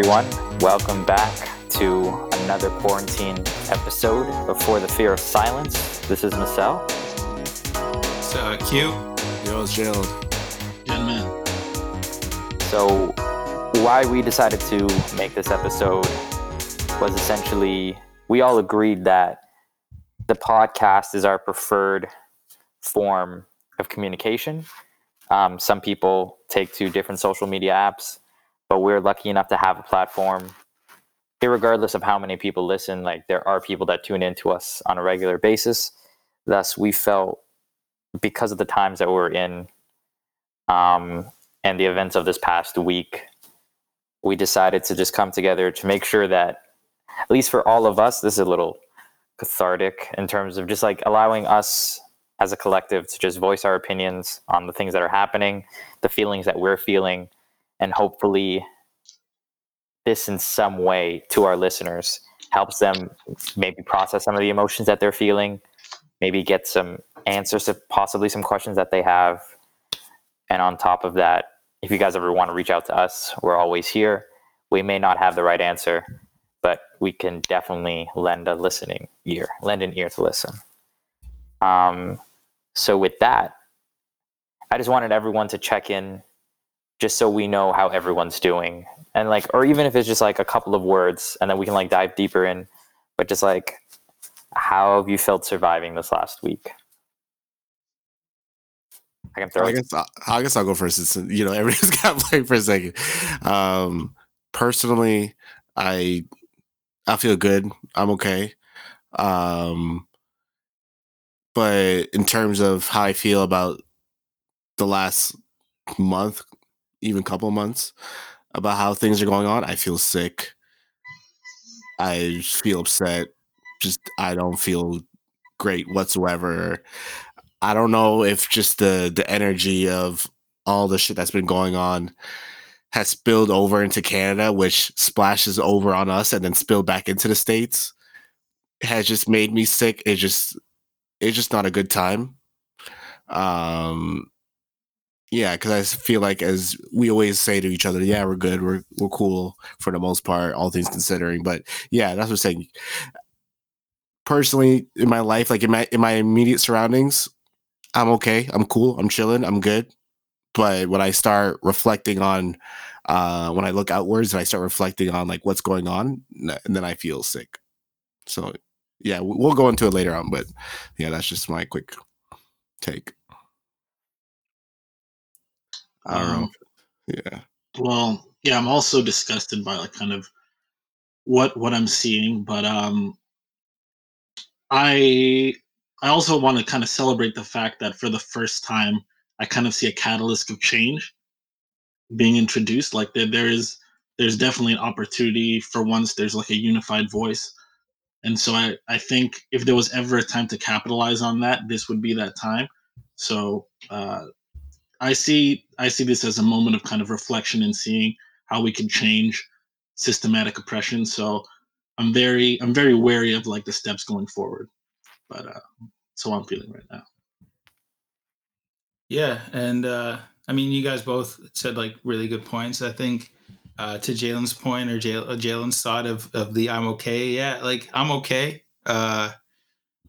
Hello, everyone. Welcome back to another quarantine episode of For the Fear of Silence. This is Marcel. It's uh, Q. Yo, it's Gerald. Good man. So, why we decided to make this episode was essentially we all agreed that the podcast is our preferred form of communication. Um, some people take to different social media apps, but we're lucky enough to have a platform. Regardless of how many people listen, like there are people that tune in to us on a regular basis. Thus, we felt because of the times that we're in um, and the events of this past week, we decided to just come together to make sure that, at least for all of us, this is a little cathartic in terms of just like allowing us as a collective to just voice our opinions on the things that are happening, the feelings that we're feeling, and hopefully this in some way to our listeners helps them maybe process some of the emotions that they're feeling, maybe get some answers to possibly some questions that they have. And on top of that, if you guys ever want to reach out to us, we're always here. We may not have the right answer, but we can definitely lend a listening ear, lend an ear to listen. Um, so with that, I just wanted everyone to check in just so we know how everyone's doing. And like or even if it's just like a couple of words and then we can like dive deeper in, but just like how have you felt surviving this last week? I can throw. I guess, I guess I'll go first. It's, you know, everybody's got to play for a second. Um, personally, I I feel good. I'm okay. Um, but in terms of how I feel about the last month, even couple months, about how things are going on, I feel sick. I feel upset. Just I don't feel great whatsoever. I don't know if just the the energy of all the shit that's been going on has spilled over into Canada, which splashes over on us and then spilled back into the states, has just made me sick. It just it's just not a good time. Um, yeah, because I feel like as we always say to each other, yeah, we're good, we're we're cool for the most part, all things considering. But yeah, that's what I'm saying. Personally, in my life, like in my in my immediate surroundings, I'm okay, I'm cool, I'm chilling, I'm good. But when I start reflecting on, uh, when I look outwards and I start reflecting on like what's going on, and then I feel sick. So yeah, we'll go into it later on, but yeah, that's just my quick take. I don't um, know. Yeah. Well, yeah, I'm also disgusted by like kind of what what I'm seeing, but um I I also want to kind of celebrate the fact that for the first time I kind of see a catalyst of change being introduced. Like there there is there's definitely an opportunity for once there's like a unified voice and so I, I think if there was ever a time to capitalize on that, this would be that time. So uh, I see I see this as a moment of kind of reflection and seeing how we can change systematic oppression. So I'm very I'm very wary of like the steps going forward. But uh, so I'm feeling right now. Yeah, and uh, I mean, you guys both said like really good points. I think uh, to Jalen's point or Jalen's thought of of the I'm okay. Yeah, like I'm okay. Uh,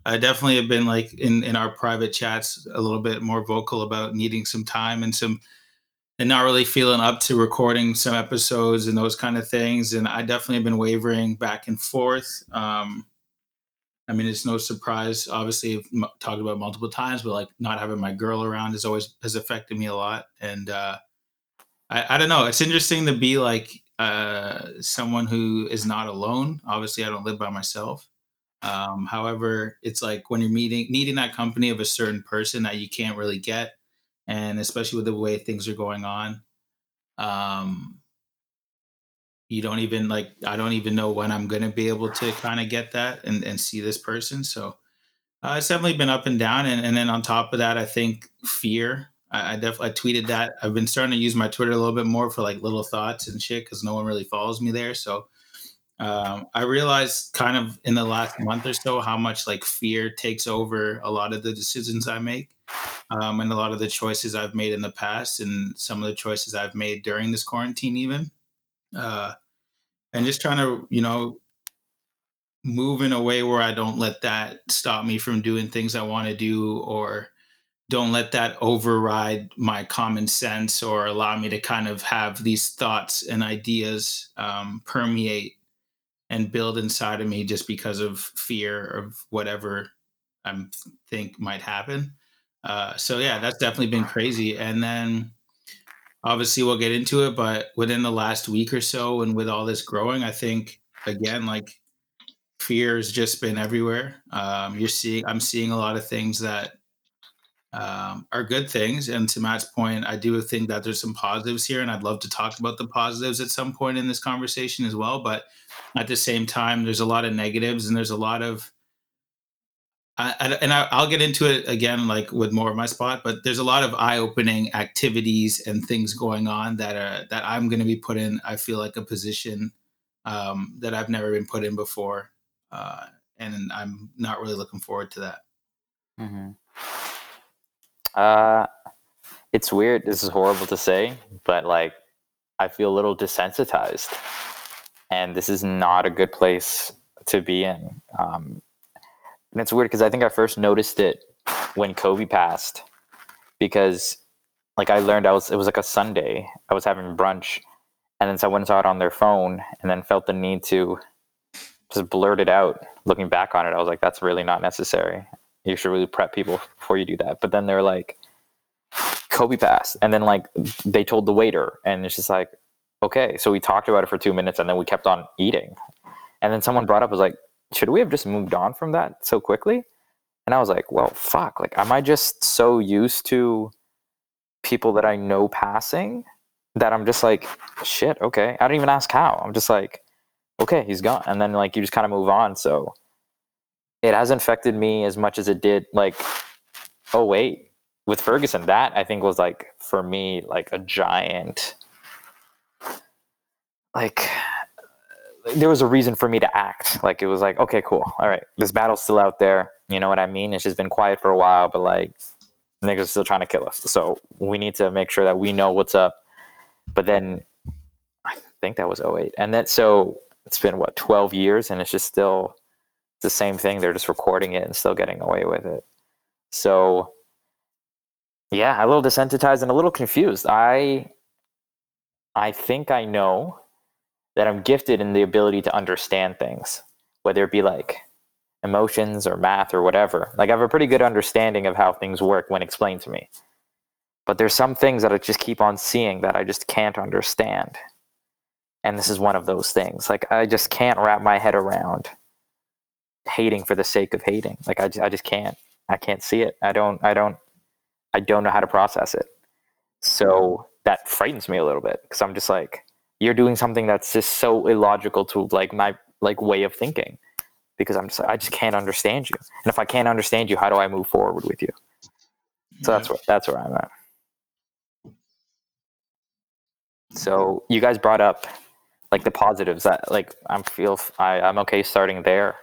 I definitely have been like in in our private chats a little bit more vocal about needing some time and some and not really feeling up to recording some episodes and those kind of things. And I definitely have been wavering back and forth. Um, I mean, it's no surprise. Obviously, I've talked about multiple times, but like not having my girl around has always has affected me a lot. And uh, I, I don't know. It's interesting to be like uh, someone who is not alone. Obviously, I don't live by myself. Um, however, it's like when you're meeting needing that company of a certain person that you can't really get, and especially with the way things are going on, um, you don't even like. I don't even know when I'm to be able to kind of get that and and see this person. So uh, it's definitely been up and down, and and then on top of that, I think fear I, I definitely tweeted that. I've been starting to use my Twitter a little bit more for like little thoughts and shit because no one really follows me there. So um, I realized kind of in the last month or so how much like fear takes over a lot of the decisions I make um, and a lot of the choices I've made in the past and some of the choices I've made during this quarantine even. Uh, and just trying to you know move in a way where I don't let that stop me from doing things I want to do or don't let that override my common sense or allow me to kind of have these thoughts and ideas um, permeate and build inside of me just because of fear of whatever I think might happen. Uh, so yeah, that's definitely been crazy. And then obviously we'll get into it, but within the last week or so, and with all this growing, I think again, like fear has just been everywhere. Um, you're seeing, I'm seeing a lot of things that um, are good things. And to Matt's point, I do think that there's some positives here, and I'd love to talk about the positives at some point in this conversation as well. But at the same time, there's a lot of negatives, and there's a lot of I, I, and I, will get into it again, like with more of my spot. But there's a lot of eye-opening activities and things going on that are that I'm going to be put in. I feel like a position um, that I've never been put in before, uh, and I'm not really looking forward to that. Mm-hmm. Uh, it's weird. This is horrible to say, but like, I feel a little desensitized, and this is not a good place to be in. Um, and it's weird because I think I first noticed it when Kobe passed, because like I learned I was it was like a Sunday. I was having brunch, and then someone saw it on their phone, and then felt the need to just blurt it out. Looking back on it, I was like, that's really not necessary you should really prep people before you do that. But then they're like, Kobe passed. And then like they told the waiter, and it's just like, okay. So we talked about it for two minutes and then we kept on eating. And then someone brought up, was like, should we have just moved on from that so quickly? And I was like, well, fuck. Like, am I just so used to people that I know passing that I'm just like, shit, okay. I don't even ask how. I'm just like, okay, he's gone. And then like you just kind of move on. So it hasn't affected me as much as it did like oh wait with ferguson that i think was like for me like a giant like there was a reason for me to act. Like it was like okay cool. All right this battle's still out there. You know what i mean? It's just been quiet for a while but like niggas are still trying to kill us. So we need to make sure that we know what's up. But then i think that was 08 and then so it's been what 12 years and it's just still the same thing. They're just recording it and still getting away with it. So, yeah, a little desensitized and a little confused. I, I think I know that I'm gifted in the ability to understand things, whether it be like emotions or math or whatever. Like I have a pretty good understanding of how things work when explained to me. But there's some things that I just keep on seeing that I just can't understand. And this is one of those things. Like I just can't wrap my head around hating for the sake of hating. Like I just, I just can't. I can't see it. I don't. I don't. I don't know how to process it. So that frightens me a little bit because I'm just like, you're doing something that's just so illogical to like my like way of thinking. Because I'm just I just can't understand you. And if I can't understand you, how do I move forward with you? So that's where that's where I'm at. So you guys brought up like the positives that like I'm feel I, I'm okay starting there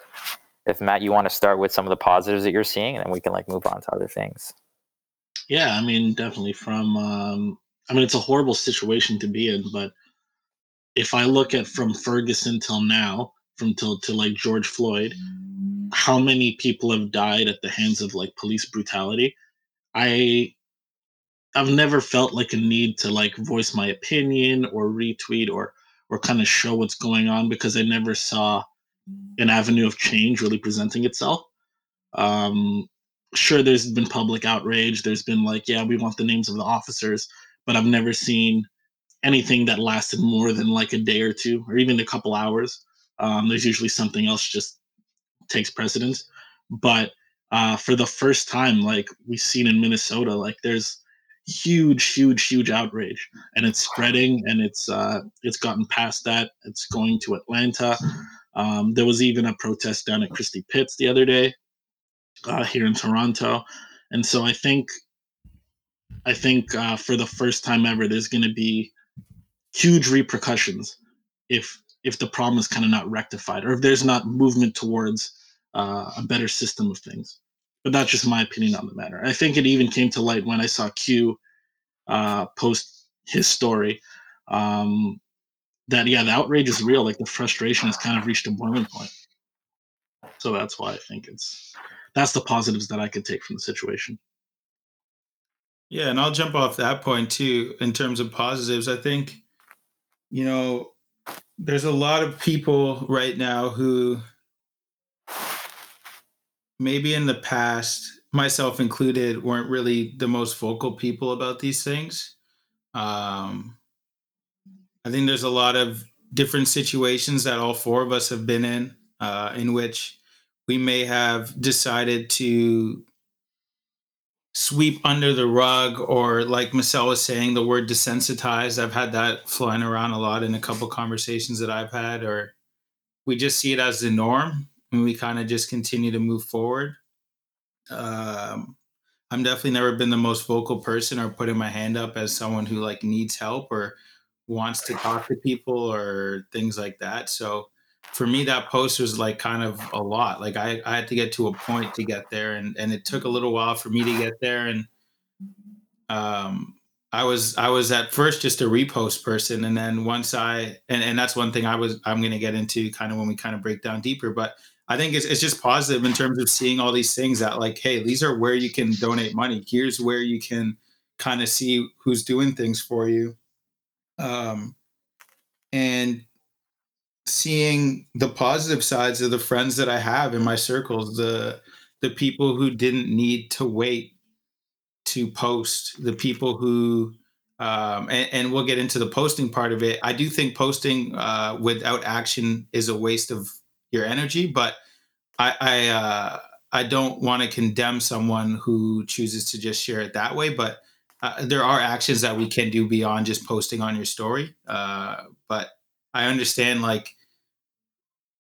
if Matt, you want to start with some of the positives that you're seeing, and then we can like move on to other things. Yeah, I mean, definitely from. Um, I mean, it's a horrible situation to be in, but if I look at from Ferguson till now, from till to like George Floyd, how many people have died at the hands of like police brutality? I I've never felt like a need to like voice my opinion or retweet or or kind of show what's going on because I never saw an avenue of change really presenting itself. Um, sure, there's been public outrage. There's been like, yeah, we want the names of the officers, but I've never seen anything that lasted more than like a day or two, or even a couple hours. Um, there's usually something else just takes precedence. But uh, for the first time, like we've seen in Minnesota, like there's huge, huge, huge outrage, and it's spreading, and it's uh, it's gotten past that. It's going to Atlanta. Um, there was even a protest down at Christie Pitts the other day uh, here in Toronto, and so I think I think uh, for the first time ever, there's going to be huge repercussions if if the problem is kind of not rectified or if there's not movement towards uh, a better system of things. But that's just my opinion on the matter. I think it even came to light when I saw Q uh, post his story. Um, that yeah, the outrage is real. Like the frustration has kind of reached a boiling point. So that's why I think it's that's the positives that I could take from the situation. Yeah, and I'll jump off that point too in terms of positives. I think, you know, there's a lot of people right now who maybe in the past, myself included, weren't really the most vocal people about these things. Um, I think there's a lot of different situations that all four of us have been in, uh, in which we may have decided to sweep under the rug or like Michelle was saying the word desensitized. I've had that flying around a lot in a couple conversations that I've had or we just see it as the norm and we kind of just continue to move forward. Um, I'm definitely never been the most vocal person or putting my hand up as someone who like needs help or wants to talk to people or things like that. So for me that post was like kind of a lot. Like I, I had to get to a point to get there and and it took a little while for me to get there and um i was i was at first just a repost person and then once i and, and that's one thing i was i'm going to get into kind of when we kind of break down deeper but i think it's, it's just positive in terms of seeing all these things that like hey these are where you can donate money. Here's where you can kind of see who's doing things for you. Um and seeing the positive sides of the friends that I have in my circles, the the people who didn't need to wait to post, the people who um, and, and, we'll get into the posting part of it. I do think posting uh, without action is a waste of your energy, but I I, uh, I don't want to condemn someone who chooses to just share it that way. But uh, there are actions that we can do beyond just posting on your story. Uh, but I understand like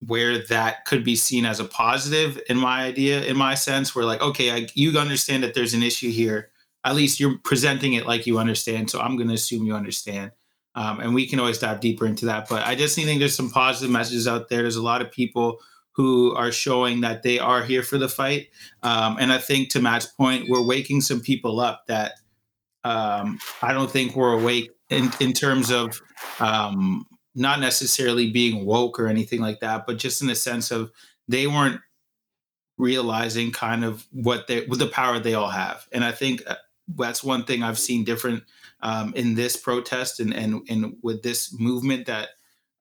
where that could be seen as a positive in my idea in my sense where like okay I, you understand that there's an issue here. At least you're presenting it like you understand so i'm going to assume you understand. Um, and we can always dive deeper into that but i just think there's some positive messages out there. There's a lot of people who are showing that they are here for the fight. Um, and i think to matt's point we're waking some people up that um, i don't think we're awake in, in terms of um, not necessarily being woke or anything like that, but just in the sense of they weren't realizing kind of what they with the power they all have. And I think uh, that's one thing I've seen different um, in this protest and and and with this movement that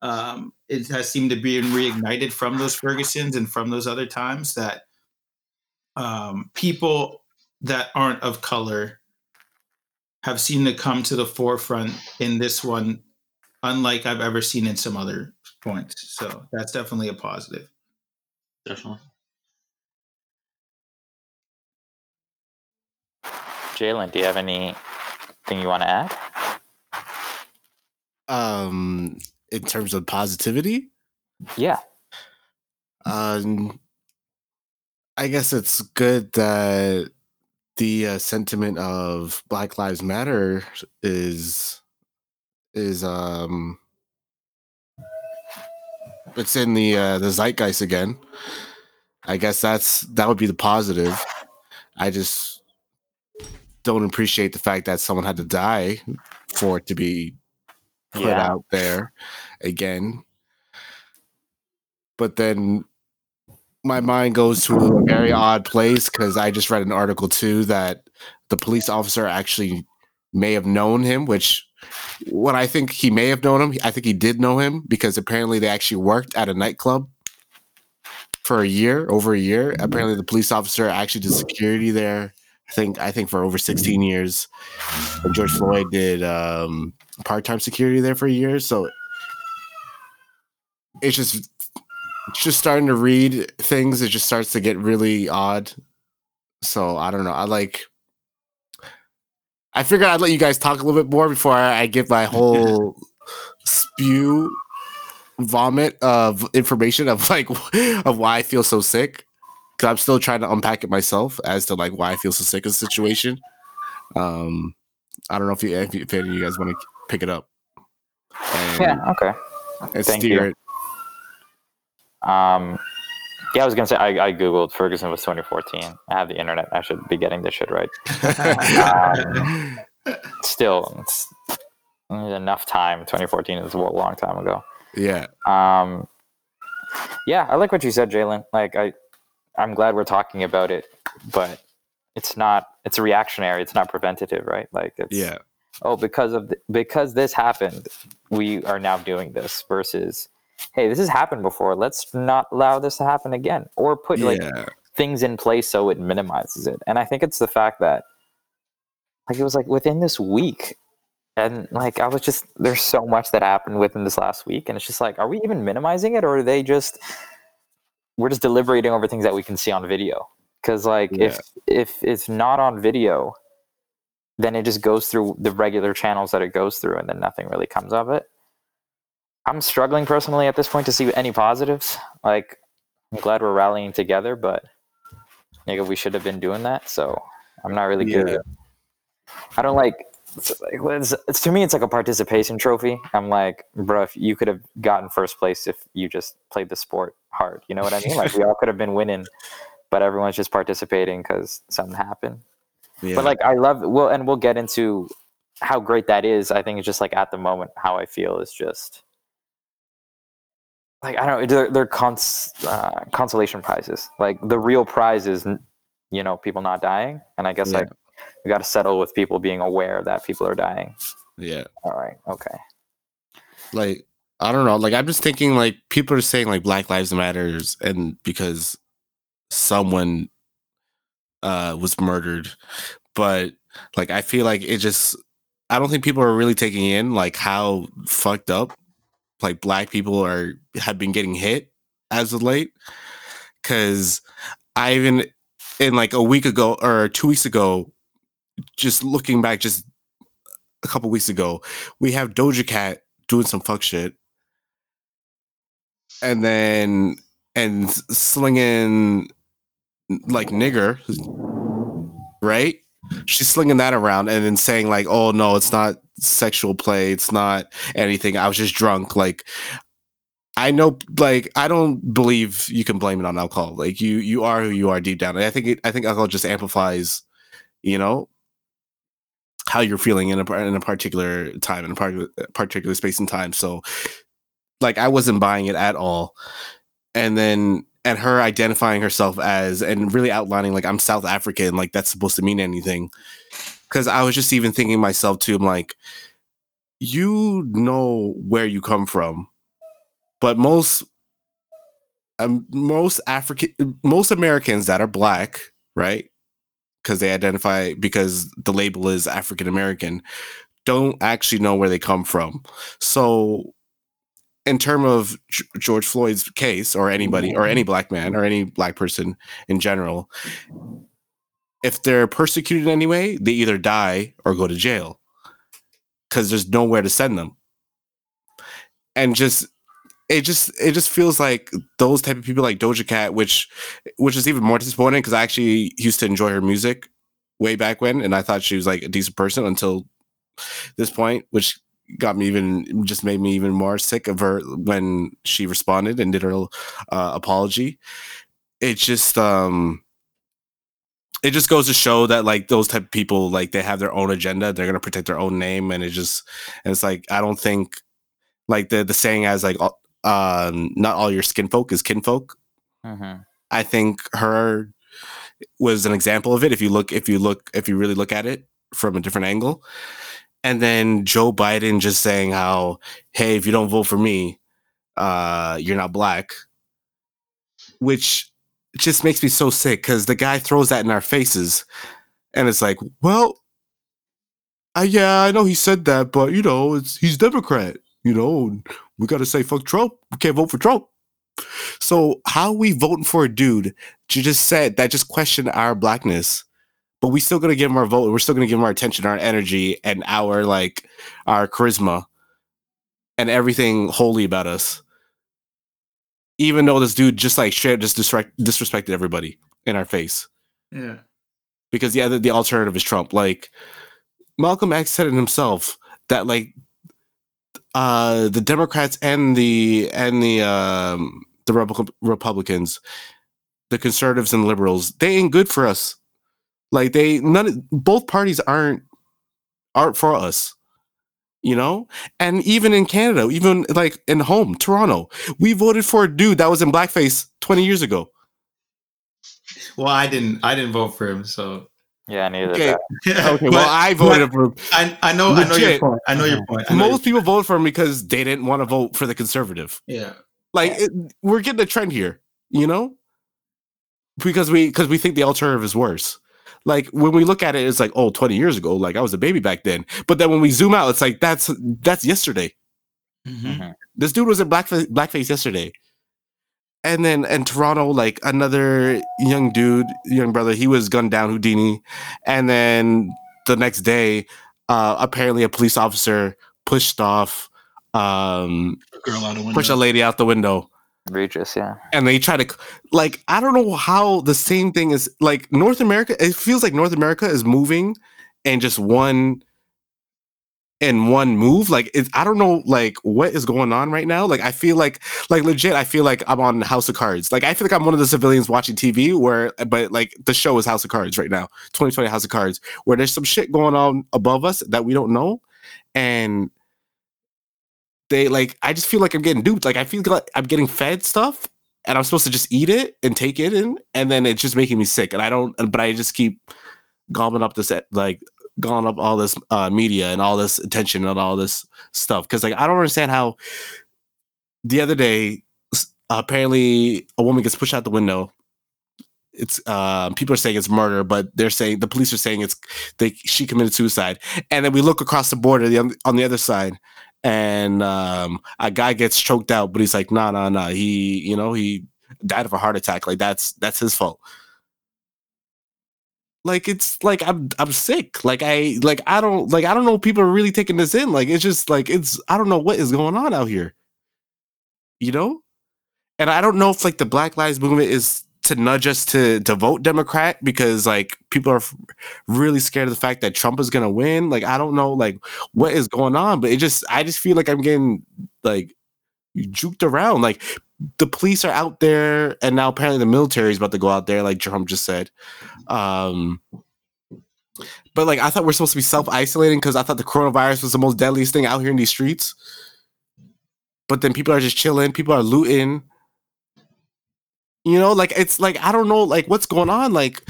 um, it has seemed to be reignited from those Fergusons and from those other times that um, people that aren't of color have seemed to come to the forefront in this one unlike I've ever seen in some other points. So that's definitely a positive. Definitely. Jalen, do you have anything you want to add? Um, in terms of positivity, yeah. Um, I guess it's good that the uh, sentiment of Black Lives Matter is is um it's in the uh, the zeitgeist again. I guess that's that would be the positive. I just don't appreciate the fact that someone had to die for it to be put yeah. out there again. But then my mind goes to a very odd place because I just read an article too that the police officer actually may have known him, which when I think he may have known him, I think he did know him because apparently they actually worked at a nightclub for a year, over a year. Apparently the police officer actually did security there. I think I think for over 16 years. And George Floyd did um, part-time security there for a year. So it's just it's just starting to read things. It just starts to get really odd. So I don't know. I like I figured I'd let you guys talk a little bit more before I, I give my whole spew vomit of information of like of why I feel so sick. Cause I'm still trying to unpack it myself as to like why I feel so sick of the situation. Um, I don't know if you if, you, if any of you guys want to pick it up. And, yeah. Okay. And Thank steer you. it. Um, yeah, I was gonna say I, I googled Ferguson was 2014. I have the internet. I should be getting this shit right. um, still, enough time. 2014 is a long time ago. Yeah. Um, yeah, I like what you said, Jalen. Like, I, I'm glad we're talking about it, but it's not. It's reactionary. It's not preventative, right? Like, it's Yeah. oh, because of th- because this happened, we are now doing this. Versus, hey, this has happened before. Let's not allow this to happen again, or put like things in place so it minimizes it. And I think it's the fact that like it was like within this week and like I was just there's so much that happened within this last week and it's just like are we even minimizing it or are they just we're just deliberating over things that we can see on video cuz like if if it's not on video then it just goes through the regular channels that it goes through and then nothing really comes of it. I'm struggling personally at this point to see any positives. Like I'm glad we're rallying together, but nigga, we should have been doing that. So I'm not really good. Yeah. I don't like. It's, it's, it's to me, it's like a participation trophy. I'm like, bro, if you could have gotten first place if you just played the sport hard. You know what I mean? Like we all could have been winning, but everyone's just participating because something happened. yeah. But like, I love. Well, and we'll get into how great that is. I think it's just like at the moment, how I feel is just like I don't know. They're, they're cons, uh, consolation prizes. Like the real prize is, you know, people not dying. And I guess Yeah. like we got to settle with people being aware that people are dying. yeah. All right. Okay. like I don't know. Like I'm just thinking like people are saying like Black Lives Matters and because someone uh was murdered. But like I feel like it just I don't think people are really taking in like how fucked up like black people are have been getting hit as of late. Cause I even in like a week ago or two weeks ago, just looking back just a couple weeks ago, we have Doja Cat doing some fuck shit and then and slinging like nigger right she's slinging that around and then saying like oh no it's not sexual play. It's not anything. I was just drunk. Like i know like i don't believe you can blame it on alcohol. Like you you are who you are deep down. And i think it, i think alcohol just amplifies you know how you're feeling in a in a particular time in a particular particular space and time. So, like, I wasn't buying it at all. And then, and her identifying herself as and really outlining like I'm South African, like that's supposed to mean anything. Because I was just even thinking myself too. I'm like, you know where you come from, but most um, most African most Americans that are black, right? because they identify because the label is African American, don't actually know where they come from. So, in terms of George Floyd's case, or anybody, or any black man, or any black person in general, if they're persecuted in any way, they either die or go to jail because there's nowhere to send them. And just it just it just feels like those type of people like Doja Cat, which which is even more disappointing because I actually used to enjoy her music way back when, and I thought she was like a decent person until this point, which got me even just made me even more sick of her when she responded and did her uh, apology. It just um it just goes to show that like those type of people like they have their own agenda they're going to protect their own name and it just and it's like i don't think like the the saying as like um not all your skin folk is kinfolk Mm-hmm. I think her was an example of it. If you look, if you look, if you really look at it from a different angle, and then Joe Biden just saying how, hey, if you don't vote for me, uh, you're not black, which just makes me so sick because the guy throws that in our faces, and it's like, well, uh, yeah, I know he said that, but you know, it's he's Democrat, you know, we got to say fuck Trump. We can't vote for Trump. So how we voting for a dude you just said that just questioned our blackness, but we still gonna give him our vote. We're still gonna give him our attention, our energy, and our like our charisma and everything holy about us. Even though this dude just like straight just disrespect, disrespected everybody in our face. Yeah. Because yeah, the, the alternative is Trump. Like Malcolm X said it himself that like uh the Democrats and the and the um the Republicans, the conservatives and liberals, they ain't good for us. Like they none both parties aren't aren't for us. You know, and even in Canada, even like in home, Toronto, we voted for a dude that was in blackface 20 years ago. Well, I didn't. I didn't vote for him, so. Yeah, neither. Okay. I. Okay, well, I voted for him. I, I know. I know your point. I know your point. Know Most people voted for him because they didn't want to vote for the conservative. yeah. Like it, we're getting a trend here, you know, because we because we think the alternative is worse. Like when we look at it, it's like, oh, 20 years ago, like I was a baby back then. But then when we zoom out, it's like that's that's yesterday. Mhm. Mhm. This dude was in blackface blackface yesterday. And then in Toronto, like another young dude, young brother, he was gunned down, Houdini. And then the next day, uh, apparently a police officer pushed off, um, A girl out a window. pushed a lady out the window. Regis, yeah. and they try to like I don't know how the same thing is like North America. It feels like North America is moving and just one in one move. Like it's I don't know like what is going on right now. Like I feel like like legit. I feel like I'm on House of Cards. Like I feel like I'm one of the civilians watching TV where but like the show is House of Cards right now. 2020 House of Cards where there's some shit going on above us that we don't know and they like I just feel like I'm getting duped. Like I feel like I'm getting fed stuff and I'm supposed to just eat it and take it in, and then it's just making me sick. And I don't but I just keep gobbling up this like gobbling up all this uh media and all this attention and all this stuff. Cause like I don't understand how the other day apparently a woman gets pushed out the window. It's uh, people are saying it's murder, but they're saying the police are saying it's they she committed suicide. And then we look across the border the, on the other side, and um, a guy gets choked out, but he's like, nah, nah, nah. He, you know, he died of a heart attack. Like that's that's his fault. Like it's like I'm I'm sick. Like I like I don't like I don't know people are really taking this in. Like it's just like it's I don't know what is going on out here. You know? And I don't know if like the Black Lives Movement is to nudge us to to vote Democrat because like people are really scared of the fact that Trump is gonna win. Like I don't know like what is going on, but it just I just feel like I'm getting like juked around. Like the police are out there, and now apparently the military is about to go out there, like Trump just said. Um, but like I thought we're supposed to be self isolating because I thought the coronavirus was the most deadliest thing out here in these streets. But then people are just chilling. People are looting. You know, like it's like I don't know, like what's going on. Like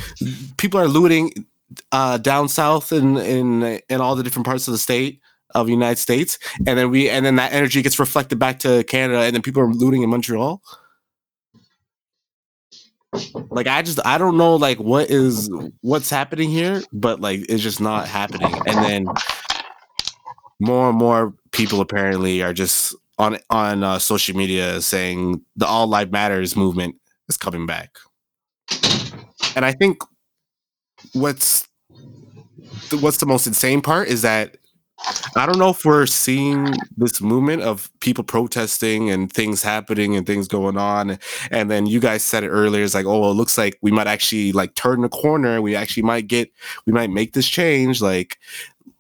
people are looting uh down south in in in all the different parts of the state of the United States, and then we and then that energy gets reflected back to Canada, and then people are looting in Montreal. Like I just I don't know like what is what's happening here, but like it's just not happening. And then more and more people apparently are just on on uh, social media saying the All Life Matters movement is coming back. And I think what's the, what's the most insane part is that I don't know if we're seeing this movement of people protesting and things happening and things going on. And then you guys said it earlier. It's like, oh, it looks like we might actually like turn the corner. We actually might get, we might make this change. Like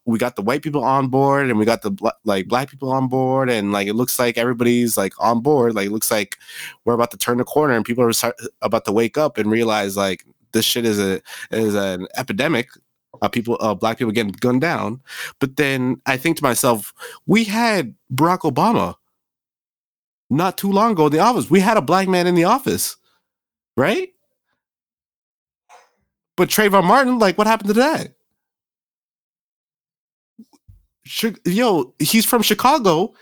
we got the white people on board and we got the bla- like black people on board. And like, it looks like everybody's like on board. Like, it looks like we're about to turn the corner and people are start, about to wake up and realize like this shit is a, is an epidemic. Uh, people, uh, black people getting gunned down. But then I think to myself, we had Barack Obama not too long ago in the office. We had a black man in the office, right? But Trayvon Martin, like, what happened to that? Yo, he's from Chicago,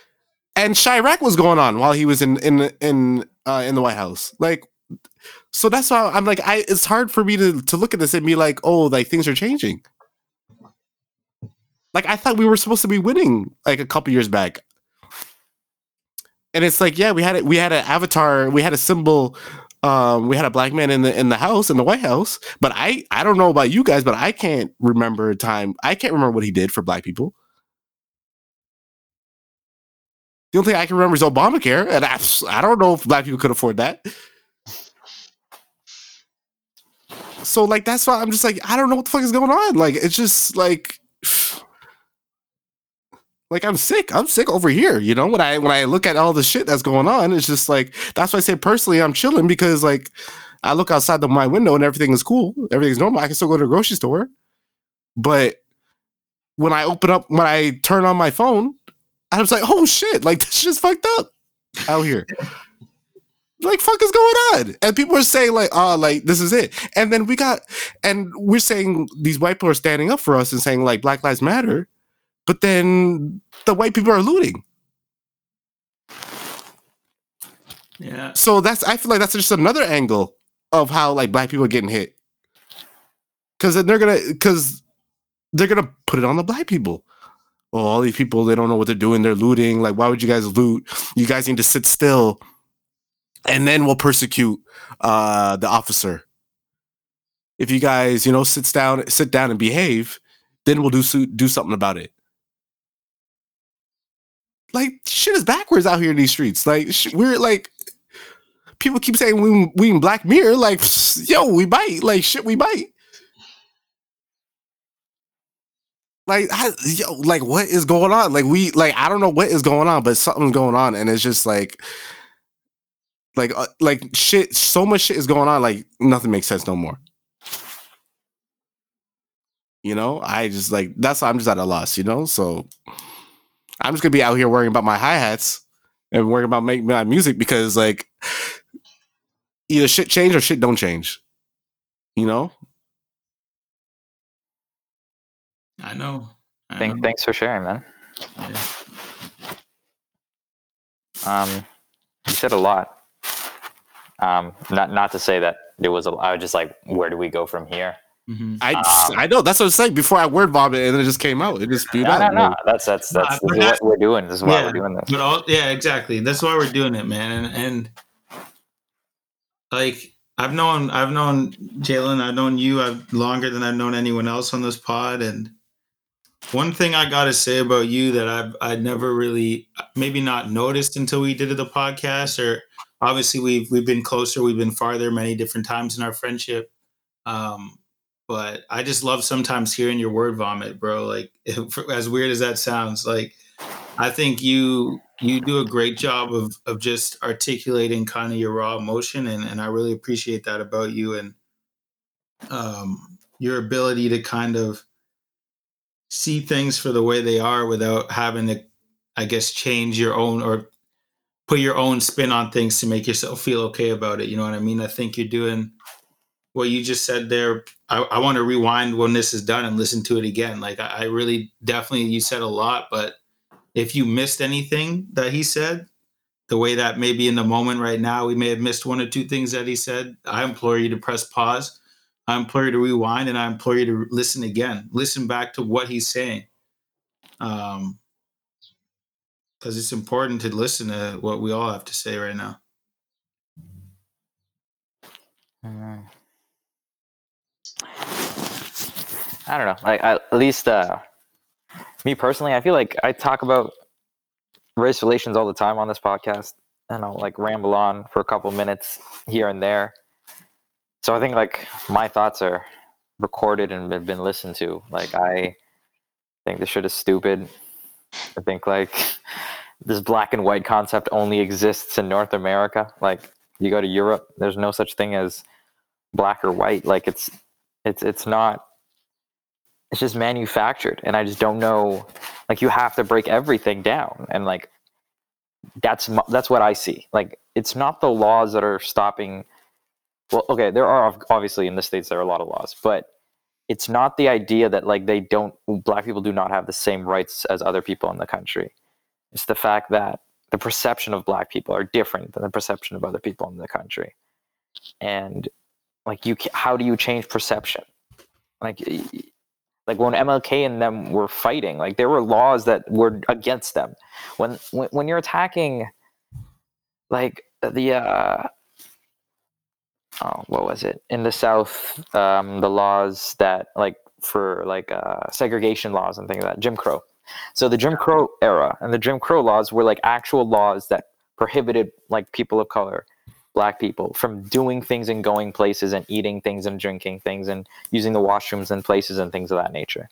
and Chiraq was going on while he was in in in uh, in the White House. Like, so that's why I'm like, I it's hard for me to to look at this and be like, oh, like things are changing. Like I thought we were supposed to be winning like a couple years back. And it's like, yeah, we had it. We had an avatar. We had a symbol. Um, we had a black man in the in the house in the White House. But I I don't know about you guys, but I can't remember a time. I can't remember what he did for black people. The only thing I can remember is Obamacare, and I, I don't know if black people could afford that. So like that's why I'm just like I don't know what the fuck is going on. Like it's just like like I'm sick. I'm sick over here. You know when I when I look at all the shit that's going on, it's just like that's why I say personally I'm chilling because like I look outside the, my window and everything is cool. Everything's normal. I can still go to the grocery store, but when I open up when I turn on my phone I was like, oh shit, like this shit's fucked up out here. like fuck is going on? And people are saying like, oh, like this is it. And then we got, and we're saying these white people are standing up for us and saying like Black Lives Matter, but then the white people are looting. Yeah. So that's I feel like that's just another angle of how like black people are getting hit. Cause they're gonna cause they're gonna put it on the black people. Well, all these people they don't know what they're doing, they're looting. Like, why would you guys loot? You guys need to sit still, and then we'll persecute uh the officer. If you guys, you know, sits down, sit down and behave, then we'll do do something about it. Like shit is backwards out here in these streets. Like sh- we're like people keep saying we we in Black Mirror. Like yo, we bite. Like shit, we bite. Like I, yo, like what is going on? Like we like I don't know what is going on, but something's going on, and it's just like like uh, like shit. So much shit is going on. Like nothing makes sense no more. You know, I just like that's why I'm just at a loss. You know, so I'm just gonna be out here worrying about my hi hats and worrying about making my music because like either shit change or shit don't change. You know? I know. I Thank, know. thanks for sharing, man. Yeah. Um, you said a lot. Um, not not to say that there was a. I was just like, where do we go from here? Mhm. I Um, I know that's what I was saying. Before I word vomit and then it just came out. It just spewed No, out. no, no. Like, That's that's No, that's but this is that- what we're doing. This is why Yeah. we're doing this. But all yeah, exactly. That's why we're doing it, man. And, and like I've known I've known Jalen, I've known you I've longer than I've known anyone else on this pod. And one thing I gotta say about you that I've I'd never really maybe not noticed until we did the podcast, or obviously we've we've been closer, we've been farther many different times in our friendship. Um but I just love sometimes hearing your word vomit, bro. Like as weird as that sounds, like I think you you do a great job of of just articulating kind of your raw emotion, and and I really appreciate that about you and um, your ability to kind of see things for the way they are without having to, I guess, change your own or put your own spin on things to make yourself feel okay about it. You know what I mean? I think you're doing what you just said there. I, I want to rewind when this is done and listen to it again. Like I, I really definitely you said a lot, but if you missed anything that he said, the way that maybe in the moment right now we may have missed one or two things that he said, I implore you to press pause. I implore you to rewind and I implore you to listen again. Listen back to what he's saying. Um because it's important to listen to what we all have to say right now. Mm. I don't know. Like at least uh, me personally, I feel like I talk about race relations all the time on this podcast, and I'll like ramble on for a couple minutes here and there. So I think like my thoughts are recorded and have been listened to. Like I think this shit is stupid. I think like this black and white concept only exists in North America. Like you go to Europe, there's no such thing as black or white. Like it's it's it's not it's just manufactured and i just don't know like you have to break everything down and like that's that's what i see like it's not the laws that are stopping well okay there are obviously in the states there are a lot of laws but it's not the idea that like they don't black people do not have the same rights as other people in the country. It's the fact that the perception of black people are different than the perception of other people in the country. And like you how do you change perception? Like like when MLK and them were fighting like there were laws that were against them. When when, when you're attacking like the uh oh what was it in the south um the laws that like for like uh segregation laws and things like that Jim Crow so the Jim Crow era and the Jim Crow laws were like actual laws that prohibited like people of color black people from doing things and going places and eating things and drinking things and using the washrooms and places and things of that nature.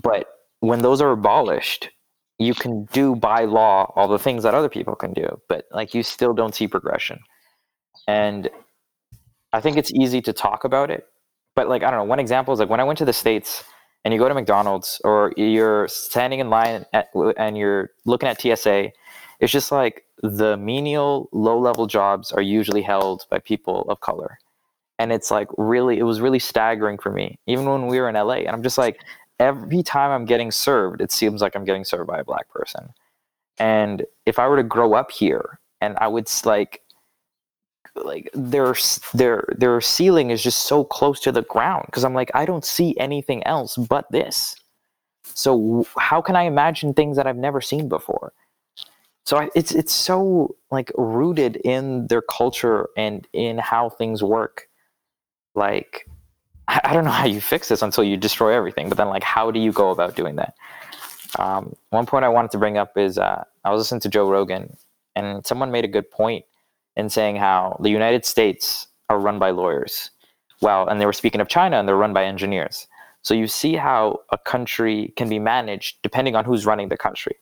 But when those are abolished, you can do by law all the things that other people can do, but like you still don't see progression. And I think it's easy to talk about it, but like I don't know, one example is like when I went to the states and you go to McDonald's or you're standing in line at, and you're looking at TSA, it's just like the menial, low level jobs are usually held by people of color. And it's like really, it was really staggering for me, even when we were in LA. And I'm just like, every time I'm getting served, it seems like I'm getting served by a black person. And if I were to grow up here and I would like, like their their their ceiling is just so close to the ground because I'm like I don't see anything else but this. So how can I imagine things that I've never seen before? So I, it's it's so like rooted in their culture and in how things work. Like I, I don't know how you fix this until you destroy everything. But then like how do you go about doing that? Um, one point I wanted to bring up is uh, I was listening to Joe Rogan and someone made a good point in saying how the United States are run by lawyers. Well, and they were speaking of China and they're run by engineers. So you see how a country can be managed depending on who's running the country.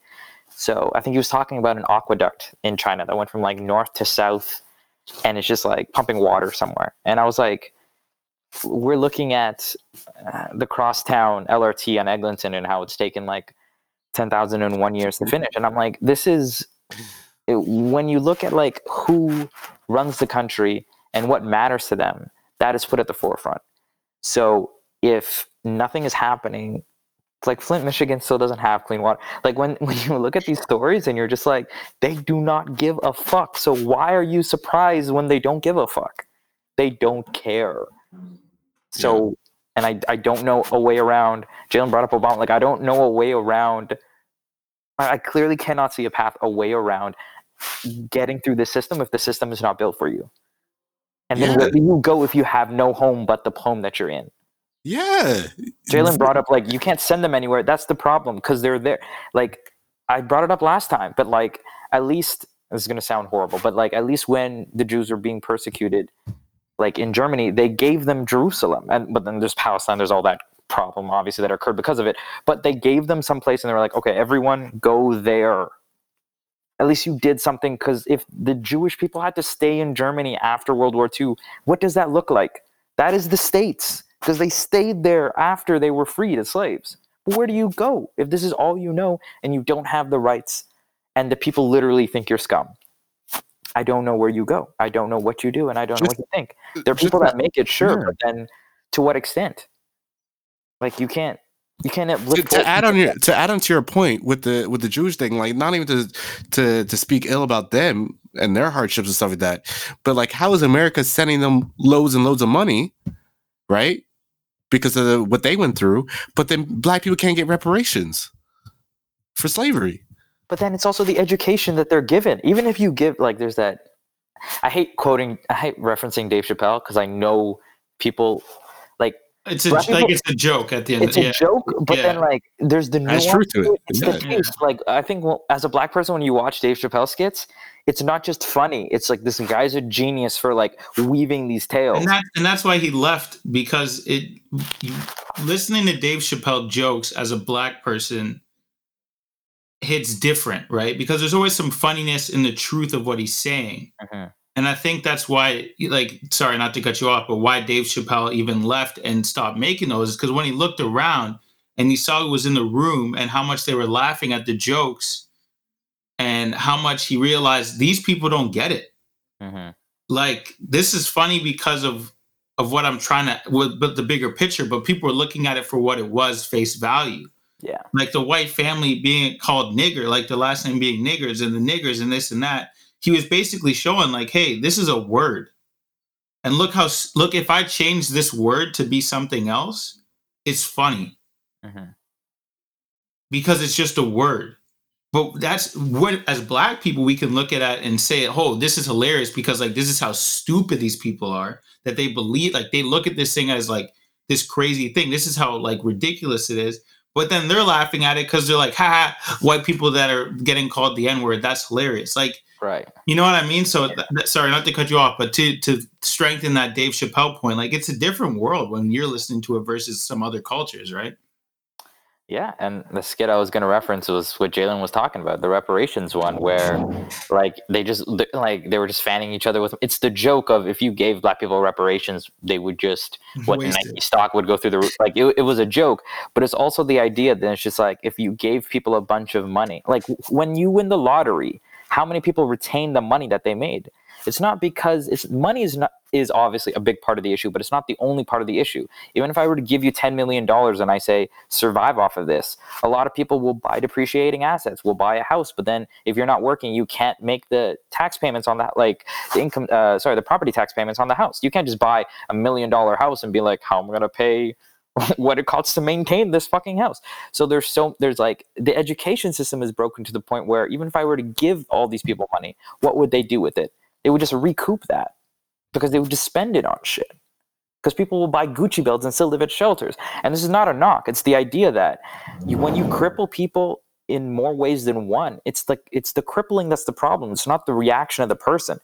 So I think he was talking about an aqueduct in China that went from like north to south and it's just like pumping water somewhere. And I was like, we're looking at uh, the crosstown LRT on Eglinton and how it's taken like 10,001 years to finish. And I'm like, this is it, when you look at like who runs the country and what matters to them, that is put at the forefront. So if nothing is happening, it's like Flint, Michigan still doesn't have clean water. Like when, when you look at these stories and you're just like, they do not give a fuck. So why are you surprised when they don't give a fuck? They don't care. So, yeah. and I, I don't know a way around. Jalen brought up Obama. Like, I don't know a way around. I clearly cannot see a path, a way around getting through the system if the system is not built for you. And then yeah. where do you go if you have no home but the home that you're in? Yeah. Jalen brought up like you can't send them anywhere. That's the problem because they're there. Like I brought it up last time, but like at least this is gonna sound horrible, but like at least when the Jews were being persecuted, like in Germany, they gave them Jerusalem, and but then there's Palestine. There's all that problem obviously that occurred because of it. But they gave them some place, and they were like, okay, everyone go there at least you did something because if the Jewish people had to stay in Germany after World War II, what does that look like? That is the states because they stayed there after they were freed as slaves. But where do you go if this is all you know and you don't have the rights and the people literally think you're scum? I don't know where you go. I don't know what you do and I don't know what you think. There are people that make it, sure, but then to what extent? Like you can't you can't to, to add on your to add on to your point with the with the Jewish thing, like not even to to to speak ill about them and their hardships and stuff like that, but like how is America sending them loads and loads of money, right? Because of the, what they went through, but then black people can't get reparations for slavery. But then it's also the education that they're given. Even if you give like there's that I hate quoting I hate referencing Dave Chappelle because I know people it's a, like it's a joke at the end. It's a yeah. joke, but yeah. then like there's the nuance true to it. It's yeah. the case. Like I think well, as a black person, when you watch Dave Chappelle skits, it's not just funny. It's like this guy's a genius for like weaving these tales. And, that, and that's why he left because it. Listening to Dave Chappelle jokes as a black person hits different, right? Because there's always some funniness in the truth of what he's saying. Mm-hmm. And I think that's why, like, sorry, not to cut you off, but why Dave Chappelle even left and stopped making those is because when he looked around and he saw who was in the room and how much they were laughing at the jokes and how much he realized these people don't get it. Mm-hmm. Like, this is funny because of of what I'm trying to, with, but the bigger picture. But people were looking at it for what it was, face value. Yeah. Like the white family being called nigger, like the last name being niggers and the niggers and this and that he was basically showing like, hey, this is a word. And look how look if I change this word to be something else, it's funny. Mm-hmm. Because it's just a word. But that's what as black people we can look at it and say, oh, this is hilarious because like this is how stupid these people are that they believe like they look at this thing as like this crazy thing. This is how like ridiculous it is. But then they're laughing at it because they're like, ha, white people that are getting called the N word, that's hilarious. Like Right. You know what I mean? So, th- th- sorry, not to cut you off, but to to strengthen that Dave Chappelle point, like it's a different world when you're listening to it versus some other cultures, right? Yeah, and the skit I was going to reference was what Jalen was talking about, the reparations one, where like they just like they were just fanning each other with. It's the joke of if you gave black people reparations, they would just what Nike stock would go through the roof. Like it, it was a joke, but it's also the idea that it's just like if you gave people a bunch of money, like when you win the lottery, how many people retain the money that they made? It's not because it's money is not is obviously a big part of the issue, but it's not the only part of the issue. Even if I were to give you ten million dollars and I say survive off of this, a lot of people will buy depreciating assets, will buy a house, but then if you're not working, you can't make the tax payments on that, like the income, uh, sorry, the property tax payments on the house. You can't just buy a million dollar house and be like, how am I gonna pay? what it costs to maintain this fucking house. So there's so there's like the education system is broken to the point where even if i were to give all these people money what would they do with it? They would just recoup that because they would just spend it on shit. Because people will buy gucci belts and still live at shelters. And this is not a knock. It's the idea that you, when you cripple people in more ways than one it's like it's the crippling that's the problem. It's not the reaction of the person.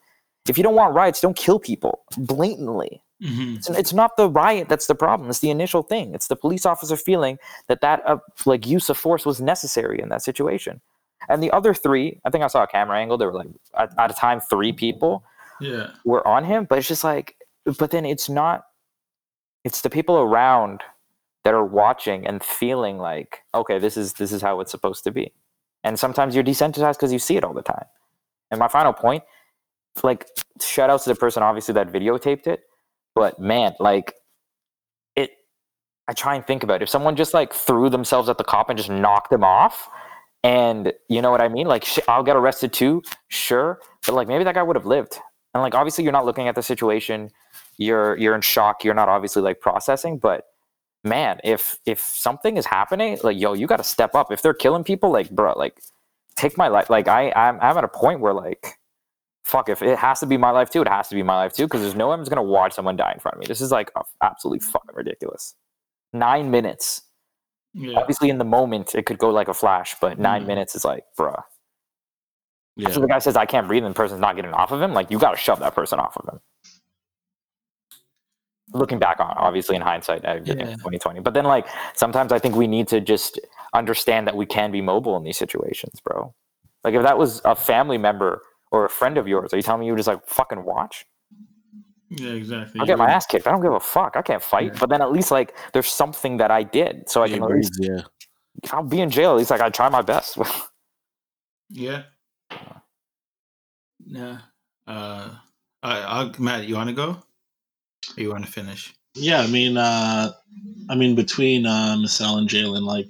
If you don't want riots don't kill people blatantly Mhm. it's, it's not the riot that's the problem. It's the initial thing. It's the police officer feeling that that uh, like use of force was necessary in that situation. And the other three, I think I saw a camera angle. There were like at, at a time three people Yeah. were on him, but it's just like, but then it's not. It's the people around that are watching and feeling like, okay, this is this is how it's supposed to be. And sometimes you're desensitized because you see it all the time. And my final point, like, shout outs to the person obviously that videotaped it but man like it i try and think about it. if someone just like threw themselves at the cop and just knocked them off and you know what i mean? Like sh- i'll get arrested too sure but like maybe that guy would have lived. And like obviously you're not looking at the situation you're you're in shock you're not obviously like processing but man if if something is happening like yo you got to step up. If they're killing people like bro like take my life like i i'm, I'm at a point where like fuck if it has to be my life too it has to be my life too because there's no one's gonna watch someone die in front of me this is like absolutely fucking ridiculous nine minutes Yeah. obviously in the moment it could go like a flash but 9 Mhm. minutes is like bruh Yeah. so the guy says i can't breathe and the person's not getting off of him like you gotta shove that person off of him looking back on obviously in hindsight Yeah. 2020 but then like sometimes i think we need to just understand that we can be mobile in these situations bro like if that was a family member or a friend of yours are you telling me you would just like fucking watch Yeah, exactly. I'll get my ass kicked. I don't give a fuck. I can't fight. Yeah. But then at least like there's something that I did, so I Yeah, can at least yeah. if I'll be in jail. At least like I try my best. Yeah. Yeah. Uh, I, I'll, Matt, you want to go? Or you want to finish? Yeah, I mean, uh, I mean, between uh, Marcel and Jalen, like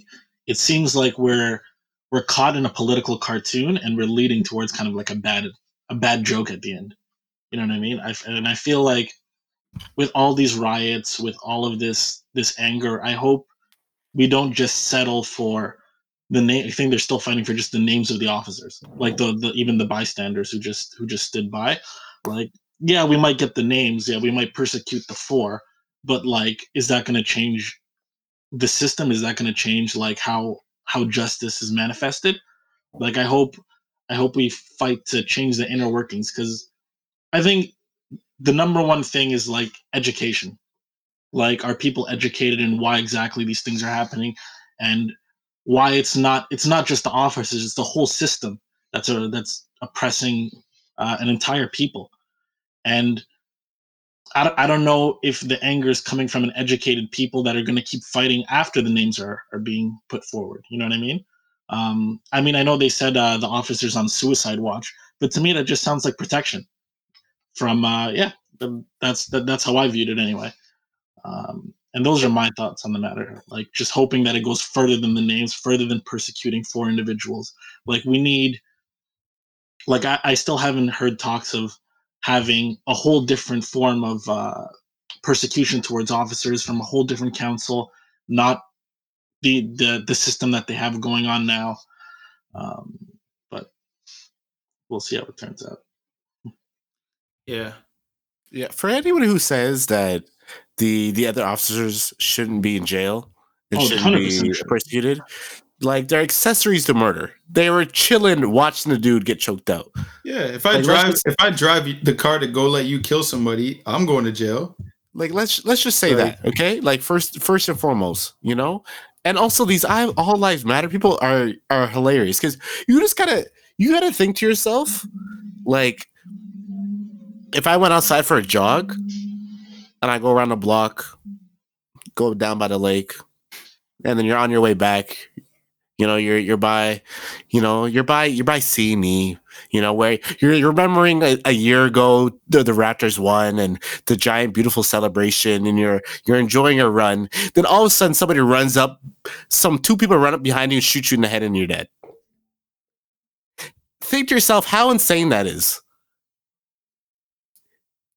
it seems like we're we're caught in a political cartoon, and we're leading towards kind of like a bad a bad joke at the end. You know what I mean? I, and I feel like with all these riots, with all of this this anger, I hope we don't just settle for the name. I think they're still fighting for just the names of the officers, like the, the even the bystanders who just who just stood by. Like, yeah, we might get the names. Yeah, we might persecute the four but like is that going to change the system is that going to change like how how justice is manifested. Like i hope i hope we fight to change the inner workings because i think the number one thing is like education. Like are people educated in why exactly these things are happening and why it's not it's not just the officers it's the whole system that's a that's oppressing uh, an entire people. And I don't, I don't know if the anger is coming from an educated people that are going to keep fighting after the names are, are being put forward. You know what I mean? Um, I mean, I know they said uh, the officers on suicide watch, but to me that just sounds like protection. From uh, yeah, the, that's that, that's how I viewed it anyway. Um, and those are my thoughts on the matter. Like just hoping that it goes further than the names, further than persecuting four individuals. Like we need. Like I, I still haven't heard talks of having a whole different form of uh, persecution towards officers from a whole different council, not the the the system that they have going on now. Um, but we'll see how it turns out. Yeah. Yeah, for anyone who says that the the other officers shouldn't be in jail and Oh, shouldn't be sure. persecuted, like they're accessories to murder. They were chilling watching the dude get choked out. Yeah. If I Like, drive, just- if I drive the car to go let you kill somebody, I'm going to jail. Like let's let's just say that, okay? Like first first and foremost, you know, and also these I all lives matter people are are hilarious because you just gotta you gotta think to yourself like if I went outside for a jog and I go around the block, go down by the lake, and then you're on your way back, you know, you're you're by, you know, you're by you're by seeing me, you know, where you're, you're remembering a, a year ago the, the Raptors won and the giant beautiful celebration, and you're you're enjoying a run. Then all of a sudden somebody runs up, some two people run up behind you and shoot you in the head, and you're dead. Think to yourself how insane that is.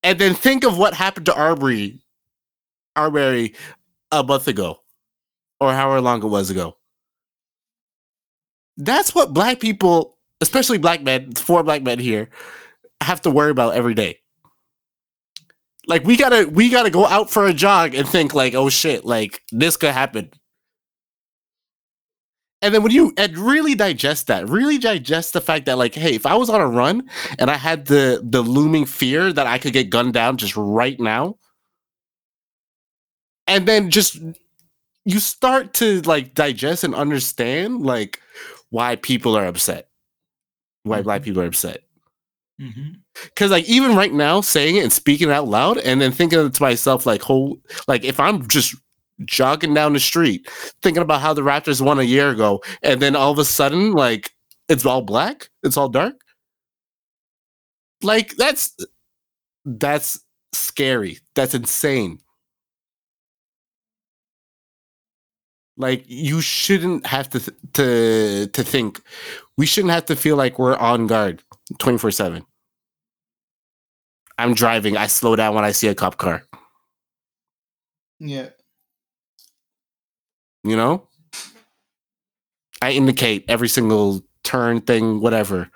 And then think of what happened to Arbery, Arbery a month ago, or however long it was ago. That's what black people, especially black men, four black men here, have to worry about every day. Like we gotta we gotta go out for a jog and think like, oh shit, like this could happen. And then when you and really digest that, really digest the fact that like, hey, if I was on a run and I had the the looming fear that I could get gunned down just right now, and then just you start to like digest and understand like why people are upset, why black people are upset. Mm-hmm. Because like even right now, saying it and speaking it out loud, and then thinking to myself like, whole like if I'm just jogging down the street, thinking about how the Raptors won a year ago, and then all of a sudden, like it's all black, it's all dark. Like that's that's scary. That's insane. Like you shouldn't have to th- to to think. We shouldn't have to feel like we're on guard twenty four seven. I'm driving. I slow down when I see a cop car. Yeah. You know, I indicate every single turn thing, whatever.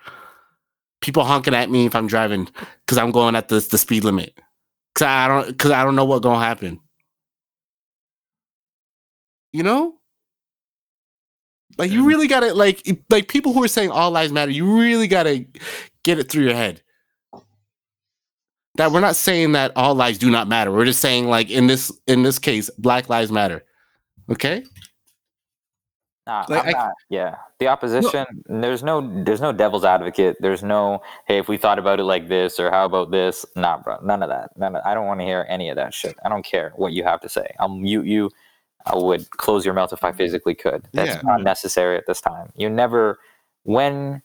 People honking at me if I'm driving because I'm going at the the speed limit. Cause I don't cause I don't know what's gonna happen. You know? Like you really gotta like like people who are saying all lives matter, you really gotta get it through your head. That we're not saying that all lives do not matter. We're just saying like in this in this case, black lives matter. Okay? Nah, Like, I'm I- not. Yeah, the opposition. There's no. There's no devil's advocate. There's no. Hey, if we thought about it like this, or how about this? Nah, bro. None of that. None. Of, I don't want to hear any of that shit. I don't care what you have to say. I'll mute you. I would close your mouth if I physically could. That's Yeah. not necessary at this time. You never. When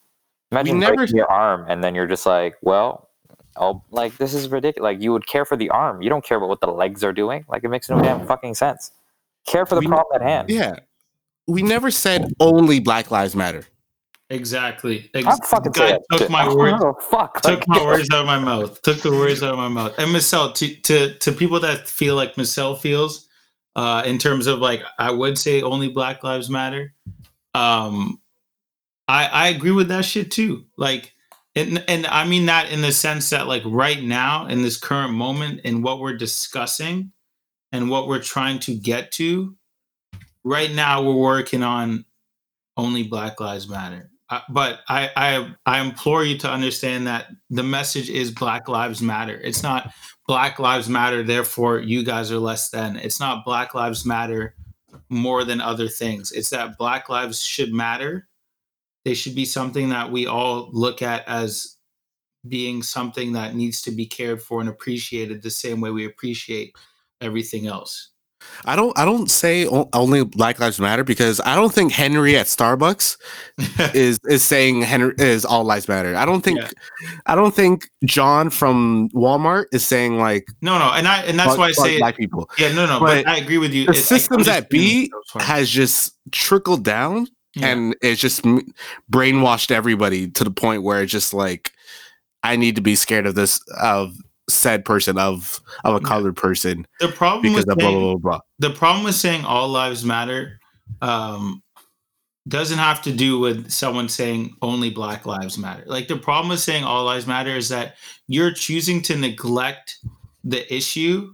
imagine never- breaking your arm and then you're just like, well, oh, like this is ridiculous. Like you would care for the arm. You don't care about what the legs are doing. Like it makes no damn fucking sense. Care for the We- problem at hand. Yeah. We never said only Black Lives Matter. Exactly. I'm fucking God took shit. my words. know, Fuck. Took like, my words out of my mouth. Took the words out of my mouth. And Marcel, to to to people that feel like Marcel feels, uh, in terms of like I would say only Black Lives Matter. Um, I I agree with that shit too. Like, and and I mean that in the sense that like right now in this current moment in what we're discussing, and what we're trying to get to, right now we're working on only Black Lives Matter. Uh, but I, I I implore you to understand that the message is Black Lives Matter. It's not Black Lives Matter, therefore you guys are less than. It's not Black Lives Matter more than other things. It's that Black lives should matter. They should be something that we all look at as being something that needs to be cared for and appreciated the same way we appreciate everything else. I don't I don't say only Black Lives Matter because I don't think Henry at Starbucks is is saying Henry is all lives matter. I don't think Yeah. I don't think John from Walmart is saying like no, no, and I and that's why I say black people. Yeah, no, no, But but, I agree with you. the It- systems at B has just trickled down Yeah. and it's just brainwashed everybody to the point where it's just like I need to be scared of this of said person of of a colored person the problem because with of blah blah blah blah. the problem with saying all lives matter um, doesn't have to do with someone saying only Black lives matter. Like the problem with saying all lives matter is that you're choosing to neglect the issue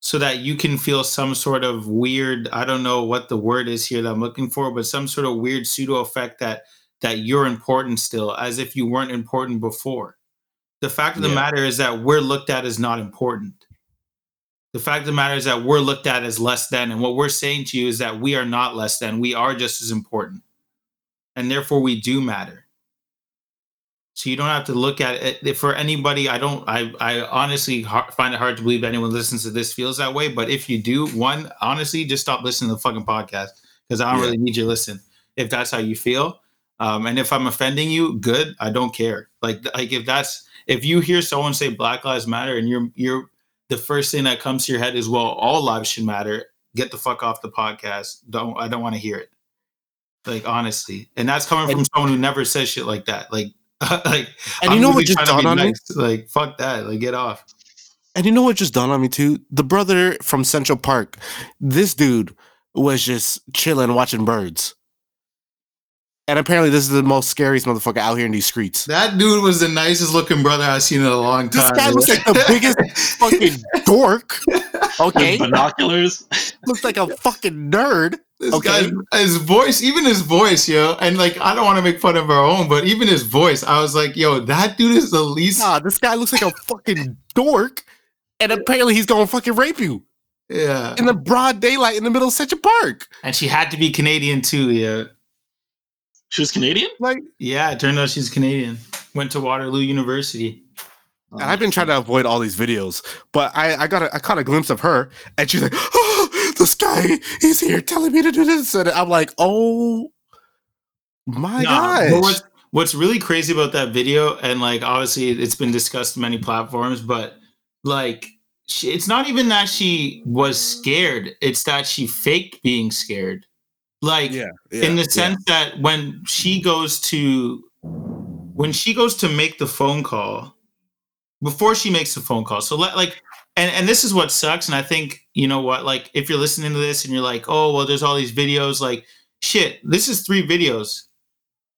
so that you can feel some sort of weird i don't know what the word is here that i'm looking for but some sort of weird pseudo effect that that you're important still as if you weren't important before the fact of the Yeah. matter is that we're looked at as not important The fact of the matter is that we're looked at as less than, and what we're saying to you is that we are not less than. We are just as important, and therefore we do matter. So you don't have to look at it for anybody. I don't. I I honestly find it hard to believe anyone listens to this feels that way. But if you do, one honestly, just stop listening to the fucking podcast because I don't Yeah. really need you to listen. If that's how you feel, um, and if I'm offending you, good. I don't care. Like like if that's if you hear someone say Black Lives Matter and you're you're the first thing that comes to your head is well all lives should matter. Get the fuck off the podcast. Don't I don't want to hear it. Like honestly, and that's coming from someone who never says shit like that. Like like And you I'm know what just dawned on me? Like fuck that. Like get off. And you know what just dawned on me too? The brother from Central Park, this dude was just chilling watching birds. And apparently, this is the most scariest motherfucker out here in these streets. That dude was the nicest looking brother I've seen in a long time. This time. guy looks like the biggest fucking dork. Okay, With binoculars. looks like a fucking nerd. This Okay. guy, his voice, even his voice, yo, and like I don't want to make fun of our own, but even his voice, I was like, yo, that dude is the least. Nah, this guy looks like a fucking dork. And apparently, he's gonna fucking rape you Yeah, in the broad daylight in the middle of Central Park. and she had to be Canadian too. Yeah, She was Canadian? Like, yeah. It turned out she's Canadian. Went to Waterloo University. And I've been trying to avoid all these videos, but I, I got a, I caught a glimpse of her, and she's like, "Oh, this guy, he's here telling me to do this," and I'm like, "Oh my Nah, but gosh!" what's what's really crazy about that video, and like obviously it's been discussed many platforms, but like she, it's not even that she was scared; it's that she faked being scared. Like yeah, in the sense that when she goes to when she goes to make the phone call before she makes the phone call so let like and and this is what sucks and i think you know what like if you're listening to this and you're like oh well there's all these videos like shit this is three videos.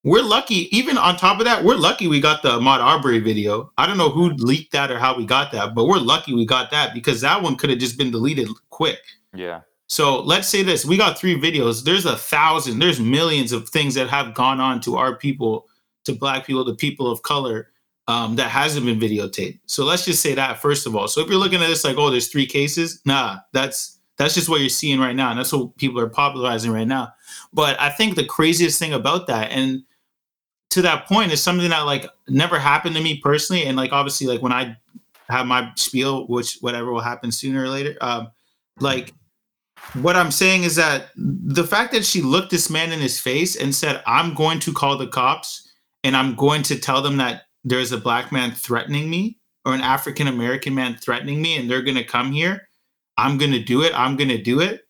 We're lucky even on top of that we're lucky we got the Ahmaud Arbery video. I don't know who leaked that or how we got that but we're lucky we got that because that one could have just been deleted quick. Yeah. So let's say this: we got three videos. There's a thousand. There's millions of things that have gone on to our people, to Black people, to people of color, um, that hasn't been videotaped. So let's just say that first of all. So if you're looking at this like, oh, there's three cases, nah, that's that's just what you're seeing right now, and that's what people are popularizing right now. But I think the craziest thing about that, and to that point, is something that like never happened to me personally, and like obviously like when I have my spiel, which whatever will happen sooner or later, um, like what I'm saying is that the fact that she looked this man in his face and said, I'm going to call the cops and I'm going to tell them that there's a black man threatening me or an African American man threatening me and they're going to come here. I'm going to do it. I'm going to do it.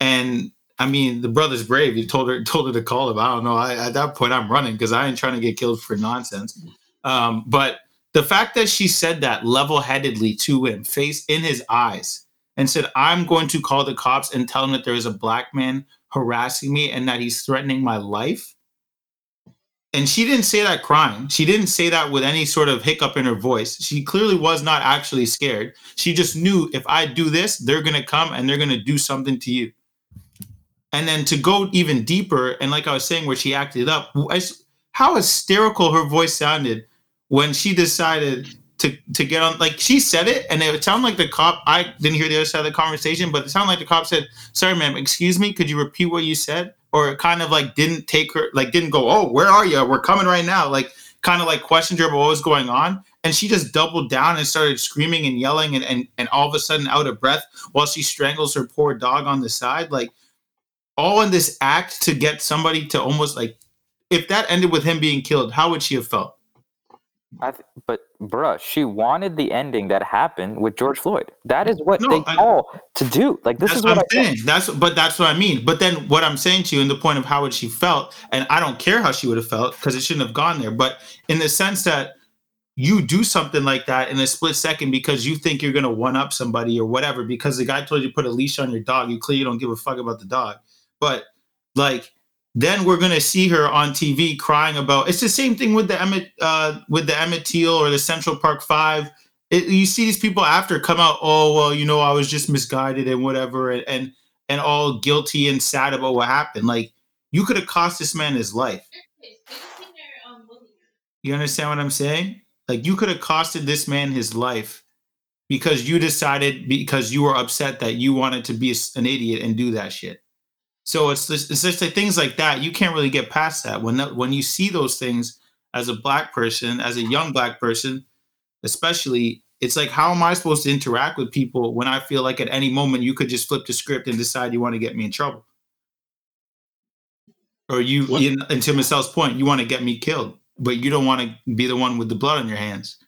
And I mean, the brother's brave. He told her told her to call him. I don't know. I, at that point, I'm running because I ain't trying to get killed for nonsense. Um, but the fact that she said that level headedly to him, face in his eyes, and said, I'm going to call the cops and tell them that there is a black man harassing me and that he's threatening my life. And she didn't say that crying. She didn't say that with any sort of hiccup in her voice. She clearly was not actually scared. She just knew if I do this, they're going to come and they're going to do something to you. And then to go even deeper, and like I was saying, where she acted up, how hysterical her voice sounded when she decided to to get on like she said it and it sounded like the cop i didn't hear the other side of the conversation but it sounded like the cop said sorry ma'am excuse me could you repeat what you said? Or kind of like didn't take her like didn't go oh where are you? We're coming right now like kind of like questioned her about what was going on and she just doubled down and started screaming and yelling and, and and all of a sudden out of breath while she strangles her poor dog on the side like all in this act to get somebody to almost like if that ended with him being killed how would she have felt I th- but bruh, she wanted the ending that happened with George Floyd. That is what No, they I- call to do. Like this is what, what, I'm saying. That's but that's what I mean. But then what I'm saying to you in the point of how would she felt, and I don't care how she would have felt because it shouldn't have gone there. But in the sense that you do something like that in a split second because you think you're gonna one up somebody or whatever, because the guy told you to put a leash on your dog, you clearly don't give a fuck about the dog. But like then we're gonna see her on TV crying about it's the same thing with the Emmett uh with the Emmett Till or the Central Park Five it, you see these people after come out, oh well, you know, I was just misguided and whatever, and and, and all guilty and sad about what happened. Like you could have cost this man his life. You understand what I'm saying? Like you could have costed this man his life because you decided because you were upset that you wanted to be an idiot and do that shit. So it's just, it's just like things like that. You can't really get past that when that, when you see those things as a black person, as a young black person, especially. It's like how am I supposed to interact with people when I feel like at any moment you could just flip the script and decide you want to get me in trouble, or you, in, and to Michelle's point, you want to get me killed, but you don't want to be the one with the blood on your hands.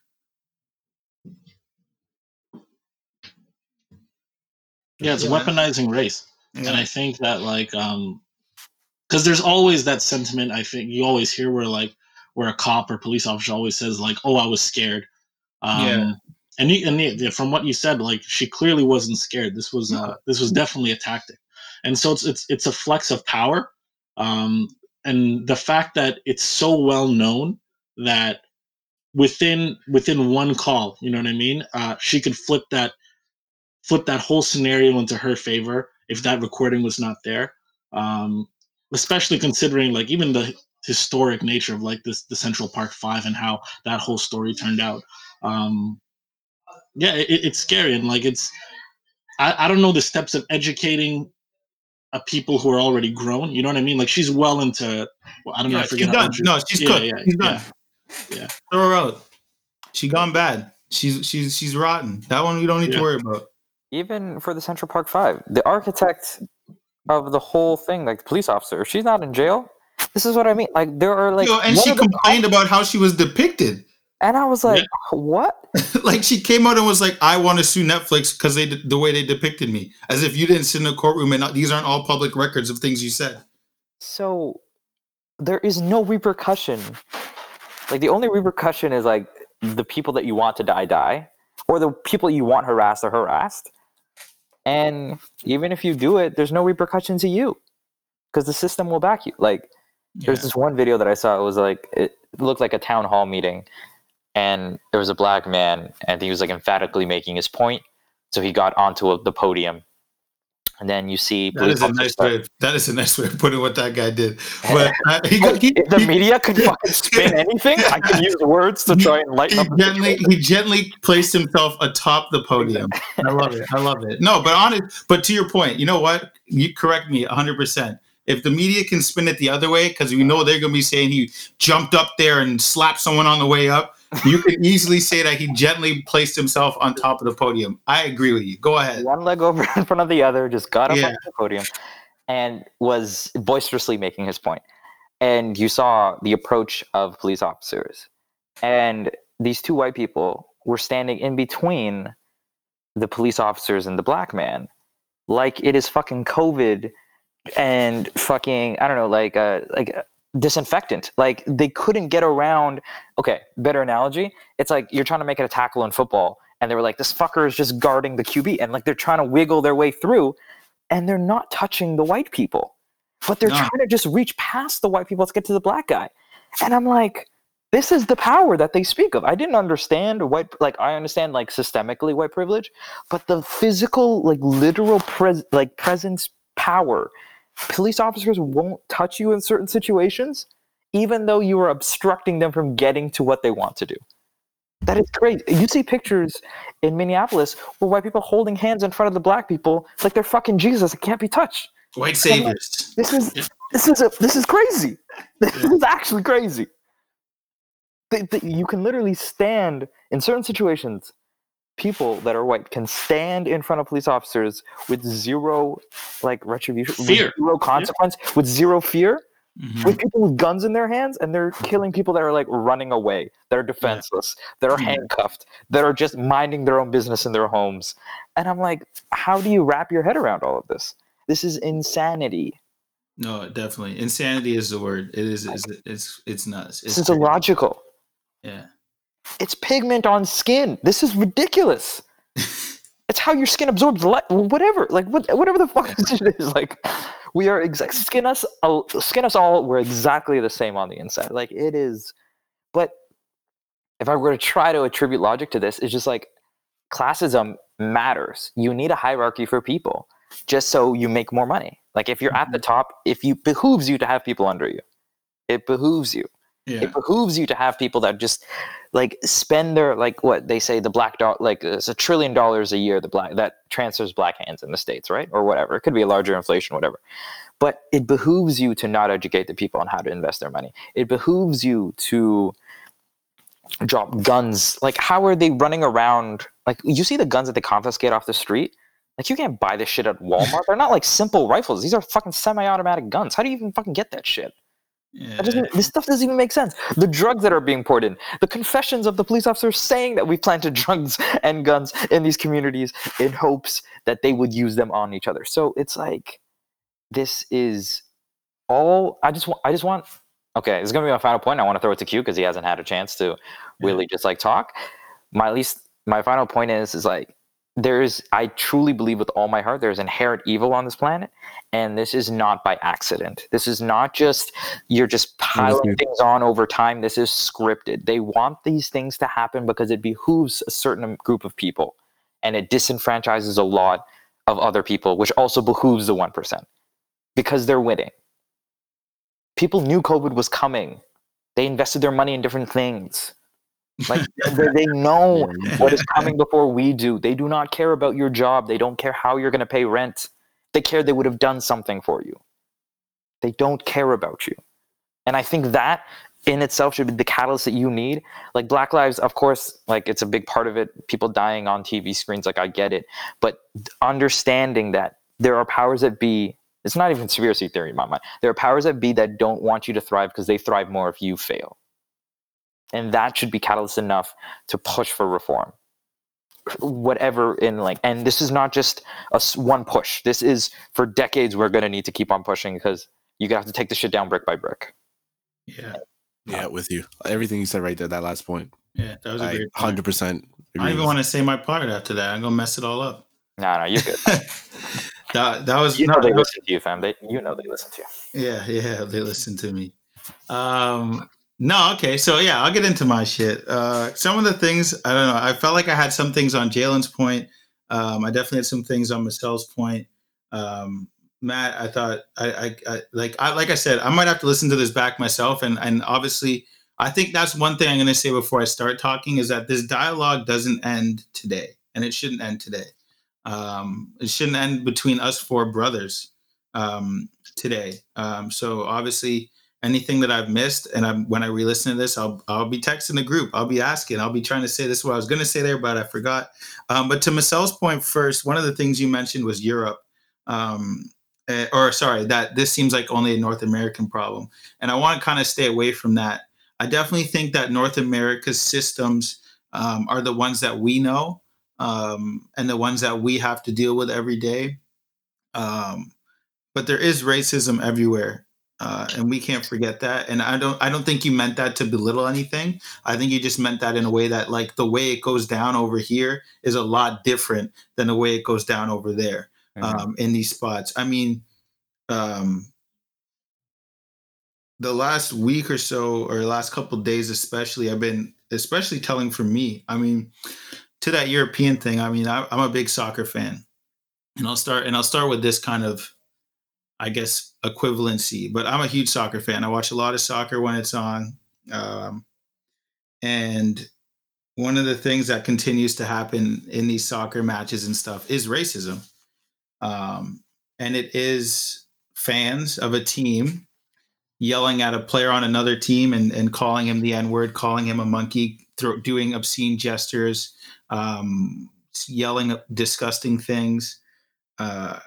Yeah, it's weaponizing race. And i think that like um because there's always that sentiment i think you always hear where like where a cop or police officer always says like oh i was scared. Um Yeah. and you, and the, from what you said like she clearly wasn't scared. This was uh this was definitely a tactic. And so it's it's it's a flex of power um and the fact that it's so well known that within within one call you know what i mean? Uh she could flip that flip that whole scenario into her favor if that recording was not there um especially considering like even the historic nature of like this the central park five and how that whole story turned out um yeah it, it's scary and like it's I, I don't know the steps of educating a people who are already grown you know what i mean like she's well into well, i don't know Yeah, I she's done. No, she's Yeah, cooked. yeah, she's done. yeah. Yeah. Throw her out. She gone bad. She's she's she's rotten. That one we don't need Yeah. to worry about. Even for the Central Park Five, the architect of the whole thing, like the police officer, she's not in jail. This is what I mean. Like there are like, Yo, and she are the- complained about how she was depicted. and I was like, what? like she came out and was like, "I want to sue Netflix because they the way they depicted me, as if you didn't sit in a courtroom and not, these aren't all public records of things you said." So there is no repercussion. Like the only repercussion is like the people that you want to die die, or the people you want harassed are harassed. And even if you do it, there's no repercussion to you because the system will back you. Like there's this one video that I saw. It was like it looked like a town hall meeting, and there was a black man, and he was like emphatically making his point. So he got onto a, the podium, and then you see That is a nice way. That is a nice way of putting what that guy did. But uh, he, he, if the he- media could fucking spin anything, I can use words to try and lighten he up. gently he gently placed himself atop the podium. I love it. I love it. No, but honest, but to your point, you know what? You correct me 100%. If the media can spin it the other way, because we know they're going to be saying he jumped up there and slapped someone on the way up, you could easily say that he gently placed himself on top of the podium. I agree with you. Go ahead. One leg over in front of the other, just got up Yeah. on the podium, and was boisterously making his point. And you saw the approach of police officers, and these two white people were standing in between the police officers and the black man, like it is fucking COVID and fucking I don't know, like uh, like uh, disinfectant. Like they couldn't get around. Okay, better analogy. It's like you're trying to make it a tackle in football, and they were like, "This fucker is just guarding the QB," and like they're trying to wiggle their way through, and they're not touching the white people, but they're No. trying to just reach past the white people to get to the black guy, and I'm like. This is the power that they speak of. I didn't understand white, like I understand like systemically white privilege, but the physical, like literal, pres- like presence power police officers won't touch you in certain situations, even though you are obstructing them from getting to what they want to do. That is great. You see pictures in Minneapolis where white people holding hands in front of the black people like they're fucking Jesus. It can't be touched. White saviors. This is Yeah. this is a this is crazy. This is actually crazy. They- they- you can literally stand in certain situations. People that are white can stand in front of police officers with zero like retribution, Fear. zero consequence, with zero fear, Mhm. with people with guns in their hands, and they're killing people that are like running away, that are defenseless, that are Mhm. handcuffed, that are just minding their own business in their homes. And I'm like, how do you wrap your head around all of this? This is insanity. No, definitely. Insanity is the word. It is. It's it's, it's nuts. This It's is illogical. yeah. It's pigment on skin. This is ridiculous. it's how your skin absorbs light. Whatever, like what, whatever the fuck this is. Like we are exact skin us, all- skin us all. We're exactly the same on the inside. Like it is. But if I were to try to attribute logic to this, it's just like classism matters. You need a hierarchy for people, just so you make more money. Like if you're at the mm-hmm. top, if you behooves you to have people under you, it behooves you. Yeah. It behooves you to have people that just like spend their like what they say the black dot like uh, it's a trillion dollars a year the black that transfers black hands in the states right? Or whatever. It could be a larger inflation whatever. But it behooves you to not educate the people on how to invest their money. It behooves you to drop guns. Like how are they running around? Like you see the guns that they confiscate off the street? Like you can't buy this shit at walmart. They're not like simple rifles. These are fucking semi-automatic guns. How do you even fucking get that shit Yeah. doesn't, this stuff doesn't even make sense. The drugs that are being poured in, the confessions of the police officers saying that we planted drugs and guns in these communities in hopes that they would use them on each other. So it's like, this is all. I just want. I just want. Okay, this is gonna be my final point. I want to throw it to Q because he hasn't had a chance to really just like talk. My least my final point is is like there's I truly believe with all my heart there's inherent evil on this planet, and this is not by accident. This is not just you're just piling things on over time. This is scripted. They want these things to happen because it behooves a certain group of people, and it disenfranchises a lot of other people, which also behooves the one percent because they're winning. People knew COVID was coming. They invested their money in different things. Like they, they know what is coming before we do. They do not care about your job. They don't care how you're going to pay rent. They care they would have done something for you. They don't care about you. And I think that in itself should be the catalyst that you need. Like Black Lives, of course, like it's a big part of it. People dying on TV screens, like I get it. But understanding that there are powers that be, it's not even conspiracy theory in my mind. There are powers that be that don't want you to thrive because they thrive more if you fail and that should be catalyst enough to push for reform whatever in like and this is not just a s- one push this is for decades we're going to need to keep on pushing because you have to take the shit down brick by brick Yeah. Yeah, with you. Everything you said right there, that last point. Yeah. That was a great point. hundred percent. I don't even want to say my part after that. I'm gonna mess it all up. no no you're good that that was you know no, they listen to you fam they, you know they listen to you Yeah, yeah, they listen to me. Um, no, okay, so yeah, I'll get into my shit. Uh, some of the things I don't know. I felt like I had some things on Jalen's point. Um, I definitely had some things on Michelle's point. Um, Matt, I thought I, I, I like I like I said, I might have to listen to this back myself, and and obviously, I think that's one thing I'm going to say before I start talking is that this dialogue doesn't end today, and it shouldn't end today. Um, it shouldn't end between us four brothers um, today. Um, so obviously, anything that I've missed, and I'm when I re-listen to this, I'll I'll be texting the group. I'll be asking. I'll be trying to say this is what I was going to say there, but I forgot. Um, but to Marcel's point first, one of the things you mentioned was Europe. Um, eh, or sorry, that this seems like only a North American problem, and I want to kind of stay away from that. I definitely think that North America's systems um, are the ones that we know um, and the ones that we have to deal with every day. Um, but there is racism everywhere, uh, and we can't forget that. And I don't, I don't think you meant that to belittle anything. I think you just meant that in a way that, like, the way it goes down over here is a lot different than the way it goes down over there Mhm. um, in these spots. I mean, um, the last week or so, or last couple days, especially, I've been especially telling for me. I mean, to that European thing. I mean, I, I'm a big soccer fan, and I'll start and I'll start with this kind of, I guess, equivalency. But I'm a huge soccer fan. I watch a lot of soccer when it's on, um, and one of the things that continues to happen in these soccer matches and stuff is racism um, and it is fans of a team yelling at a player on another team and, and calling him the N word, calling him a monkey, doing obscene gestures, um, yelling disgusting things. Uh,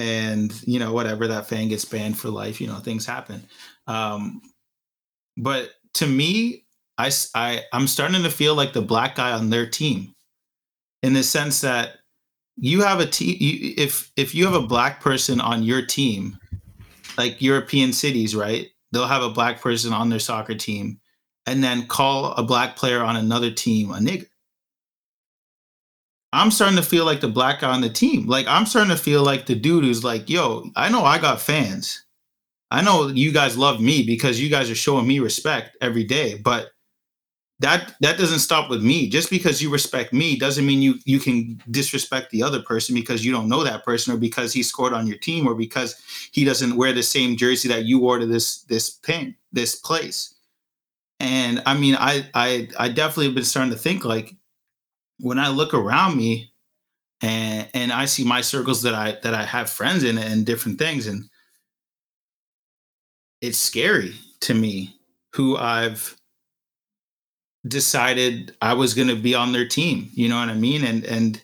and, you know, whatever, that fan gets banned for life, you know, things happen. Um, but to me, i i i'm starting to feel like the black guy on their team in the sense that you have a team if if you have a black person on your team like european cities right they'll have a black person on their soccer team and then call a black player on another team a nigger i'm starting to feel like the black guy on the team. Like i'm starting to feel like the dude who's like yo i know i got fans. I know you guys love me because you guys are showing me respect every day but that that doesn't stop with me. Just because you respect me doesn't mean you you can disrespect the other person because you don't know that person or because he scored on your team or because he doesn't wear the same jersey that you wore to this this thing this place. And I mean, I I I definitely have been starting to think like when I look around me and and I see my circles that I that I have friends in and different things and it's scary to me who I've decided I was going to be on their team. You know what I mean? And and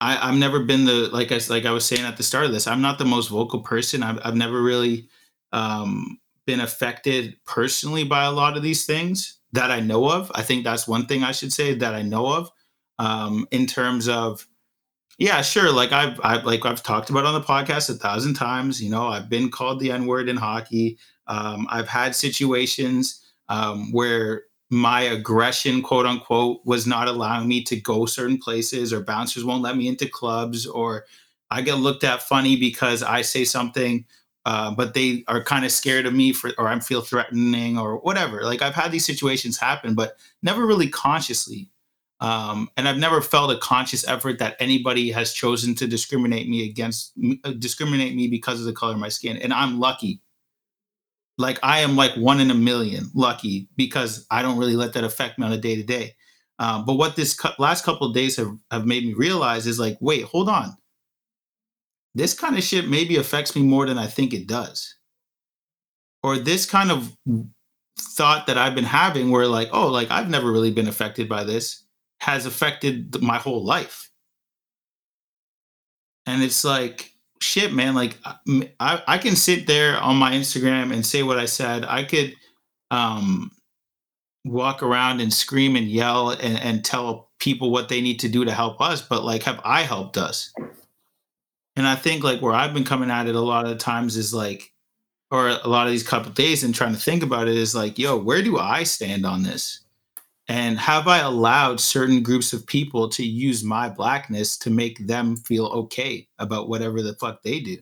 I, I've never been the like I like I was saying at the start of this. I'm not the most vocal person. I've I've never really um, been affected personally by a lot of these things that I know of. I think that's one thing I should say that I know of um, in terms of yeah, sure. Like I've, I've like I've talked about on the podcast a thousand times. You know, I've been called the N word in hockey. Um, I've had situations um, where my aggression, quote unquote, was not allowing me to go certain places, or bouncers won't let me into clubs, or I get looked at funny because I say something, uh, but they are kind of scared of me for, or I feel threatening, or whatever. Like I've had these situations happen, but never really consciously. Um, and I've never felt a conscious effort that anybody has chosen to discriminate me against, uh, discriminate me because of the color of my skin. And I'm lucky like I am like one in a million lucky because I don't really let that affect me on a day to day. But what this cu- last couple days have, have made me realize is like, wait, hold on. This kind of shit maybe affects me more than I think it does. Or this kind of thought that I've been having where like, oh, like I've never really been affected by this has affected my whole life. And it's like, shit, man, like I, I can sit there on my Instagram and say what I said. I could um, walk around and scream and yell and, and tell people what they need to do to help us, but like, have I helped us? And I think like where I've been coming at it a lot of times is like, or a lot of these couple days and trying to think about it is like, yo, where do I stand on this? And have I allowed certain groups of people to use my blackness to make them feel okay about whatever the fuck they do?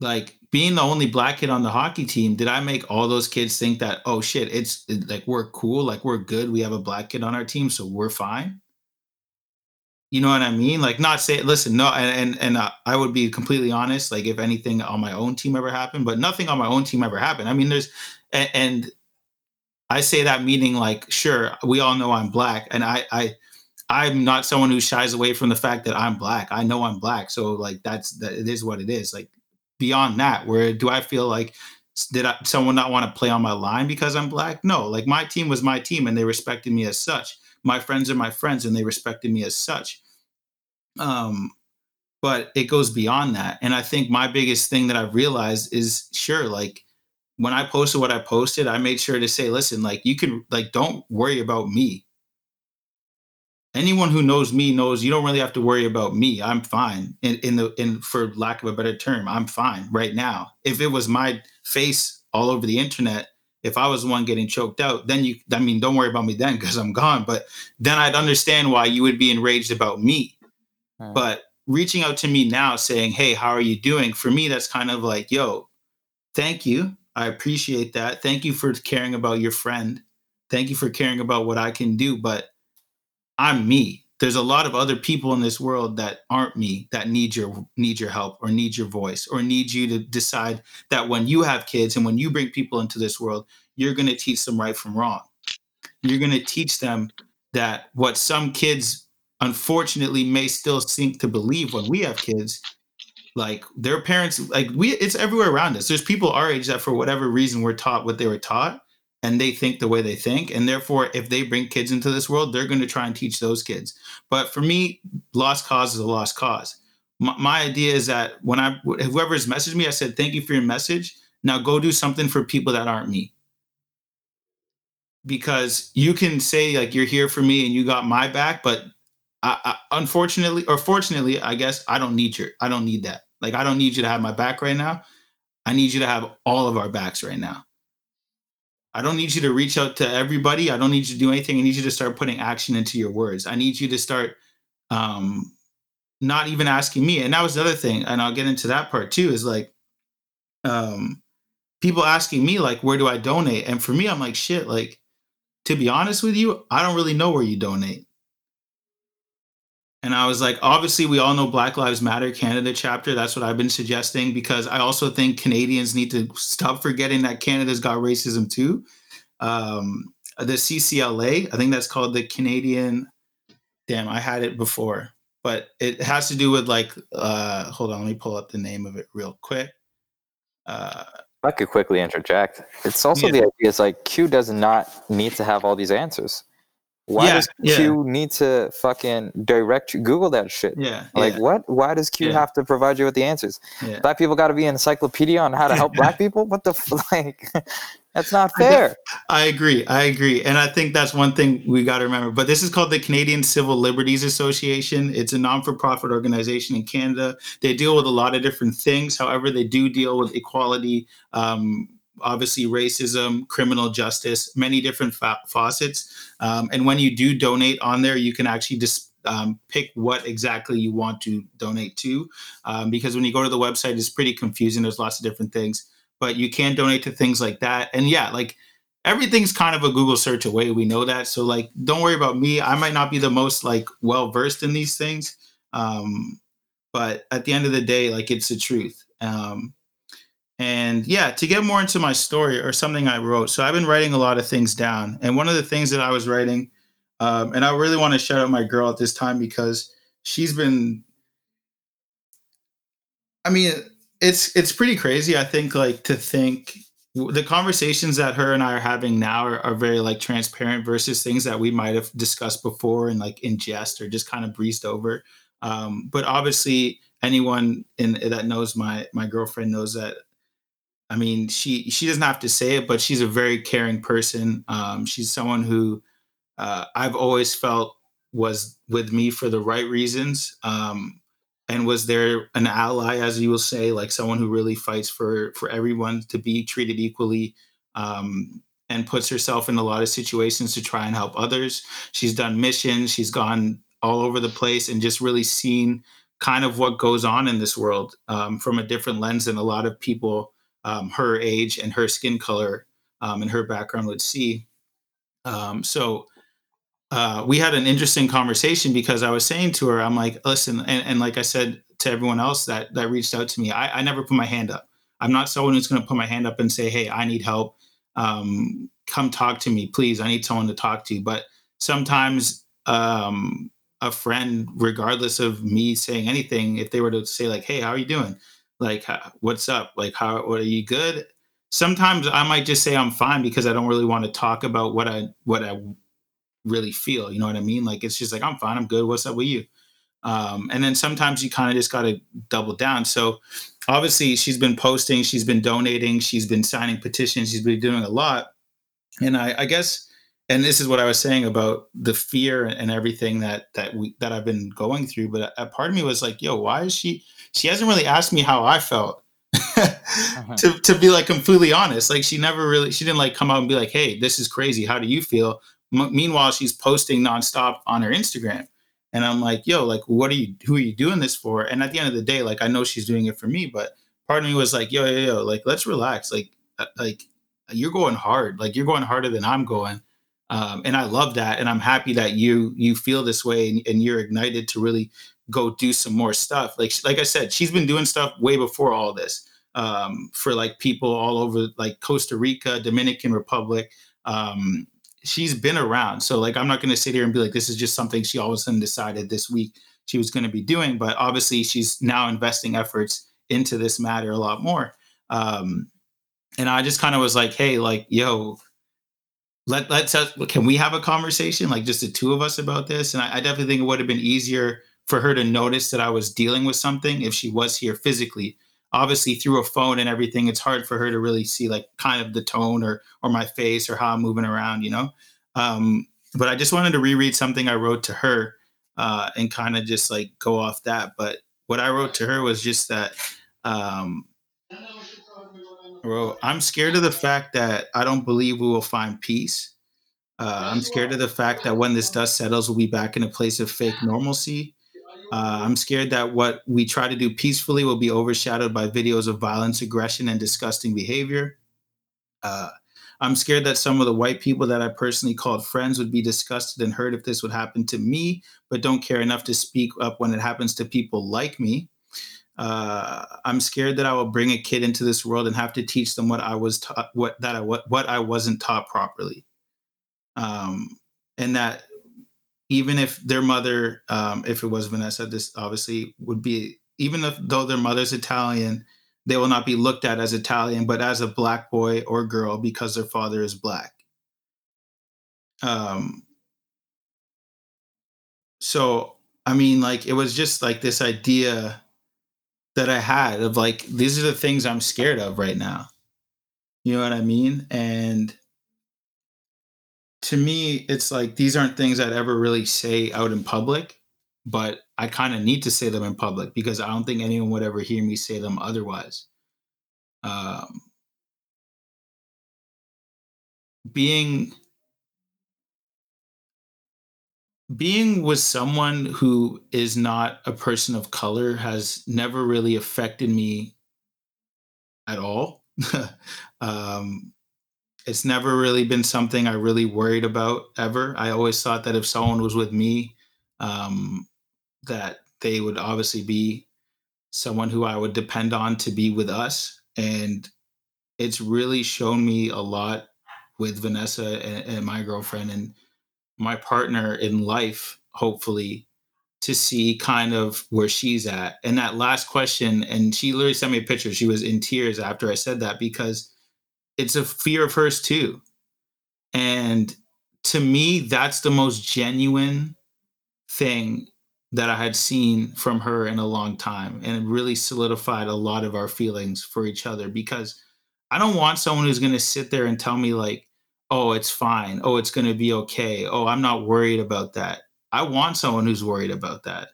Like being the only black kid on the hockey team, did I make all those kids think that, oh shit, it's like we're cool, like we're good, we have a black kid on our team, so we're fine? You know what I mean? Like not say, listen, no, and and, and uh, I would be completely honest. Like if anything on my own team ever happened, but nothing on my own team ever happened. I mean, there's and, and I say that meaning like, sure, we all know I'm black, and I, I, I'm not someone who shies away from the fact that I'm black. I know I'm black, so like that's that. It is what it is. Like beyond that, where do I feel like did I, someone not want to play on my line because I'm black? No, like my team was my team, and they respected me as such. My friends are my friends, and they respected me as such. Um, but it goes beyond that, and I think my biggest thing that I've realized is sure, like when I posted what I posted, I made sure to say, listen, like you can like don't worry about me. Anyone who knows me knows you don't really have to worry about me. I'm fine. In, in the in for lack of a better term, I'm fine right now. If it was my face all over the internet, if I was the one getting choked out, then you I mean don't worry about me then because I'm gone. But then I'd understand why you would be enraged about me. Hmm. But reaching out to me now saying, Hey, how are you doing? For me, that's kind of like, yo, thank you I appreciate that. Thank you for caring about your friend. Thank you for caring about what I can do. But I'm me. There's a lot of other people in this world that aren't me that need your need your help or need your voice or need you to decide that when you have kids and when you bring people into this world, you're going to teach them right from wrong. You're going to teach them that what some kids unfortunately may still seem to believe when we have kids like their parents like we it's everywhere around us. There's people our age that for whatever reason were taught what they were taught and they think the way they think and therefore if they bring kids into this world they're going to try and teach those kids. But for me lost cause is a lost cause. My, my idea is that when i whoever's messaged me i said thank you for your message. Now go do something for people that aren't me. Because you can say like you're here for me and you got my back but I, I, unfortunately or fortunately, I guess I don't need your I don't need that. Like I don't need you to have my back right now. I need you to have all of our backs right now. I don't need you to reach out to everybody. I don't need you to do anything. I need you to start putting action into your words. I need you to start um not even asking me. And that was the other thing, and I'll get into that part too, is like um people asking me like where do I donate? And for me, I'm like, shit, like to be honest with you, I don't really know where you donate and I was like, obviously, we all know Black Lives Matter Canada chapter. That's what I've been suggesting because I also think Canadians need to stop forgetting that Canada's got racism too. Um, the CCLA, I think that's called the Canadian. Damn, I had it before, but it has to do with like. Uh, hold on, let me pull up the name of it real quick. Uh, I could quickly interject. It's also Yeah. the idea is like Q does not need to have all these answers. Why Yeah, does yeah. Q need to fucking direct you? Google that shit. yeah, Like yeah, what? Why does Q Yeah. have to provide you with the answers? yeah. Black people got to be an encyclopedia on how to help black people. What the f- like? That's not fair. I agree. I agree. And I think that's one thing we got to remember. But this is called the Canadian Civil Liberties Association. It's a non for profit organization in Canada. They deal with a lot of different things. However, they do deal with equality, um, obviously, racism, criminal justice, many different fa- faucets. Um, and when you do donate on there, you can actually just um, pick what exactly you want to donate to. Um, because when you go to the website, it's pretty confusing. There's lots of different things but you can donate to things like that. And yeah, like everything's kind of a Google search away. We know that. So like, don't worry about me. I might not be the most like well versed in these things, um, but at the end of the day, like it's the truth. Um, and yeah, to get more into my story or something I wrote. So I've been writing a lot of things down, and one of the things that I was writing, um, and I really want to shout out my girl at this time because she's been. I mean, it's it's pretty crazy. I think like to think the conversations that her and I are having now are, are very like transparent versus things that we might have discussed before and like in jest or just kind of breezed over. Um, but obviously, anyone in that knows my my girlfriend knows that. I mean, she she doesn't have to say it, but she's a very caring person. Um, she's someone who uh, I've always felt was with me for the right reasons. Um, and was there an ally as you will say like someone who really fights for for everyone to be treated equally um, and puts herself in a lot of situations to try and help others she's done missions she's gone all over the place and just really seen kind of what goes on in this world um, from a different lens than a lot of people um, her age and her skin color um, and her background would see um, so uh, we had an interesting conversation because I was saying to her, I'm like, listen, and, and like I said to everyone else that that reached out to me, I, I never put my hand up. I'm not someone who's going to put my hand up and say, hey, I need help. Um, come talk to me, please. I need someone to talk to. But sometimes um, a friend, regardless of me saying anything, if they were to say like, hey, how are you doing? Like, what's up? Like, how what are you good? Sometimes I might just say I'm fine because I don't really want to talk about what I what I really feel. You know what I mean? Like it's just like I'm fine, I'm good. What's up with you? Um, and then sometimes you kind of just got to double down. So obviously she's been posting, she's been donating, she's been signing petitions, she's been doing a lot. And I, I guess, and this is what I was saying about the fear and everything that that we that I've been going through. But a, a part of me was like, yo, why is she? She hasn't really asked me how I felt. to, to be like completely honest like she never really she didn't like come out and be like hey this is crazy. How do you feel? M- meanwhile she's posting nonstop on her instagram. And i'm like yo like what are you who are you doing this for? And at the end of the day like i know she's doing it for me but part of me was like yo yo yo like let's relax. Like uh, like you're going hard. Like you're going harder than i'm going. Um, and i love that. And i'm happy that you you feel this way and, and you're ignited to really go do some more stuff like like i said she's been doing stuff way before all this um, for like people all over like Costa Rica, Dominican Republic. Um, she's been around. So like I'm not gonna sit here and be like, this is just something she all of a sudden decided this week she was gonna be doing. But obviously she's now investing efforts into this matter a lot more. Um, and I just kind of was like, hey, like, yo, let let's uh, can we have a conversation like just the two of us about this? And I, I definitely think it would have been easier for her to notice that I was dealing with something if she was here physically. Obviously through a phone and everything it's hard for her to really see like kind of the tone or or my face or how i'm moving around you know? Um but i just wanted to reread something i wrote to her uh and kind of just like go off that. But what i wrote to her was just that um wrote, i'm scared of the fact that i don't believe we will find peace. Uh, i'm scared of the fact that when this dust settles we'll be back in a place of fake normalcy uh, I'm scared that what we try to do peacefully will be overshadowed by videos of violence, aggression, and disgusting behavior. Uh, I'm scared that some of the white people that I personally called friends would be disgusted and hurt if this would happen to me, but don't care enough to speak up when it happens to people like me. Uh, I'm scared that I will bring a kid into this world and have to teach them what I was taught, what that I what what I wasn't taught properly, um, and that even if their mother, um, if it was Vanessa, this obviously would be even if though their mother's Italian, they will not be looked at as Italian, but as a black boy or girl because their father is black. Um, so I mean, like it was just like this idea that I had of like these are the things I'm scared of right now. You know what I mean? And to me, it's like these aren't things I'd ever really say out in public, but I kind of need to say them in public because I don't think anyone would ever hear me say them otherwise. Um, being being with someone who is not a person of color has never really affected me at all. um, it's never really been something I really worried about ever. I always thought that if someone was with me, um, that they would obviously be someone who I would depend on to be with us. And it's really shown me a lot with Vanessa and, and my girlfriend and my partner in life, hopefully, to see kind of where she's at. And that last question, and she literally sent me a picture. She was in tears after I said that because it's a fear of hers too. And to me, that's the most genuine thing that I had seen from her in a long time. And it really solidified a lot of our feelings for each other because I don't want someone who's going to sit there and tell me, like, oh, it's fine. Oh, it's going to be okay. Oh, I'm not worried about that. I want someone who's worried about that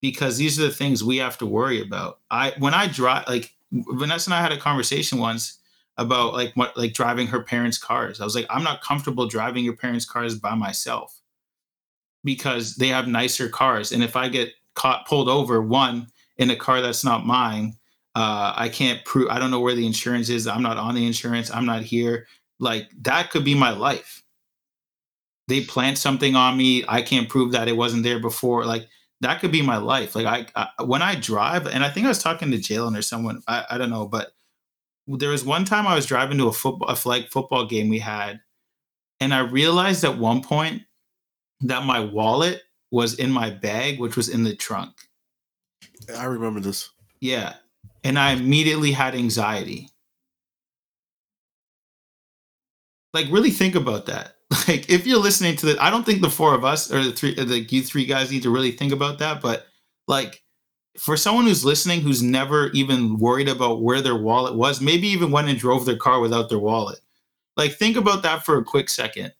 because these are the things we have to worry about. I, when I drive, like, Vanessa and I had a conversation once about like what like driving her parents' cars. I was like, I'm not comfortable driving your parents' cars by myself because they have nicer cars. And if I get caught pulled over, one in a car that's not mine, uh, I can't prove. I don't know where the insurance is. I'm not on the insurance. I'm not here. Like that could be my life. They plant something on me. I can't prove that it wasn't there before. Like that could be my life. Like I, I when I drive, and I think I was talking to Jalen or someone. I, I don't know, but there was one time I was driving to a football a flag football game we had, and I realized at one point that my wallet was in my bag, which was in the trunk. I remember this. Yeah. And I immediately had anxiety. Like, really think about that. Like, if you're listening to the, I don't think the four of us or the three, like you three guys need to really think about that. But like, for someone who's listening who's never even worried about where their wallet was, maybe even went and drove their car without their wallet. Like think about that for a quick second.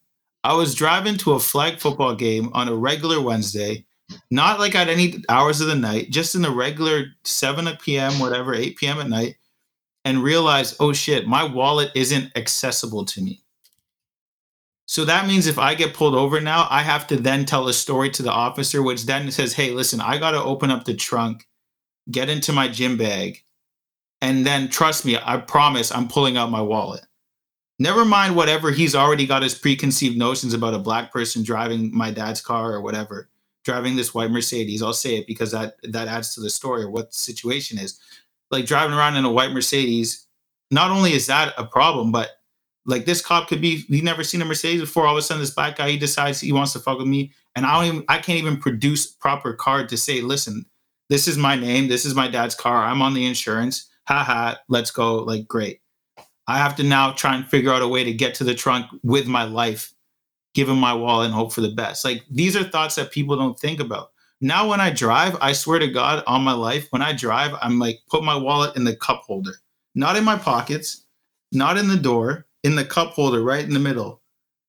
I was driving to a flag football game on a regular Wednesday, not like at any hours of the night, just in the regular 7 p.m., whatever, 8 p.m. at night, and realized, oh shit, my wallet isn't accessible to me. So that means if I get pulled over now, I have to then tell a story to the officer, which then says, hey, listen, I got to open up the trunk get into my gym bag, and then trust me, I promise I'm pulling out my wallet. Never mind whatever he's already got his preconceived notions about a black person driving my dad's car or whatever, driving this white Mercedes. I'll say it because that that adds to the story or what the situation is. Like driving around in a white Mercedes, not only is that a problem, but like this cop could be he never seen a Mercedes before. All of a sudden, this black guy he decides he wants to fuck with me, and I don't even I can't even produce proper card to say, listen, this is my name. This is my dad's car. I'm on the insurance. Haha, let's go. Like, great. I have to now try and figure out a way to get to the trunk with my life, give him my wallet and hope for the best. Like, these are thoughts that people don't think about. Now, when I drive, I swear to God on my life, when I drive, I'm like, put my wallet in the cup holder, not in my pockets, not in the door, in the cup holder, right in the middle.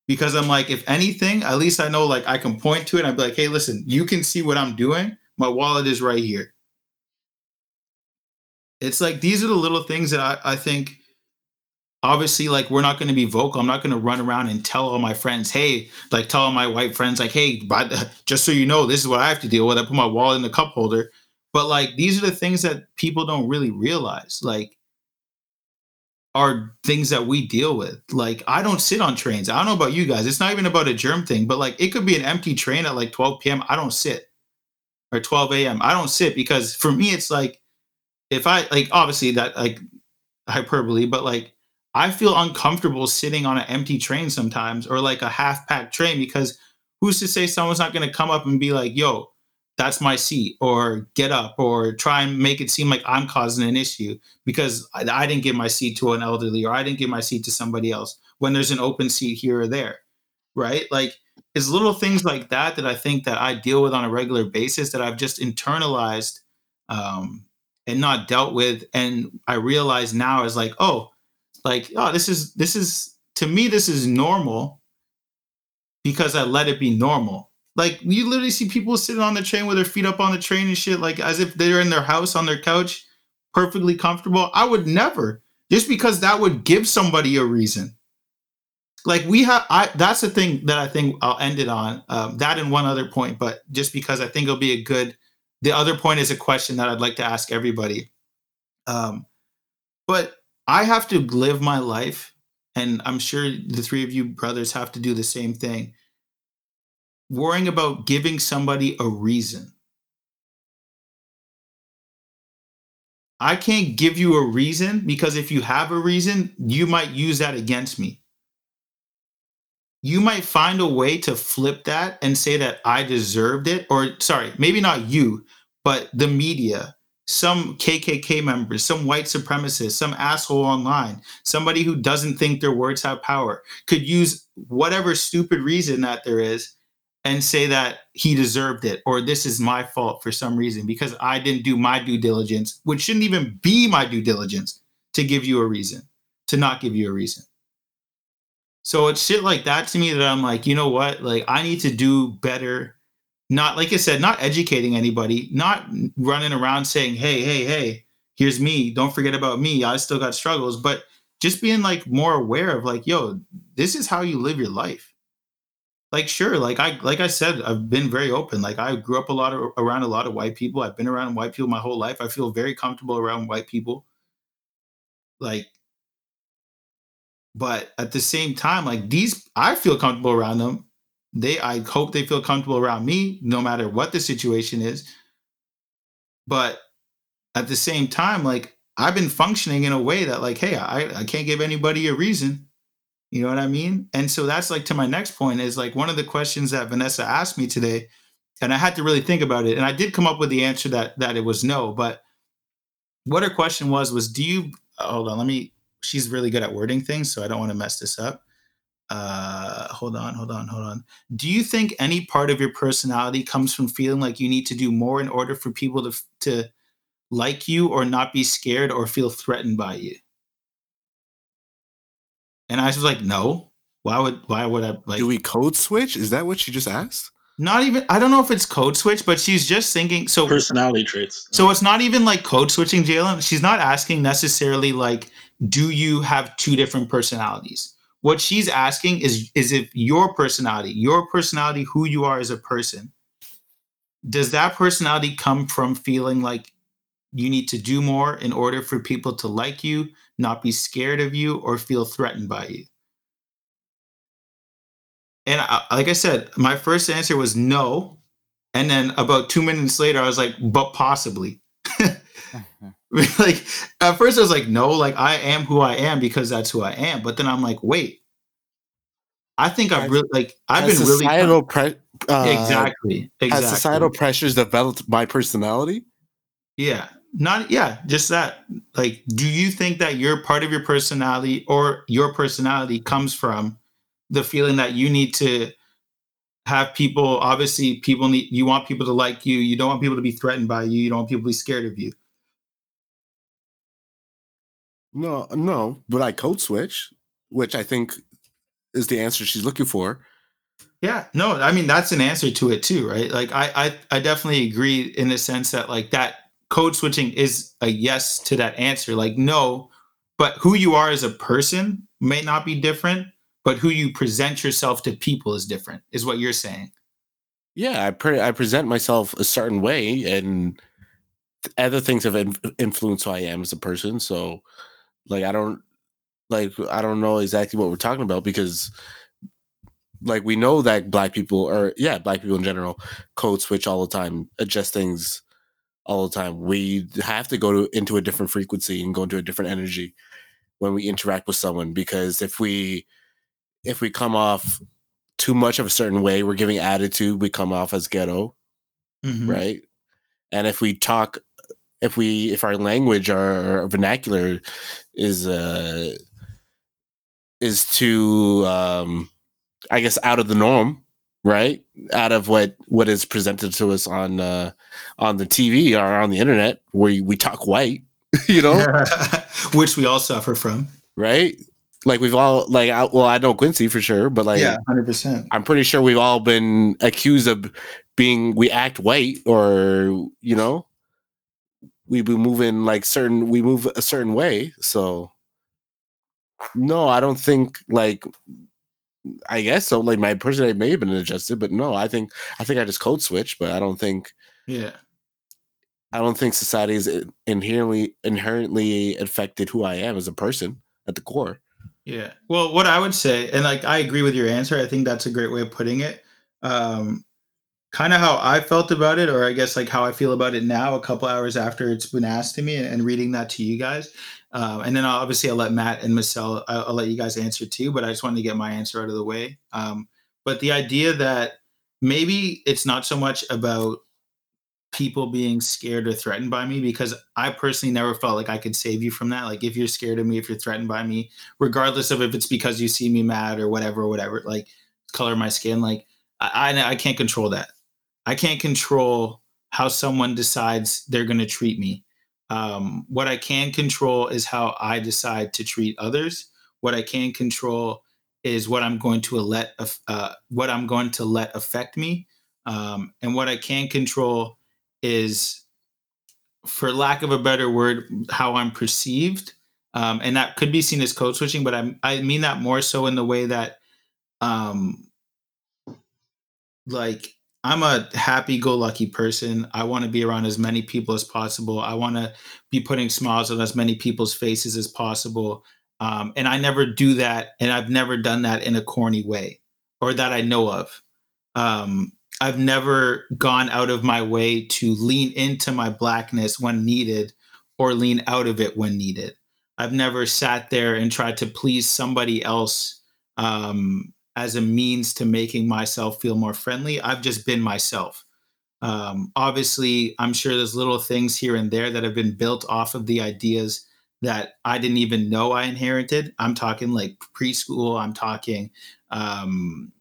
Because I'm like, if anything, at least I know like I can point to it. I'd be like, hey, listen, you can see what I'm doing my wallet is right here. It's like these are the little things that I, I think obviously like we're not going to be vocal i'm not going to run around and tell all my friends hey like tell all my white friends like hey just so you know this is what i have to deal with i put my wallet in the cup holder but like these are the things that people don't really realize like are things that we deal with. Like I don't sit on trains. I don't know about you guys. It's not even about a germ thing, but like it could be an empty train at like 12 p.m. I don't sit. Or 12 a.m. I don't sit because for me it's like if I like obviously that like hyperbole, but like I feel uncomfortable sitting on an empty train sometimes or like a half packed train because who's to say someone's not going to come up and be like, yo, that's my seat or get up or try and make it seem like I'm causing an issue because I, I didn't give my seat to an elderly or I didn't give my seat to somebody else when there's an open seat here or there. Right. Like it's little things like that that I think that I deal with on a regular basis that I've just internalized um, and not dealt with. And I realize now is like, oh, like oh this is this is to me this is normal because i let it be normal like you literally see people sitting on the train with their feet up on the train and shit like as if they're in their house on their couch perfectly comfortable i would never just because that would give somebody a reason like we have i that's the thing that i think i'll end it on um, that and one other point but just because i think it'll be a good the other point is a question that i'd like to ask everybody um, but I have to live my life, and I'm sure the three of you brothers have to do the same thing. Worrying about giving somebody a reason. I can't give you a reason because if you have a reason, you might use that against me. You might find a way to flip that and say that I deserved it, or sorry, maybe not you, but the media, some KKK members, some white supremacists, some asshole online, somebody who doesn't think their words have power could use whatever stupid reason that there is and say that he deserved it or this is my fault for some reason because I didn't do my due diligence, which shouldn't even be my due diligence to give you a reason, to not give you a reason. So it's shit like that to me that I'm like, you know what? Like, I need to do better not like I said, not educating anybody, not running around saying, "Hey, hey, hey, here's me. Don't forget about me. I still got struggles." But just being like more aware of like, "Yo, this is how you live your life." Like, sure, like I like I said, I've been very open. Like I grew up a lot of around a lot of white people. I've been around white people my whole life. I feel very comfortable around white people. Like but at the same time like these i feel comfortable around them. They i hope they feel comfortable around me no matter what the situation is. But at the same time like i've been functioning in a way that like hey i, I can't give anybody a reason. You know what i mean? And so that's like to my next point is like one of the questions that vanessa asked me today and i had to really think about it and i did come up with the answer that that it was no but what her question was was do you hold on let me she's really good at wording things so i don't want to mess this up uh hold on hold on hold on do you think any part of your personality comes from feeling like you need to do more in order for people to to like you or not be scared or feel threatened by you and i was like no why would why would i like Do we code switch? Is that what she just asked? not even i don't know if it's code switch but she's just thinking so Personality traits. so it's not even like code switching jalen she's not asking necessarily like do you have two different personalities? What she's asking is is if your personality your personality who you are as a person does that personality come from feeling like you need to do more in order for people to like you not be scared of you or feel threatened by you? And I, like i said my first answer was no. And then about two minutes later i was like but possibly like at first I was like, no, like I am who I am because that's who I am. But then I'm like, wait, I think I've really like I've been really societal pre- uh, exactly. Has exactly. societal pressures developed my personality? yeah. Not yeah just that. Like do you think that your part of your personality or your personality comes from the feeling that you need to have people obviously people need you want people to like you you don't want people to be threatened by you you don't want people to be scared of you No, no. But I code switch, which I think is the answer she's looking for. Yeah, no, I mean that's an answer to it too, right? Like I I I definitely agree in the sense that like that code switching is a yes to that answer. Like no, but who you are as a person may not be different, but who you present yourself to people is different, is what you're saying. Yeah, I pre- I present myself a certain way, and other things have in- influenced who I am as a person. So, like, I don't like I don't know exactly what we're talking about because like we know that black people or yeah, black people in general code switch all the time, adjust things all the time. We have to go to, into a different frequency and go into a different energy when we interact with someone because if we if we come off too much of a certain way, we're giving attitude, we come off as ghetto, Mhm. right? And if we talk if we if our language our, our vernacular is uh is too um I guess out of the norm, right? Out of what what is presented to us on uh on the TV or on the internet where we talk white, you know, Which we all suffer from. right? Like we've all like I, well I know Quincy for sure, but like yeah, hundred percent. I'm pretty sure we've all been accused of being we act white or you know we be moving like certain we move a certain way. So no, I don't think like I guess so. Like my personality may have been adjusted, but no, I think I think I just code switch, but I don't think Yeah. I don't think society is inherently inherently affected who I am as a person at the core. Yeah. Well, what I would say, and like I agree with your answer. I think that's a great way of putting it. Um, kind of how I felt about it, or I guess like how I feel about it now, a couple hours after it's been asked to me, and, and reading that to you guys. Um, and then I'll, obviously I'll let Matt and Marcel, I'll, I'll let you guys answer too. But I just wanted to get my answer out of the way. Um, but the idea that maybe it's not so much about people being scared or threatened by me because I personally never felt like I could save you from that. Like if you're scared of me, if you're threatened by me, regardless of if it's because you see me mad or whatever, whatever, like color my skin, like I, I can't control that. I can't control how someone decides they're going to treat me. Um, what I can control is how I decide to treat others. What I can control is what I'm going to let uh, what I'm going to let affect me, um, and what I can control is, for lack of a better word, how I'm perceived, um, and that could be seen as code switching. But I I mean that more so in the way that, um, like I'm a happy go lucky person. I want to be around as many people as possible. I want to be putting smiles on as many people's faces as possible. Um, and I never do that. And I've never done that in a corny way or that I know of. Um, I've never gone out of my way to lean into my blackness when needed or lean out of it when needed. I've never sat there and tried to please somebody else um, as a means to making myself feel more friendly. I've just been myself. Um, obviously, I'm sure there's little things here and there that have been built off of the ideas that I didn't even know I inherited. I'm talking like preschool. I'm talking, um,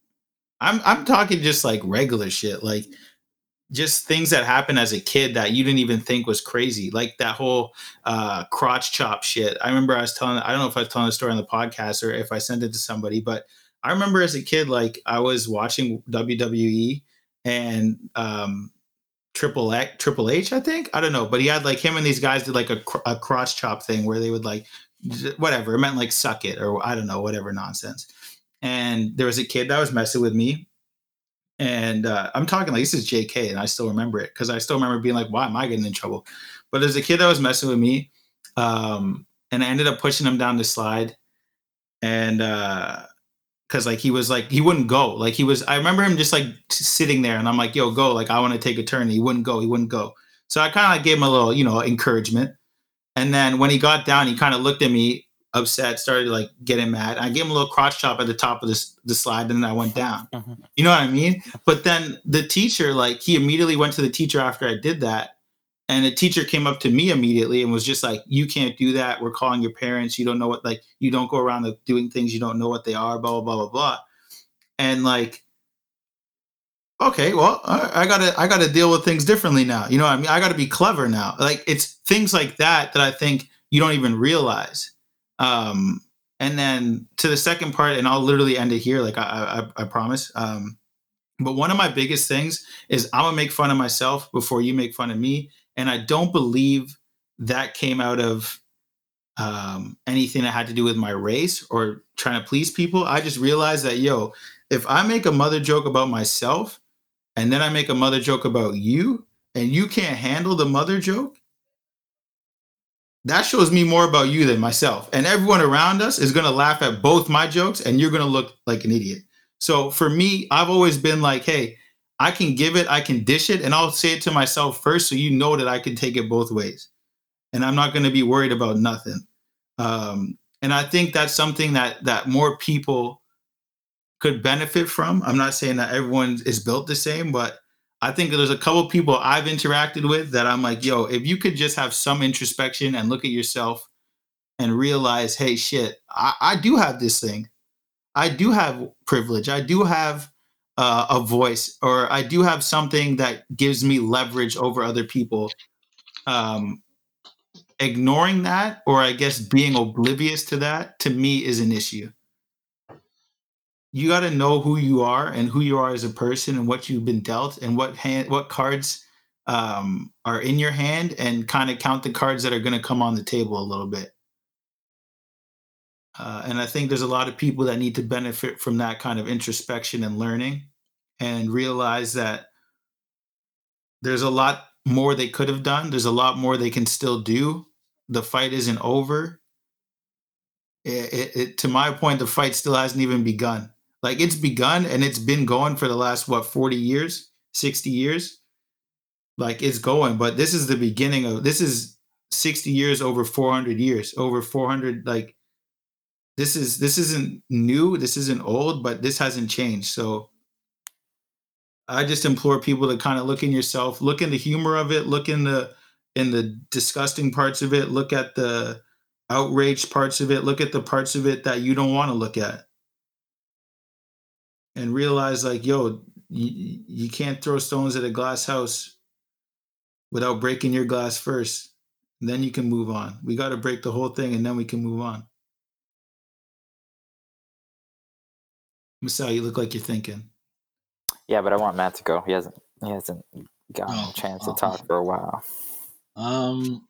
I'm I'm talking just like regular shit, like just things that happened as a kid that you didn't even think was crazy, like that whole uh, crotch chop shit. I remember I was telling, I don't know if I was telling the story on the podcast or if I sent it to somebody, but I remember as a kid, like I was watching WWE and um, Triple X, Triple H, I think. I don't know, but he had like him and these guys did like a, a crotch chop thing where they would like whatever it meant like suck it or I don't know whatever nonsense. And there was a kid that was messing with me, and uh, I'm talking like this is J.K. and I still remember it because I still remember being like, why am I getting in trouble? But there's a kid that was messing with me, um, and I ended up pushing him down the slide, and. uh because like he was like he wouldn't go. Like he was i remember him just like sitting there and i'm like yo go. Like i want to take a turn. And he wouldn't go. He wouldn't go. So i kind of like gave him a little you know encouragement. And then when he got down he kind of looked at me upset started like getting mad. I gave him a little crotch chop at the top of this the slide and then i went down. Mhm. you know what i mean? But then the teacher like he immediately went to the teacher after i did that and the teacher came up to me immediately and was just like you can't do that. We're calling your parents. You don't know what like you don't go around doing things you don't know what they are blah blah blah blah blah. And like okay well I, gotta i gotta deal with things differently now. You know what i mean? I gotta be clever now. Like it's things like that that i think you don't even realize. Um and then to the second part and i'll literally end it here like i i, I promise. Um but one of my biggest things is i'm gonna make fun of myself before you make fun of me and i don't believe that came out of um, anything that had to do with my race or trying to please people i just realized that yo if i make a mother joke about myself and then i make a mother joke about you and you can't handle the mother joke that shows me more about you than myself. And everyone around us is going to laugh at both my jokes and you're going to look like an idiot. So for me, I've always been like, hey, I can give it, I can dish it, and I'll say it to myself first so you know that I can take it both ways. And I'm not going to be worried about nothing. Um, and I think that's something that that more people could benefit from. I'm not saying that everyone is built the same, but I think there's a couple people I've interacted with that I'm like, yo, if you could just have some introspection and look at yourself and realize, hey, shit, I, I do have this thing. I do have privilege. I do have uh, a voice, or I do have something that gives me leverage over other people. Um, ignoring that, or I guess being oblivious to that, to me is an issue you got to know who you are and who you are as a person and what you've been dealt and what hand what cards um, are in your hand and kind of count the cards that are going to come on the table a little bit uh, and i think there's a lot of people that need to benefit from that kind of introspection and learning and realize that there's a lot more they could have done. There's a lot more they can still do. The fight isn't over. It, it, it, to my point the fight still hasn't even begun. Like it's begun and it's been going for the last what 40 years, 60 years. Like it's going, but this is the beginning of this is 60 years over 400 years, over 400 like this is this isn't new, this isn't old, but this hasn't changed. So I just implore people to kind of look in yourself, look in the humor of it, look in the in the disgusting parts of it, look at the outraged parts of it, look at the parts of it that you don't want to look at. And realize like yo you, you can't throw stones at a glass house without breaking your glass first. Then you can move on. We got to break the whole thing and then we can move on Masai, you look like you're thinking yeah but i want matt to go he hasn't he hasn't gotten oh, a chance to talk for a while um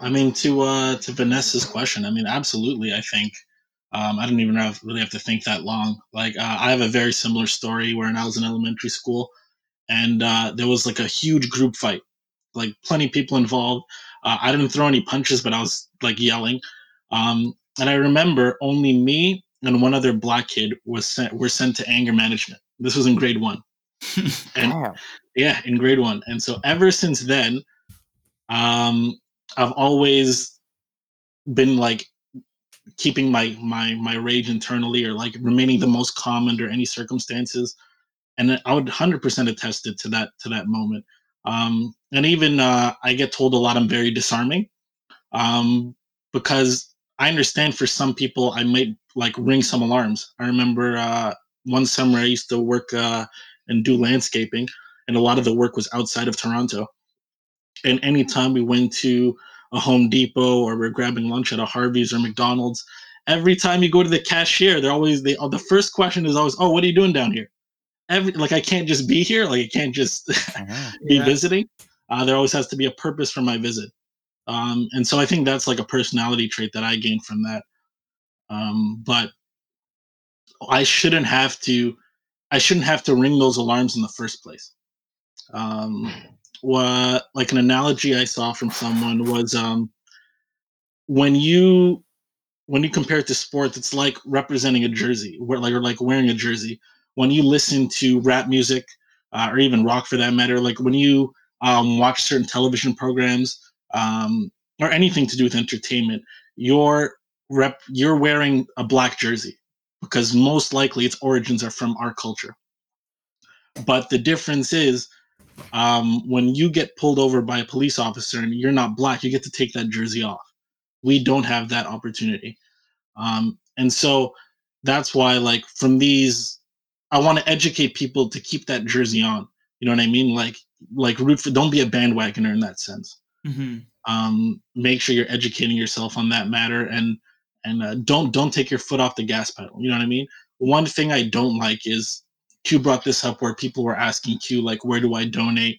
i mean to uh to vanessa's question i mean absolutely i think um, I don't even have, really have to think that long. Like uh, I have a very similar story where when I was in elementary school, and uh, there was like a huge group fight, like plenty of people involved. Uh, I didn't throw any punches, but I was like yelling. Um, and I remember only me and one other black kid was sent were sent to anger management. This was in grade one. and yeah, in grade one. And so ever since then, um, I've always been like keeping my my my rage internally or like remaining the most calm under any circumstances and i would 100% attest it to that to that moment um and even uh i get told a lot i'm very disarming um because i understand for some people i might like ring some alarms i remember uh one summer i used to work uh and do landscaping and a lot of the work was outside of toronto and anytime we went to a Home Depot or we're grabbing lunch at a Harvey's or McDonald's, every time you go to the cashier, they're always they oh, the first question is always, "Oh, what are you doing down here?" Every like I can't just be here, like I can't just be yeah. visiting. Uh, there always has to be a purpose for my visit, um, and so I think that's like a personality trait that I gained from that. Um, but I shouldn't have to. I shouldn't have to ring those alarms in the first place. Um, what like an analogy I saw from someone was um, when you when you compare it to sports, it's like representing a jersey, where like or like wearing a jersey. When you listen to rap music uh, or even rock for that matter, like when you um, watch certain television programs um, or anything to do with entertainment, you're rep you're wearing a black jersey because most likely its origins are from our culture. But the difference is um, when you get pulled over by a police officer and you're not black, you get to take that jersey off. We don't have that opportunity. Um, and so that's why, like, from these, I want to educate people to keep that jersey on. You know what I mean? Like, like root for. Don't be a bandwagoner in that sense. Mm-hmm. Um, make sure you're educating yourself on that matter, and and uh, don't don't take your foot off the gas pedal. You know what I mean? One thing I don't like is Q brought this up where people were asking Q like, "Where do I donate?"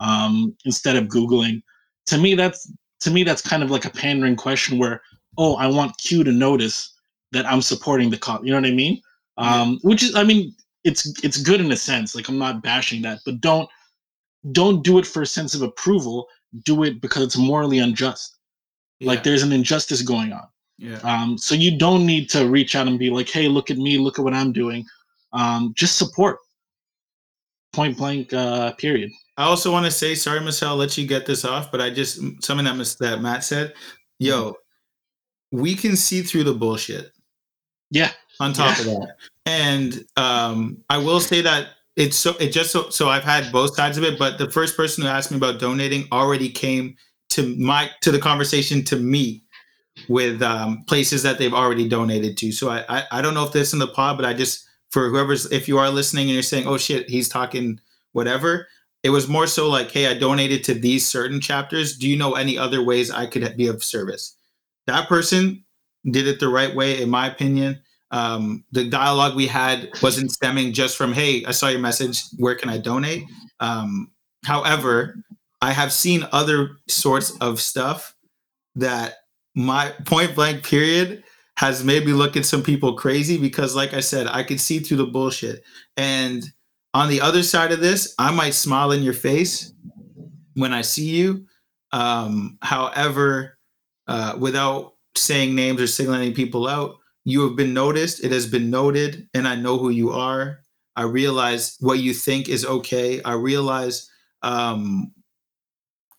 Um, instead of Googling. To me, that's to me that's kind of like a pandering question where, oh, I want Q to notice that I'm supporting the cop. You know what I mean? Um, which is, I mean, it's it's good in a sense. Like I'm not bashing that, but don't don't do it for a sense of approval. Do it because it's morally unjust. Like there's an injustice going on. yeah. Um, so you don't need to reach out and be like, "Hey, look at me! Look at what I'm doing." Um, just support. Point blank. Uh, period. I also want to say, sorry, Marcel, I'll let you get this off, but I just something that that Matt said, yo, we can see through the bullshit. Yeah. On top Yeah. of that, and um, I will say that it's so it just so so I've had both sides of it, but the first person who asked me about donating already came to my to the conversation to me with um, places that they've already donated to. So I, I I don't know if this in the pod, but I just for whoever's if you are listening and you're saying, oh shit, he's talking whatever. It was more so like, hey, I donated to these certain chapters. Do you know any other ways I could be of service? That person did it the right way, in my opinion. Um, the dialogue we had wasn't stemming just from, hey, I saw your message. Where can I donate? Um, however, I have seen other sorts of stuff that my point blank period has made me look at some people crazy because, like I said, I could see through the bullshit. And on the other side of this, I might smile in your face when I see you. Um, however, uh, without saying names or singling people out, you have been noticed. It has been noted, and I know who you are. I realize what you think is okay. I realize um,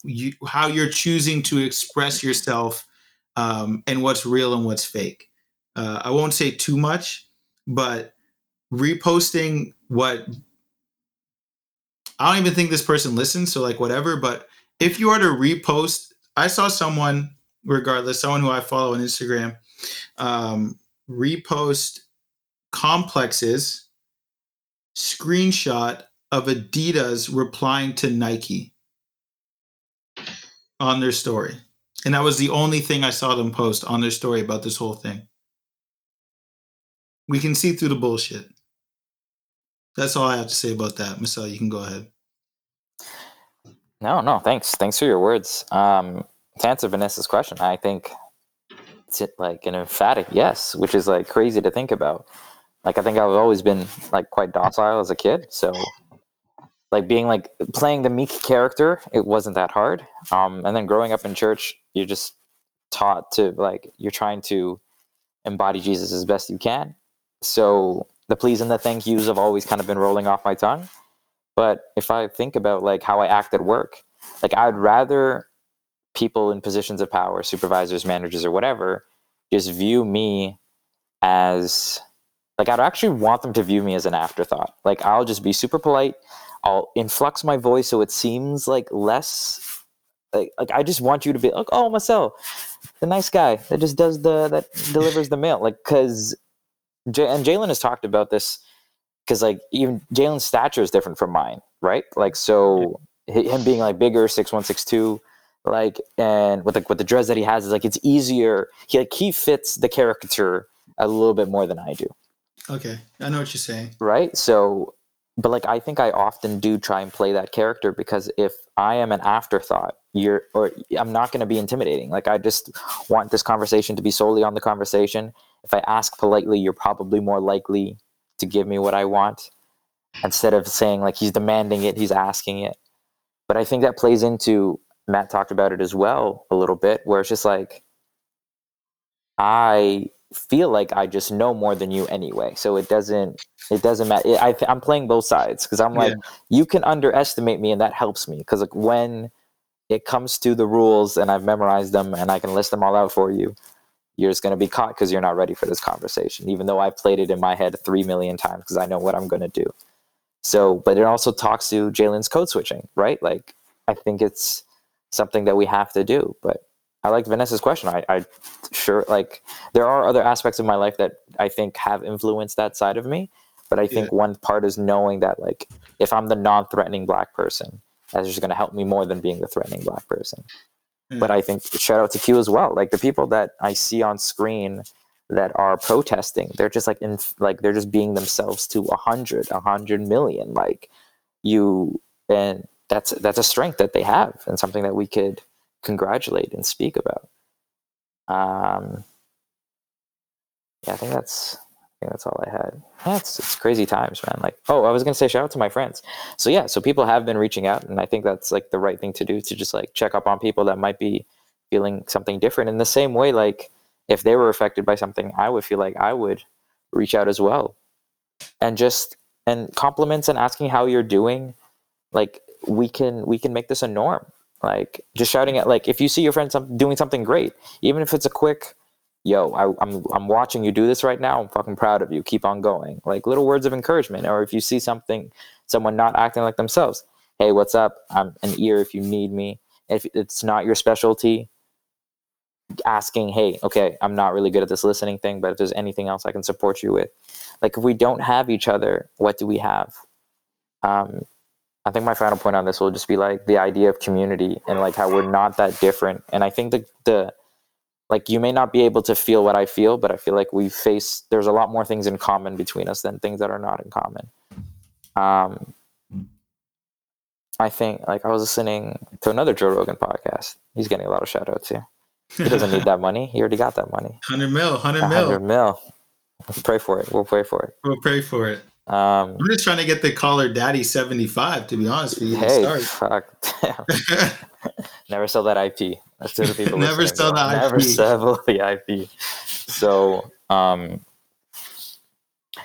you, how you're choosing to express yourself um, and what's real and what's fake. Uh, I won't say too much, but reposting what I don't even think this person listens, so like whatever. But if you are to repost, I saw someone, regardless, someone who I follow on Instagram, um, repost Complex's screenshot of Adidas replying to Nike on their story. And that was the only thing I saw them post on their story about this whole thing. We can see through the bullshit. That's all I have to say about that. Marcel, you can go ahead. No, no, thanks. Thanks for your words. Um, to answer Vanessa's question, I think like an emphatic yes, which is like crazy to think about. Like I think I've always been like quite docile as a kid, so like being like playing the meek character, it wasn't that hard. Um, and then growing up in church, you're just taught to like you're trying to embody Jesus as best you can. So the please and the thank yous have always kind of been rolling off my tongue. But if I think about like how I act at work, like I'd rather people in positions of power, supervisors, managers, or whatever, just view me as like I'd actually want them to view me as an afterthought. Like I'll just be super polite. I'll influx my voice so it seems like less like, like I just want you to be like, oh Marcel, the nice guy that just does the that delivers the mail. Like because J- and Jalen has talked about this because like even Jalen's stature is different from mine, right? Like so him being like bigger, six one, six two, like and with like with the dress that he has is like it's easier. He like he fits the caricature a little bit more than I do, Okay, I know what you're saying. right? So, but like I think I often do try and play that character because if I am an afterthought, you're or I'm not going to be intimidating. Like I just want this conversation to be solely on the conversation. If I ask politely, you're probably more likely to give me what I want instead of saying like he's demanding it, he's asking it. But I think that plays into Matt talked about it as well a little bit, where it's just like I feel like I just know more than you anyway. So it doesn't it doesn't matter. I, I'm playing both sides because I'm like you can underestimate me and that helps me because like when it comes to the rules and I've memorized them and I can list them all out for you, you're just going to be caught because you're not ready for this conversation, even though I've played it in my head three million times because I know what I'm going to do. So, but it also talks to Jalen's code switching, right? Like, I think it's something that we have to do. But I like Vanessa's question. I, I sure like there are other aspects of my life that I think have influenced that side of me. But I think one part is knowing that, like, if I'm the non threatening black person, that's just going to help me more than being the threatening black person but hmm. I think shout out to Q as well. Like the people that I see on screen that are protesting, they're just like in like they're just being themselves to a hundred, a hundred million. Like you, and that's that's a strength that they have, and something that we could congratulate and speak about. Um, yeah, I think that's I think that's all I had. It's, it's crazy times, man. Like, oh, I was gonna say shout out to my friends. So yeah, so people have been reaching out, and I think that's like the right thing to do to just like check up on people that might be feeling something different in the same way like if they were affected by something i would feel like i would reach out as well and just and compliments and asking how you're doing like we can we can make this a norm. Like just shouting at like if you see your friend some, doing something great even if it's a quick yo I, i'm i'm watching you do this right now i'm fucking proud of you keep on going. Like little words of encouragement. Or if you see something someone not acting like themselves hey what's up? I'm an ear if you need me. If it's not your specialty asking hey okay i'm not really good at this listening thing but if there's anything else i can support you with. Like if we don't have each other what do we have? Um i think my final point on this will just be like the idea of community and like how we're not that different. And i think the the like you may not be able to feel what i feel but i feel like we face there's a lot more things in common between us than things that are not in common. Um i think like i was listening to another joe rogan podcast. He's getting a lot of shout outs here. He doesn't need that money. He already got that money. 100 mil, 100 mil. 100 mil. Let's pray for it. We'll pray for it. We'll pray for it. Um I'm just trying to get the Call Her Daddy 75 to be honest with you. hey start. fuck damn. Never sell that IP. That's to the people. Never sell the Never IP. sell the IP. So, um,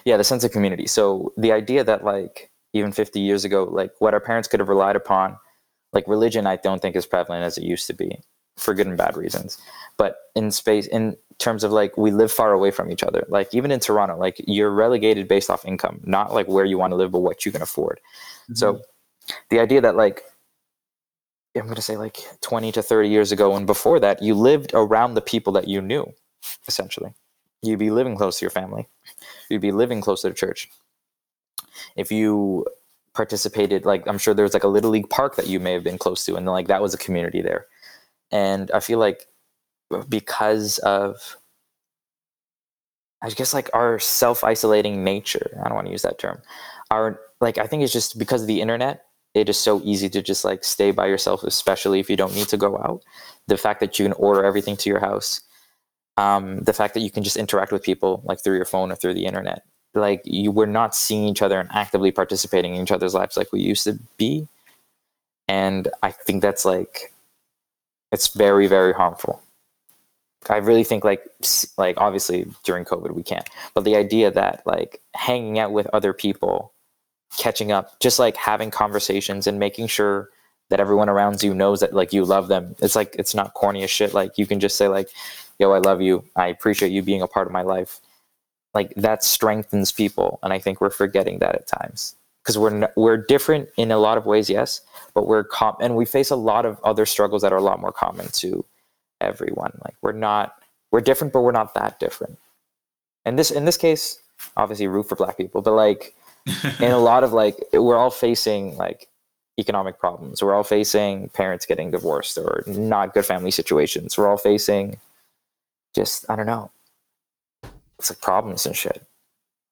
yeah, the sense of community. So the idea that like even 50 years ago, like what our parents could have relied upon, like religion, I don't think is prevalent as it used to be, for good and bad reasons. But in space, in terms of like we live far away from each other. Like even in Toronto, like you're relegated based off income, not like where you want to live, but what you can afford. Mm-hmm. So the idea that like I'm going to say like 20 to 30 years ago and before that you lived around the people that you knew essentially. You'd be living close to your family. You'd be living close to the church. If you participated like I'm sure there was like a little league park that you may have been close to and like that was a community there. And I feel like because of I guess like our self-isolating nature, I don't want to use that term. Our like I think it's just because of the internet, it is so easy to just like stay by yourself, especially if you don't need to go out. The fact that you can order everything to your house, um, the fact that you can just interact with people like through your phone or through the internet. Like you were not seeing each other and actively participating in each other's lives like we used to be. And I think that's like it's very, very harmful. I really think like like obviously during COVID we can't, but the idea that like hanging out with other people, catching up, just like having conversations and making sure that everyone around you knows that like you love them. It's like it's not corny as shit. Like you can just say like, "Yo, I love you. I appreciate you being a part of my life." Like that strengthens people, and I think we're forgetting that at times because we're we're different in a lot of ways, yes, but we're com- and we face a lot of other struggles that are a lot more common to everyone. Like we're not we're different, but we're not that different. And this in this case, obviously root for black people, but like in a lot of like we're all facing like economic problems. We're all facing parents getting divorced or not good family situations. We're all facing just I don't know. It's like problems and shit.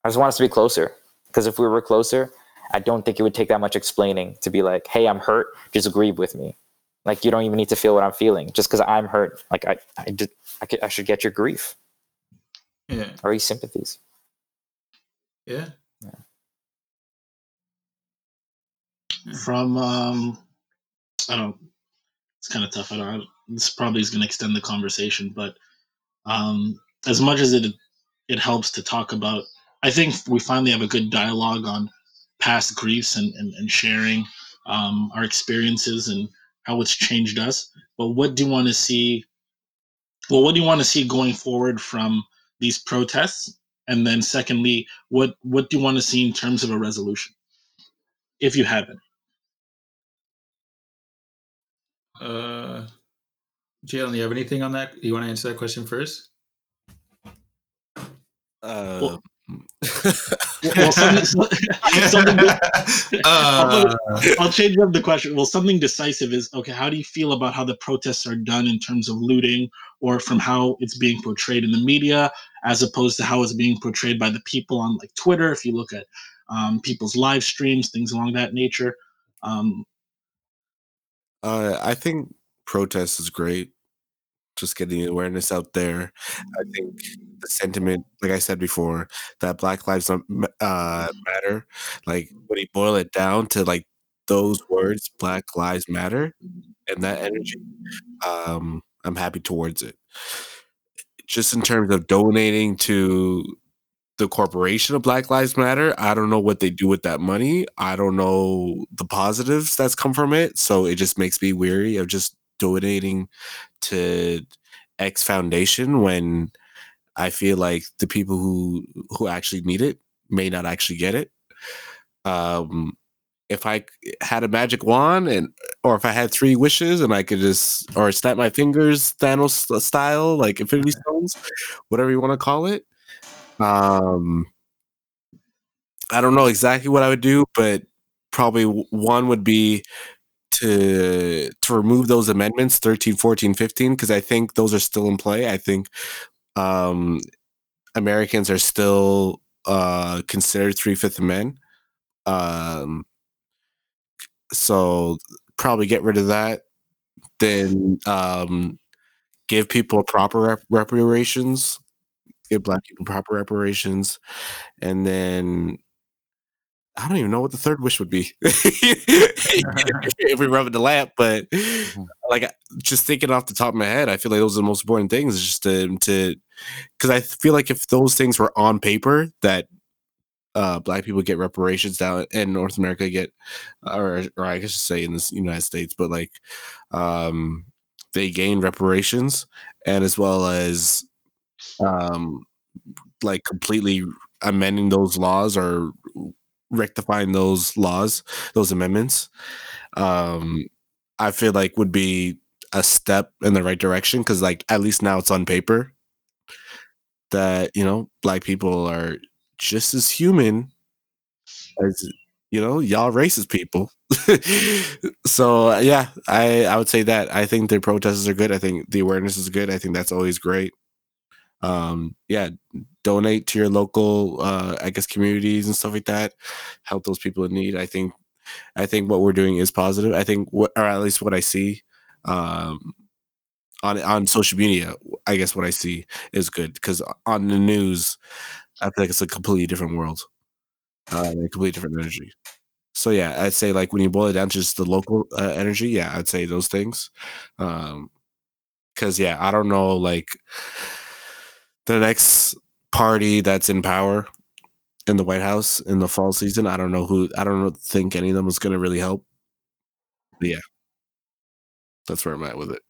I just want us to be closer because if we were closer, I don't think it would take that much explaining to be like, "Hey, I'm hurt. Just agree with me." Like you don't even need to feel what I'm feeling just because I'm hurt. Like I, I just, I, could, I should get your grief yeah. or your sympathies. Yeah. from um i don't it's kind of tough i don't this probably is going to extend the conversation but um as much as it it helps to talk about i think we finally have a good dialogue on past griefs and and, and sharing um our experiences and how it's changed us but what do you want to see well what do you want to see going forward from these protests and then secondly what what do you want to see in terms of a resolution if you have it Uh, Jalen, you have anything on that? You want to answer that question first? Uh, well, something, something uh, I'll change up the question. Well, something decisive is okay. How do you feel about how the protests are done in terms of looting, or from how it's being portrayed in the media, as opposed to how it's being portrayed by the people on like Twitter? If you look at um, people's live streams, things along that nature. Um, uh, I think protest is great. Just getting the awareness out there. I think the sentiment, like I said before, that Black Lives don't uh, Matter, like when you boil it down to like those words, Black Lives Matter, and that energy, um, I'm happy towards it. Just in terms of donating to the corporation of Black Lives Matter, I don't know what they do with that money. I don't know the positives that's come from it. So it just makes me weary of just donating to X Foundation when I feel like the people who who actually need it may not actually get it. Um, if I had a magic wand and or if I had three wishes and I could just or snap my fingers Thanos style like Infinity Stones, whatever you want to call it. Um, I don't know exactly what I would do, but probably one would be to to remove those amendments 13 14 15 because i think those are still in play. I think um americans are still uh considered three-fifth men um so probably get rid of that then um give people proper rep- reparations give black people proper reparations and then I don't even know what the third wish would be if we rub the lamp, but like just thinking off the top of my head, I feel like those are the most important things. Just to to because I feel like if those things were on paper, that uh, black people get reparations down in North America get, or or I guess say in the United States, but like um, they gain reparations and as well as um, like completely amending those laws or rectifying those laws, those amendments, um, I feel like would be a step in the right direction because, like, at least now it's on paper that you know black people are just as human as you know y'all racist people. so yeah, I I would say that I think the protests are good. I think the awareness is good. I think that's always great. Um, yeah, donate to your local uh i guess communities and stuff like that help those people in need i think i think what we're doing is positive. I think what or at least what i see um on on social media i guess what i see is good because on the news i feel like it's a completely different world uh a completely different energy. So yeah i'd say like when you boil it down to just the local uh, energy yeah i'd say those things um because yeah i don't know like the next party that's in power in the White House in the fall season. I don't know who. I don't think any of them is going to really help. But yeah, that's where I'm at with it.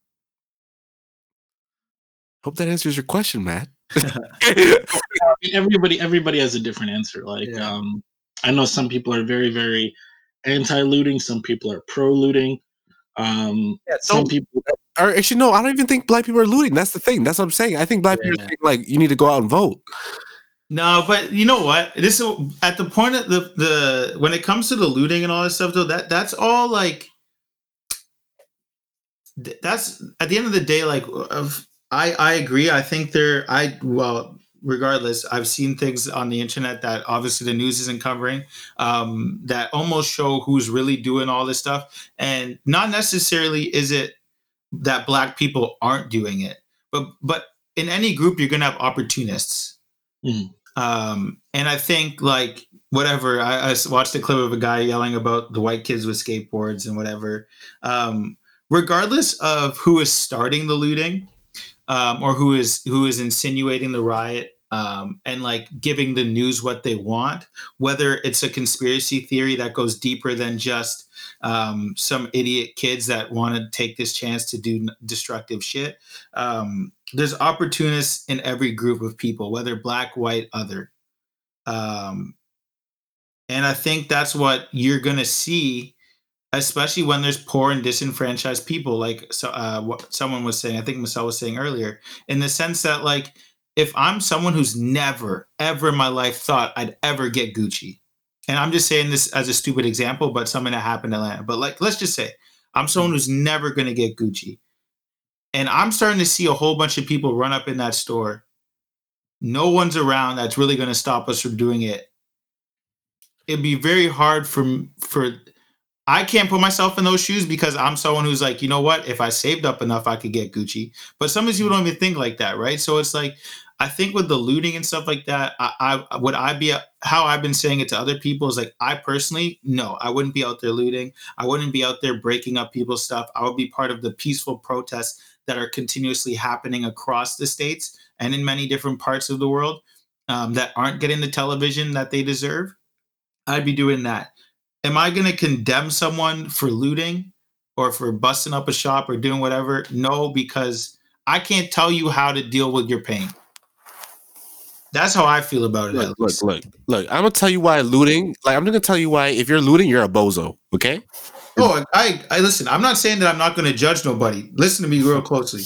Hope that answers your question, Matt. everybody, everybody has a different answer. Like, yeah. um, I know some people are very, very anti-looting. Some people are pro-looting. Um, yeah, some people. Or actually, no, I don't even think black people are looting. That's the thing. That's what I'm saying. I think black yeah. people think like you need to go out and vote. No, but you know what? This is at the point of the the when it comes to the looting and all this stuff, though. That that's all like. That's at the end of the day, like of I I agree. I think there I well regardless, I've seen things on the internet that obviously the news isn't covering um, that almost show who's really doing all this stuff. And not necessarily is it that black people aren't doing it, but but in any group you're gonna have opportunists. Mm. Um, and I think like whatever, I, I, watched a clip of a guy yelling about the white kids with skateboards and whatever. Um, regardless of who is starting the looting um, or who is who is insinuating the riot, um, and like giving the news what they want, whether it's a conspiracy theory that goes deeper than just um, some idiot kids that want to take this chance to do destructive shit. Um, there's opportunists in every group of people, whether black, white, other. Um, and I think that's what you're going to see, especially when there's poor and disenfranchised people, like so, uh, what someone was saying, I think Marcel was saying earlier, in the sense that, like, if I'm someone who's never, ever in my life thought I'd ever get Gucci, and I'm just saying this as a stupid example, but something that happened in Atlanta. But like, let's just say I'm someone who's never going to get Gucci, and I'm starting to see a whole bunch of people run up in that store. No one's around that's really going to stop us from doing it. It'd be very hard for for I can't put myself in those shoes because I'm someone who's like, you know what? If I saved up enough, I could get Gucci. But some of you don't even think like that, right? So it's like, I think with the looting and stuff like that, I, I would I be how I've been saying it to other people is like I personally no, I wouldn't be out there looting. I wouldn't be out there breaking up people's stuff. I would be part of the peaceful protests that are continuously happening across the states and in many different parts of the world um, that aren't getting the television that they deserve. I'd be doing that. Am I going to condemn someone for looting or for busting up a shop or doing whatever? No, because I can't tell you how to deal with your pain. That's how I feel about it. Look, look, look, look. I'm gonna tell you why looting. Like, I'm gonna tell you why. If you're looting, you're a bozo. Okay. Oh, I, I listen. I'm not saying that I'm not going to judge nobody. Listen to me real closely.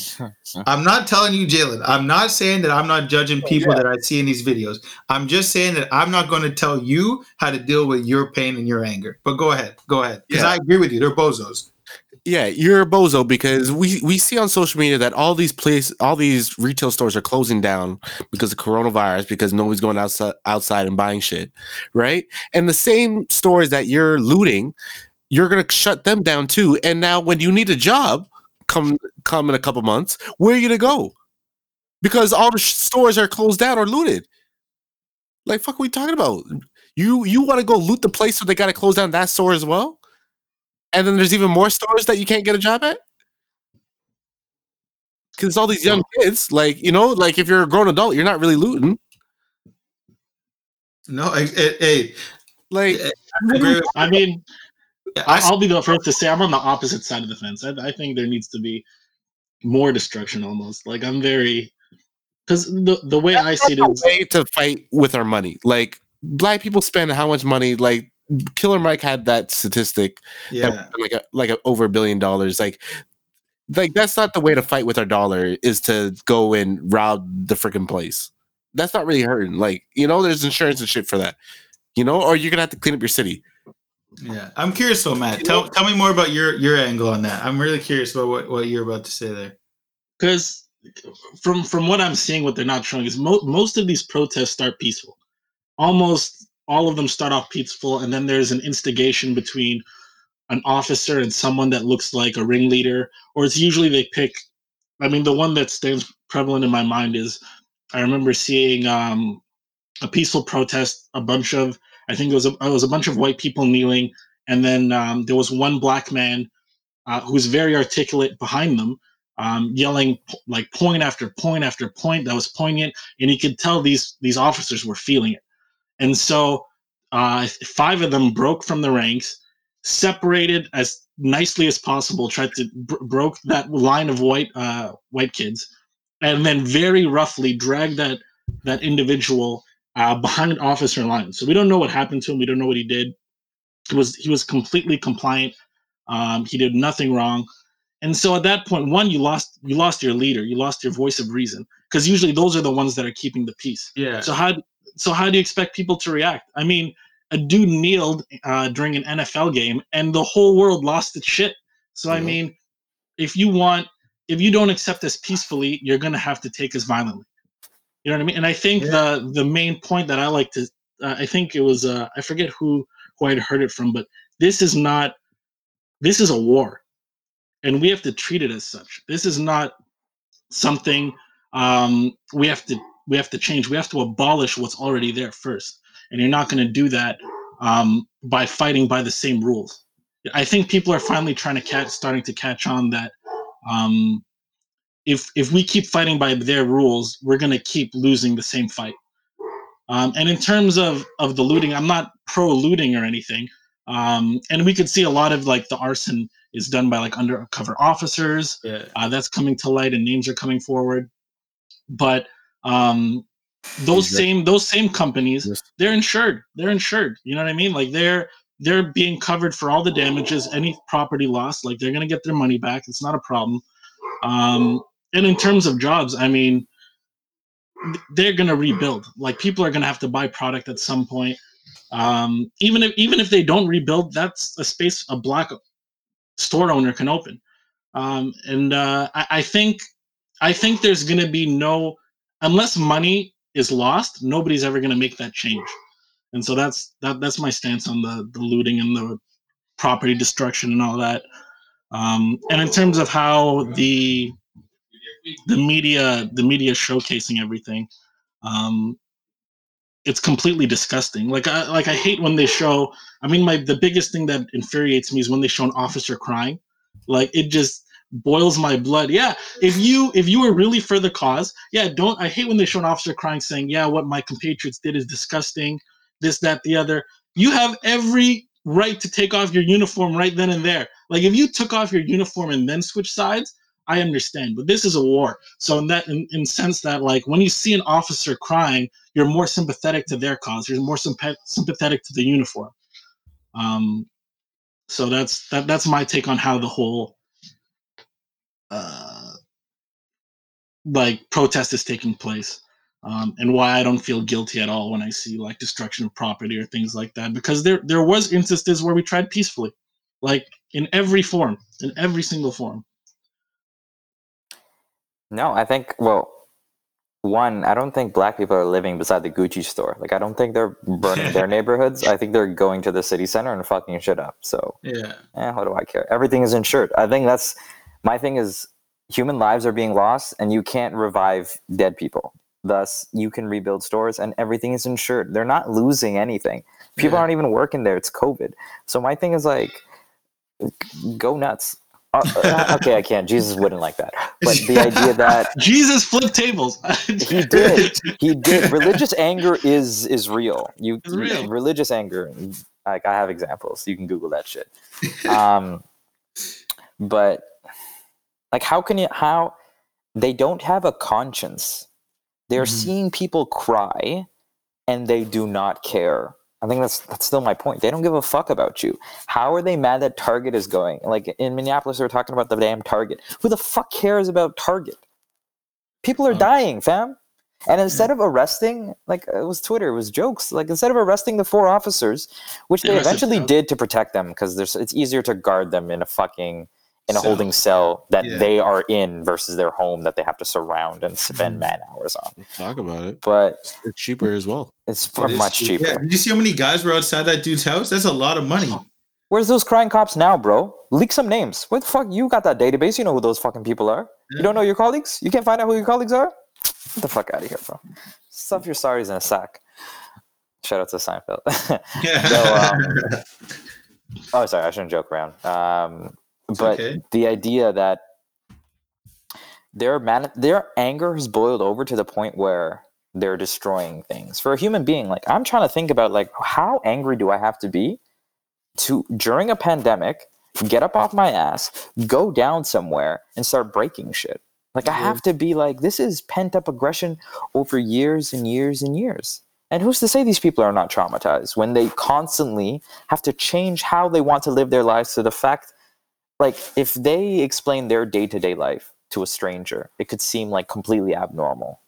I'm not telling you, Jalen. I'm not saying that I'm not judging oh, people yeah. that I see in these videos. I'm just saying that I'm not going to tell you how to deal with your pain and your anger. But go ahead, go ahead, because yeah. I agree with you. They're bozos. Yeah, you're a bozo because we we see on social media that all these place all these retail stores are closing down because of coronavirus because nobody's going outside outside and buying shit, right? And the same stores that you're looting, you're gonna shut them down too. And now when you need a job, come come in a couple months, where are you gonna go? Because all the stores are closed down or looted. Like fuck, are we talking about? You you want to go loot the place so they got to close down that store as well? And then there's even more stores that you can't get a job at. Because all these young kids, like you know, like if you're a grown adult, you're not really looting. No, hey, like I mean, I'll be the first to say I'm on the opposite side of the fence. I, I think there needs to be more destruction, almost. Like I'm very because the the way That's I see it is way to fight with our money. Like black people spend how much money? Like Killer Mike had that statistic. Yeah, like a, like a, over a billion dollars. Like, like that's not the way to fight with our dollar. Is to go and rob the freaking place. That's not really hurting. Like, you know, there's insurance and shit for that. You know, or you're gonna have to clean up your city. Yeah, I'm curious though, Matt. Tell tell me more about your your angle on that. I'm really curious about what, what you're about to say there. Because from from what I'm seeing, what they're not showing is mo- most of these protests start peaceful. Almost all of them start off peaceful, and then there's an instigation between an officer and someone that looks like a ringleader, or it's usually they pick. I mean, the one that stands prevalent in my mind is I remember seeing um, a peaceful protest, a bunch of I think it was a, it was a bunch of white people kneeling, and then um, there was one black man uh, who's very articulate behind them, um, yelling like point after point after point that was poignant, and you could tell these these officers were feeling it. And so uh, five of them broke from the ranks, separated as nicely as possible, tried to br- broke that line of white uh, white kids, and then very roughly dragged that that individual uh, behind an officer lines. So we don't know what happened to him. We don't know what he did. He was he was completely compliant. Um, he did nothing wrong. And so at that point, one, you lost you lost your leader, you lost your voice of reason, because usually those are the ones that are keeping the peace. Yeah. So how so how do you expect people to react? I mean, a dude kneeled uh, during an NFL game, and the whole world lost its shit. So I mean, if you want, if you don't accept this peacefully, you're gonna have to take us violently. You know what I mean? And I think yeah. the the main point that I like to, uh, I think it was, uh, I forget who who I'd heard it from, but this is not, this is a war, and we have to treat it as such. This is not something um, we have to we have to change. We have to abolish what's already there first, and you're not going to do that um, by fighting by the same rules. I think people are finally trying to catch, starting to catch on that um, if if we keep fighting by their rules, we're going to keep losing the same fight. Um, and in terms of of the looting, I'm not pro looting or anything. Um, and we could see a lot of like the arson is done by like undercover officers. Yeah. Uh, that's coming to light, and names are coming forward. But um, those same those same companies they're insured. They're insured. You know what i mean? Like they're they're being covered for all the damages any property loss like they're going to get their money back. It's not a problem. Um and in terms of jobs i mean they're going to rebuild. Like people are going to have to buy product at some point. Um even if even if they don't rebuild that's a space a black store owner can open. Um and uh i, I think i think there's going to be no unless money is lost, nobody's ever going to make that change. And so that's that that's my stance on the the looting and the property destruction and all that. Um, and in terms of how the the media the media showcasing everything um it's completely disgusting like i like i hate when they show i mean my the biggest thing that infuriates me is when they show an officer crying like it just boils my blood yeah if you if you were really for the cause yeah don't i hate when they show an officer crying saying yeah what my compatriots did is disgusting this that the other you have every right to take off your uniform right then and there like if you took off your uniform and then switch sides I understand, but this is a war. So in that, in, in sense that like when you see an officer crying, you're more sympathetic to their cause. You're more sympa- sympathetic to the uniform. Um, so that's that. That's my take on how the whole uh, like protest is taking place, um, and why I don't feel guilty at all when I see like destruction of property or things like that. Because there there was instances where we tried peacefully, like in every form, in every single form. No, I think well, one, I don't think black people are living beside the Gucci store. Like I don't think they're burning their neighborhoods. I think they're going to the city center and fucking shit up. So Yeah. eh, what do I care? Everything is insured. I think that's my thing is human lives are being lost and you can't revive dead people. Thus, you can rebuild stores and everything is insured. They're not losing anything. People Yeah. aren't even working there. It's COVID. So my thing is like, go nuts. Uh, uh, okay, I can't. Jesus wouldn't like that. But the idea that Jesus flipped tables. he did, he did. Religious anger is is real. You real. religious anger. Like I have examples. You can Google that shit. Um, but like, how can you? How they don't have a conscience? They're Mhm. seeing people cry, and they do not care. I think that's that's still my point. They don't give a fuck about you. How are they mad that Target is going? Like in Minneapolis, they're talking about the damn Target. Who the fuck cares about Target? People are Oh. dying, fam. And instead of arresting, like it was Twitter, it was jokes. Like instead of arresting the four officers, which They they eventually did to protect them, because there's it's easier to guard them in a fucking in a Cell. holding cell that Yeah. they are in versus their home that they have to surround and spend Mhm. man hours on. Talk about it. But It's cheaper as well. it's for It is much cheap. cheaper. Yeah. Did you see how many guys were outside that dude's house? That's a lot of money. Where's those crying cops now, bro? Leak some names. Where the fuck you got that database? You know who those fucking people are. You don't know your colleagues? You can't find out who your colleagues are? Get the fuck out of here, bro. Stuff your sorries in a sack. Shout out to Seinfeld. Yeah. um, oh, sorry, I shouldn't joke around. Um, but okay. the idea that their man, their anger has boiled over to the point where they're destroying things. For a human being, like I'm trying to think about, like how angry do I have to be to during a pandemic get up off my ass, go down somewhere, and start breaking shit. Like I have to be like, this is pent up aggression over years and years and years. And who's to say these people are not traumatized when they constantly have to change how they want to live their lives to the fact, like, if they explain their day to day life to a stranger, it could seem like completely abnormal.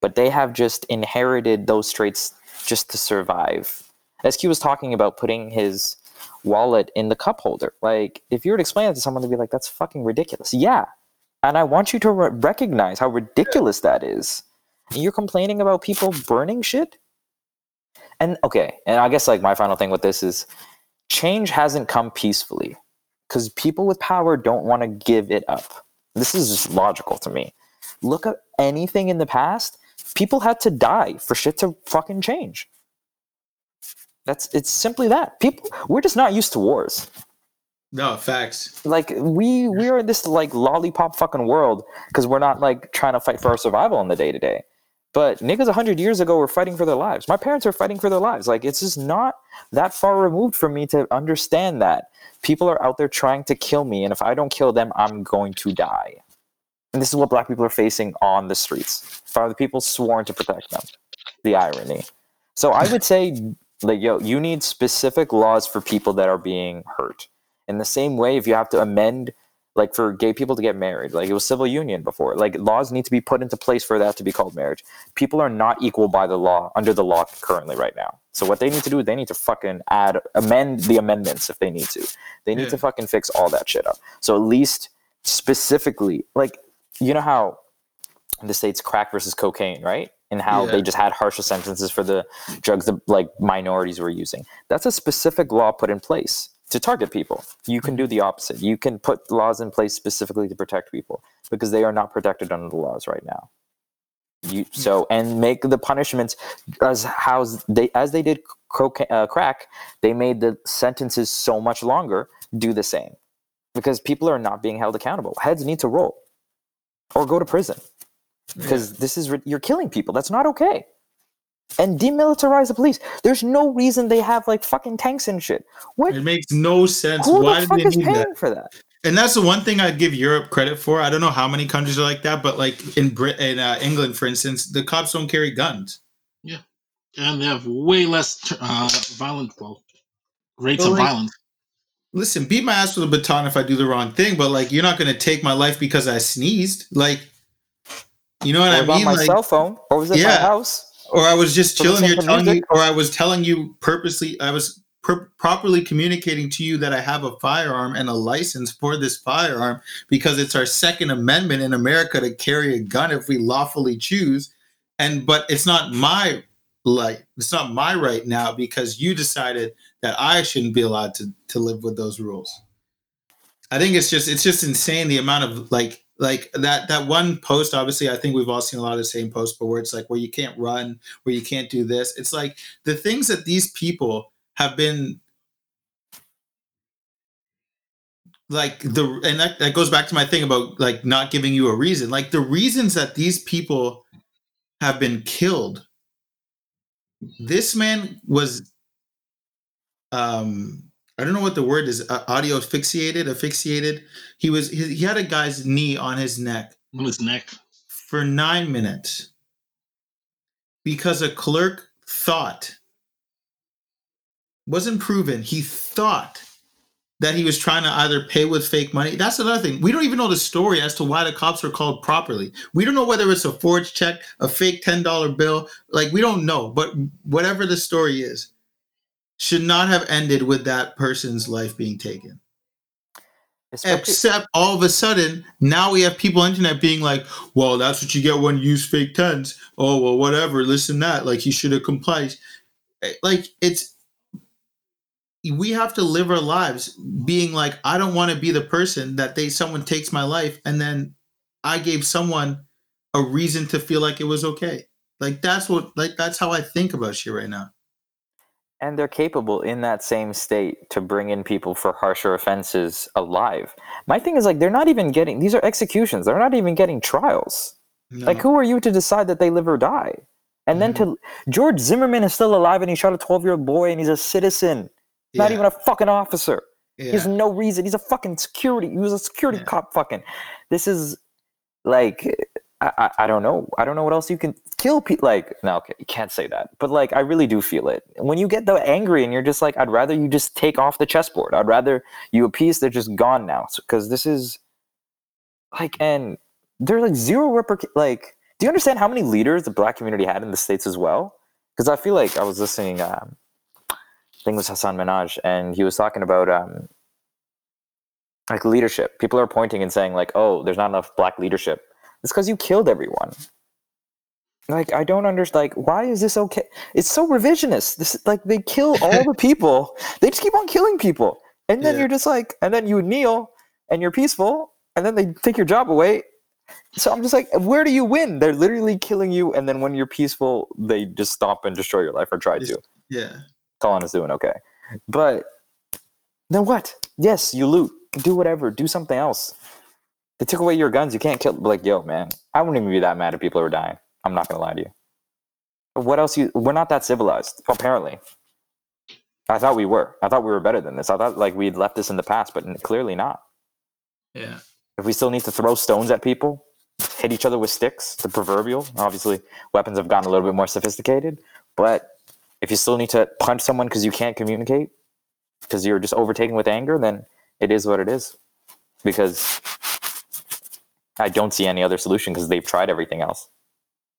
But they have just inherited those traits just to survive. SQ was talking about putting his wallet in the cup holder. Like, if you were to explain it to someone, they'd be like, that's fucking ridiculous. Yeah. And I want you to re- recognize how ridiculous that is. And you're complaining about people burning shit? And okay, and I guess like my final thing with this is change hasn't come peacefully because people with power don't want to give it up. This is just logical to me. Look at anything in the past, people had to die for shit to fucking change. That's it's simply that. People we're just not used to wars. No, facts. Like we we're in this like lollipop fucking world because we're not like trying to fight for our survival in the day to day. But niggas a hundred years ago were fighting for their lives. My parents are fighting for their lives. Like it's just not that far removed from me to understand that people are out there trying to kill me, and if I don't kill them, I'm going to die. And this is what black people are facing on the streets. Are the people sworn to protect them? The irony. So I would say, like, yo, you need specific laws for people that are being hurt. In the same way, if you have to amend, like, for gay people to get married, like it was civil union before, like, laws need to be put into place for that to be called marriage. People are not equal by the law, under the law currently right now. So what they need to do, they need to fucking add, amend the amendments if they need to. They need Yeah. to fucking fix all that shit up. So at least specifically, like, you know how the states crack versus cocaine, right? And how Yeah. they just had harsher sentences for the drugs that like minorities were using. That's a specific law put in place to target people. You can do the opposite. You can put laws in place specifically to protect people because they are not protected under the laws right now. You so and make the punishments as how they as they did uh, crack. They made the sentences so much longer. Do the same because people are not being held accountable. Heads need to roll or go to prison because this is you're killing people. That's not okay. And demilitarize the police. There's no reason they have like fucking tanks and shit. What? It makes no sense. Who Why the do fuck they is need paying that? for that? And that's the one thing I'd give Europe credit for. I don't know how many countries are like that, but like in Brit in uh, England, for instance, the cops don't carry guns. Yeah, and they have way less uh, violent well, rates Well, of like- violence. Listen, beat my ass with a baton if I do the wrong thing, but like you're not going to take my life because I sneezed. Like, you know what Or I about mean? my Like, cell phone? Or was it my house? Or I was just chilling here telling you, or I was telling you purposely, I was per- properly communicating to you that I have a firearm and a license for this firearm because it's our Second Amendment in America to carry a gun if we lawfully choose. And but it's not my like it's not my right now because you decided that I shouldn't be allowed to to live with those rules. I think it's just it's just insane the amount of like like that that one post obviously I think we've all seen a lot of the same posts but where it's like where you can't run where you can't do this it's like the things that these people have been like the and that, that goes back to my thing about like not giving you a reason like the reasons that these people have been killed this man was um i don't know what the word is uh, audio asphyxiated asphyxiated. He was he, he had a guy's knee on his neck. On his neck. for nine minutes. Because a clerk thought wasn't proven he thought that he was trying to either pay with fake money. That's another thing. We don't even know the story as to why the cops were called properly. We don't know whether it's a forged check a fake $10 bill. Like we don't know but whatever the story is should not have ended with that person's life being taken Especially, Except all of a sudden, now we have people on the internet being like, well, that's what you get when you use fake tens. Oh, well, whatever. Listen, that. Like, he should have complied. Eh, Like, it's, we have to live our lives being like, I don't want to be the person that they, someone takes my life and then I gave someone a reason to feel like it was okay. Like, that's what, like, that's how I think about shit right now. And they're capable in that same state to bring in people for harsher offenses alive. My thing is like they're not even getting these are executions. They're not even getting trials. Like who are you to decide that they live or die? And then to mm-hmm. George Zimmerman is still alive and he shot a 12-year-old boy and he's a citizen, not even a fucking officer. Yeah. no reason. He's a fucking security. He was a security Yeah. cop. Fucking. This is like I, I, don't know. I don't know what else you can kill people. Like no, okay, you can't say that. But like I really do feel it when you get the angry and you're just like I'd rather you just take off the chessboard. I'd rather you appease. They're just gone now because this is like and there's like zero reper like. Do you understand how many leaders the black community had in the states as well? Because I feel like I was listening. Um, I think it was Hasan Minhaj, and he was talking about um, like leadership. People are pointing and saying like, "Oh, there's not enough black leadership." It's because you killed everyone. Like I don't understand. Like, why is this okay? It's so revisionist. This like they kill all the people. They just keep on killing people, and then Yeah. you're just like, and then you kneel and you're peaceful, and then they take your job away. So I'm just like, where do you win? They're literally killing you, and then when you're peaceful, they just stop and destroy your life or try Just- to. Yeah. Colin is doing okay. But then what? Yes, you loot. Do whatever. Do something else. They took away your guns. You can't kill. Like, yo, man, I wouldn't even be that mad if people were dying. I'm not gonna lie to you. What else? You we're not that civilized. Apparently, I thought we were. I thought we were better than this. I thought like we'd left this in the past, but clearly not. Yeah. If we still need to throw stones at people, hit each other with sticks, the proverbial. Obviously, weapons have gotten a little bit more sophisticated, but if you still need to punch someone because you can't communicate, because you're just overtaken with anger, then it is what it is. Because I don't see any other solution because they've tried everything else,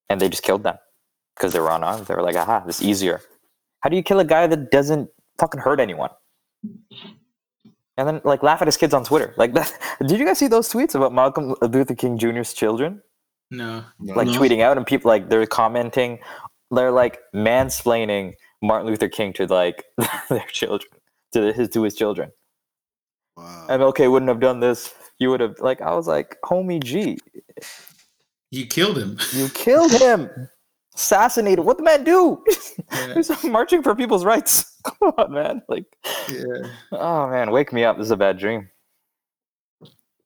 and they just killed them because they were unarmed. They were like, "Aha, this is easier." How do you kill a guy that doesn't fucking hurt anyone? And then like laugh at his kids on Twitter. Like that. Did you guys see those tweets about Malcolm Luther King Jr.'s children? No. Like No. tweeting out and people like they're commenting, they're like mansplaining Martin Luther King to like their children. to his to his children. Wow. MLK wouldn't have done this. You would have like I was like, homie G, You killed him. you killed him, assassinated. What the man do? Yeah. He's marching for people's rights. Come on, man. Like, yeah. oh man, wake me up. This is a bad dream.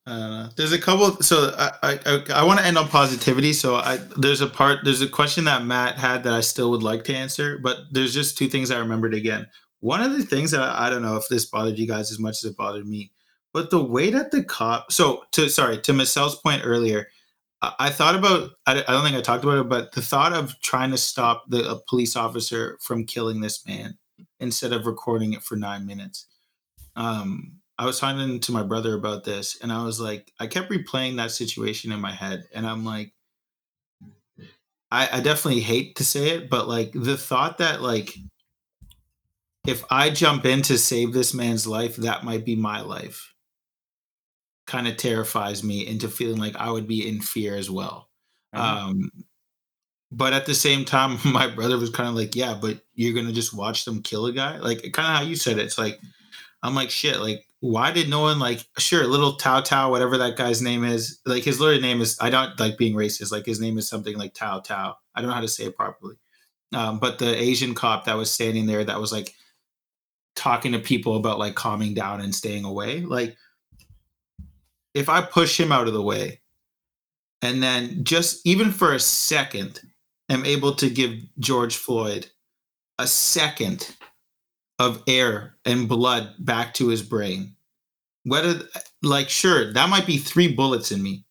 I don't know. There's a couple. So I I, I, I want to end on positivity. So I there's a part. There's a question that Matt had that I still would like to answer, but there's just two things I remembered again. One of the things that I, I don't know if this bothered you guys as much as it bothered me, but the way that the cop. So to sorry to Michelle's point earlier, I, I thought about. I, I don't think I talked about it, but the thought of trying to stop the police officer from killing this man instead of recording it for nine minutes. Um, I was talking to my brother about this, and I was like, I kept replaying that situation in my head, and I'm like, I, I definitely hate to say it, but like the thought that like if I jump in to save this man's life, that might be my life, kind of terrifies me into feeling like I would be in fear as well. Mhm. Um, but at the same time, my brother was kind of like, "Yeah, but you're gonna just watch them kill a guy." Like kind of how you said it. It's like I'm like, "Shit!" Like, why did no one like? Sure, little Tao Tao, whatever that guy's name is. Like his literal name is. I don't like being racist. Like his name is something like Tao Tao. I don't know how to say it properly. Um, but the Asian cop that was standing there, that was like talking to people about like calming down and staying away. Like, if I push him out of the way, and then just even for a second am able to give George Floyd a second of air and blood back to his brain. Whether like sure, that might be three bullets in me.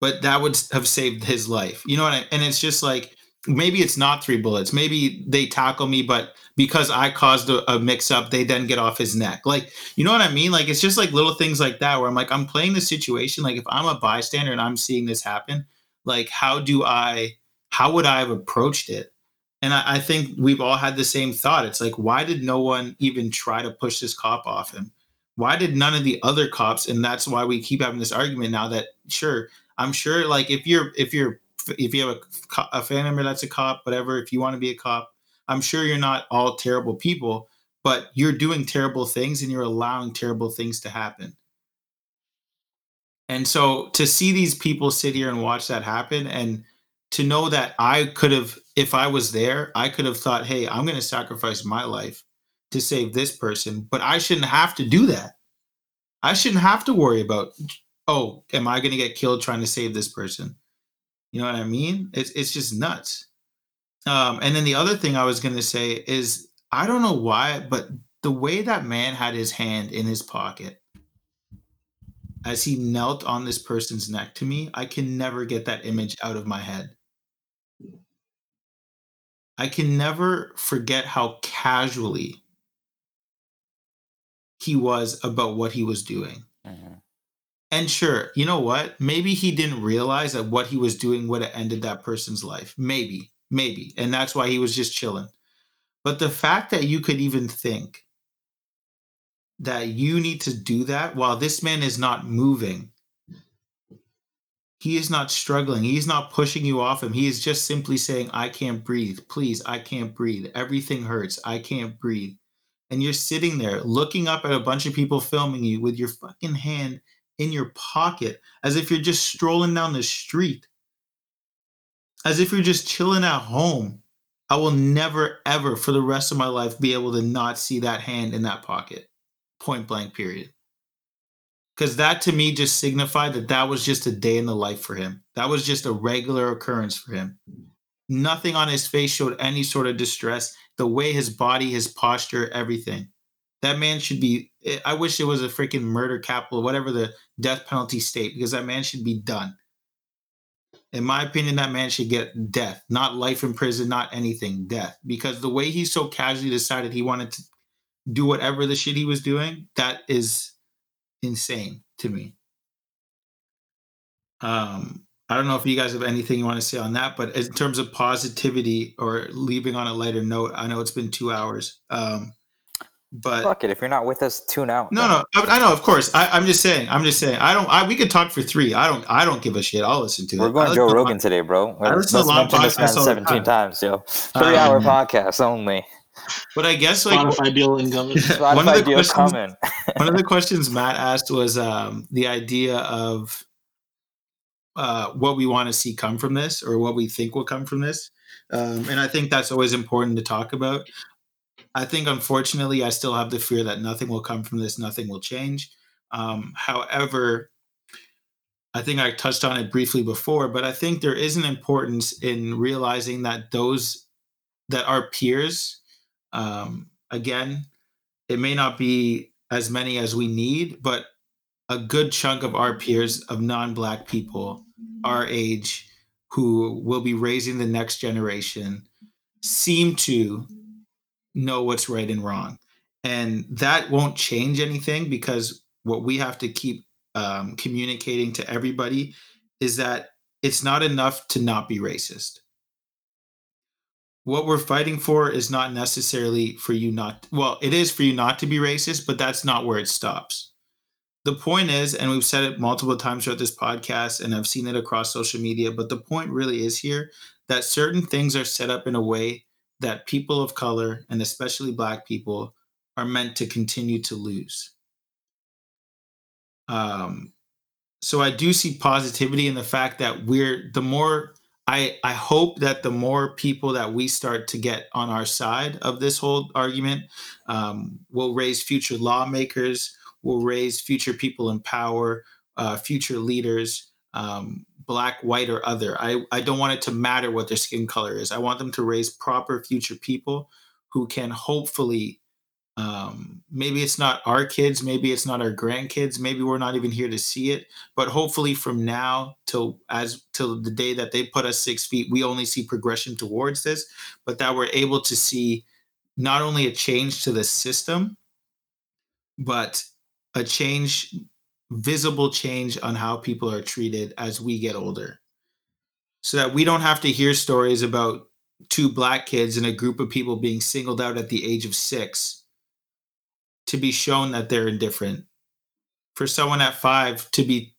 But that would have saved his life. You know what I mean? and it's just like maybe it's not three bullets. Maybe they tackle me, but because I caused a, a mix up, they then get off his neck. Like, you know what I mean? Like, it's just like little things like that where I'm like, I'm playing the situation. Like, if I'm a bystander and I'm seeing this happen, like, how do I, how would I have approached it? And I, I think we've all had the same thought. It's like, why did no one even try to push this cop off him? Why did none of the other cops? And that's why we keep having this argument now that, sure, I'm sure, like, if you're, if you're, if you have a, a family member that's a cop, whatever, if you want to be a cop, I'm sure you're not all terrible people, but you're doing terrible things and you're allowing terrible things to happen. And so to see these people sit here and watch that happen and to know that I could have, if I was there, I could have thought, hey, I'm going to sacrifice my life to save this person, but I shouldn't have to do that. I shouldn't have to worry about, oh, am I going to get killed trying to save this person? You know what I mean? It's, it's just nuts. Um, and then the other thing I was going to say is I don't know why, but the way that man had his hand in his pocket as he knelt on this person's neck to me, I can never get that image out of my head. I can never forget how casually he was about what he was doing. Mhm. And sure, you know what? Maybe he didn't realize that what he was doing would have ended that person's life. Maybe, maybe. And that's why he was just chilling. But the fact that you could even think that you need to do that while this man is not moving, he is not struggling, he's not pushing you off him. He is just simply saying, I can't breathe. Please, I can't breathe. Everything hurts. I can't breathe. And you're sitting there looking up at a bunch of people filming you with your fucking hand in your pocket as if you're just strolling down the street, as if you're just chilling at home. I will never, ever for the rest of my life be able to not see that hand in that pocket, point blank, period. Because that to me just signified that that was just a day in the life for him. That was just a regular occurrence for him. Nothing on his face showed any sort of distress. The way his body, his posture, everything. That man should be. Eh, I wish it was a freaking murder capital, whatever the death penalty state, because that man should be done. In my opinion, that man should get death, not life in prison, not anything, death. Because the way he so casually decided he wanted to do whatever the shit he was doing, that is insane to me. Um, I don't know if you guys have anything you want to say on that, but in terms of positivity or leaving on a lighter note, I know it's been two hours. Um, but Fuck it. If you're not with us, tune out. no, no, I, I know, of course. I, I'm just saying. I'm just saying. I don't. I, we could talk for three. I don't. I don't give a shit. I'll listen to it. We're going listen Joe to Rogan today, bro. I listen to Let's long mention this man podcasts all the 17 time. times, yo. Three hour Um, podcast only. but I guess like Spotify deal incoming. Spotify one of the deal questions- coming. one of the questions Matt asked was um, the idea of uh, what we want to see come from this or what we think will come from this. Um, and I think that's always important to talk about. I think, unfortunately, I still have the fear that nothing will come from this, nothing will change. Um, however, I think I touched on it briefly before, but I think there is an importance in realizing that those that are peers, um, again, it may not be as many as we need, but a good chunk of our peers of non-black people our age who will be raising the next generation seem to know what's right and wrong. And that won't change anything because what we have to keep um, communicating to everybody is that it's not enough to not be racist. What we're fighting for is not necessarily for you not well it is for you not to be racist but that's not where it stops. The point is and we've said it multiple times throughout this podcast and i've seen it across social media but the point really is here that certain things are set up in a way that people of color and especially black people are meant to continue to lose. Um, so i do see positivity in the fact that we're the more I, I hope that the more people that we start to get on our side of this whole argument um, will raise future lawmakers, will raise future people in power, uh, future leaders, um, black, white, or other. I, I don't want it to matter what their skin color is. I want them to raise proper future people who can hopefully um, maybe it's not our kids maybe it's not our grandkids maybe we're not even here to see it but hopefully from now till as till the day that they put us six feet we only see progression towards this but that we're able to see not only a change to the system but a change visible change on how people are treated as we get older. So that we don't have to hear stories about two black kids and a group of people being singled out at the age of six to be shown that they're indifferent. For someone at five to be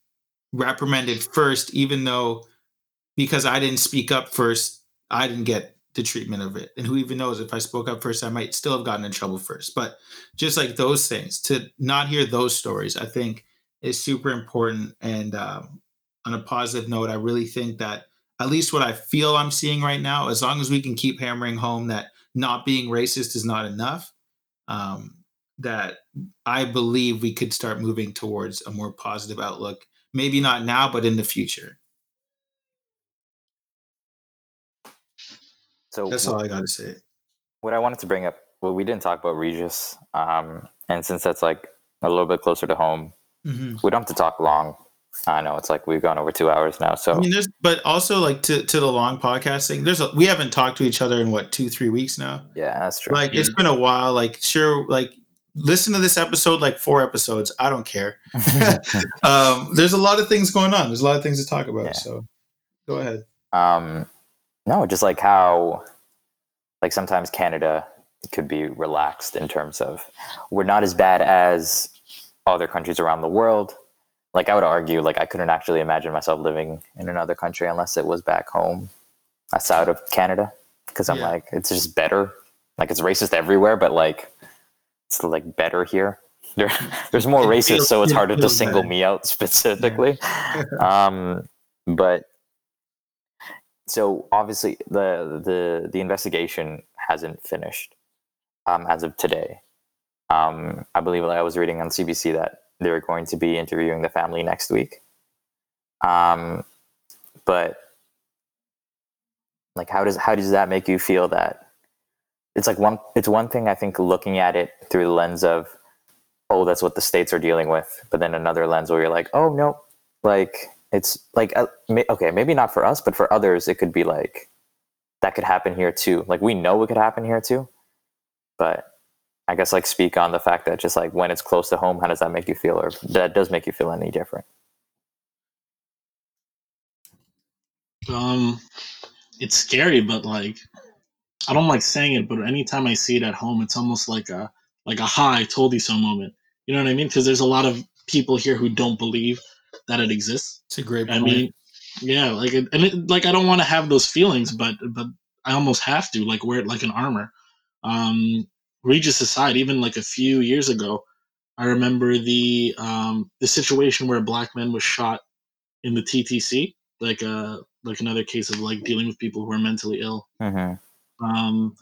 reprimanded first even though because i didn't speak up first i didn't get the treatment of it. And who even knows if i spoke up first i might still have gotten in trouble first. But just like those things to not hear those stories i think is super important and um, on a positive note i really think that at least what i feel i'm seeing right now as long as we can keep hammering home that not being racist is not enough um, that I believe we could start moving towards a more positive outlook. Maybe not now, but in the future. So That's all I got to say. what I wanted to bring up, well, we didn't talk about Regis, um, and since that's like a little bit closer to home, Mm-hmm. we don't have to talk long. I know it's like we've gone over two hours now, so I mean, there's, but also like to, to the long podcasting. There's a, we haven't talked to each other in what two three weeks now. yeah, that's true. Like it's been a while. Like sure, like listen to this episode like four episodes. I don't care. um, there's a lot of things going on. There's a lot of things to talk about. Yeah. So go ahead. um, no, just like how, like sometimes Canada could be relaxed in terms of we're not as bad as other countries around the world. Like I would argue, like I couldn't actually imagine myself living in another country unless it was back home, outside of Canada, because I'm Yeah. like it's just better. Like it's racist everywhere, but like it's like better here. There, there's more It racists, so it's harder to single me out specifically. um, but so obviously the the the investigation hasn't finished um, as of today. Um, I believe I was reading on CBC that they're going to be interviewing the family next week. Um, but like, how does how does that make you feel? That it's like one it's one thing I think looking at it through the lens of oh that's what the states are dealing with, but then another lens where you're like oh no, like it's like uh, okay maybe not for us but for others it could be like that could happen here too like we know it could happen here too but i guess like speak on the fact that just like when it's close to home how does that make you feel or that does make you feel any different Um, it's scary, but like, I don't like saying it, but anytime I see it at home, it's almost like a like a "ha, I told you so" moment. You know what I mean? Because there's a lot of people here who don't believe that it exists. It's a great I point. mean, yeah, like, it, and it, like I don't want to have those feelings, but but I almost have to, like, wear it like an armor. Um, Regis aside, even like a few years ago, I remember the um, the situation where a black man was shot in the TTC, like a uh, like another case of like dealing with people who are mentally ill. Mm-hmm. Um,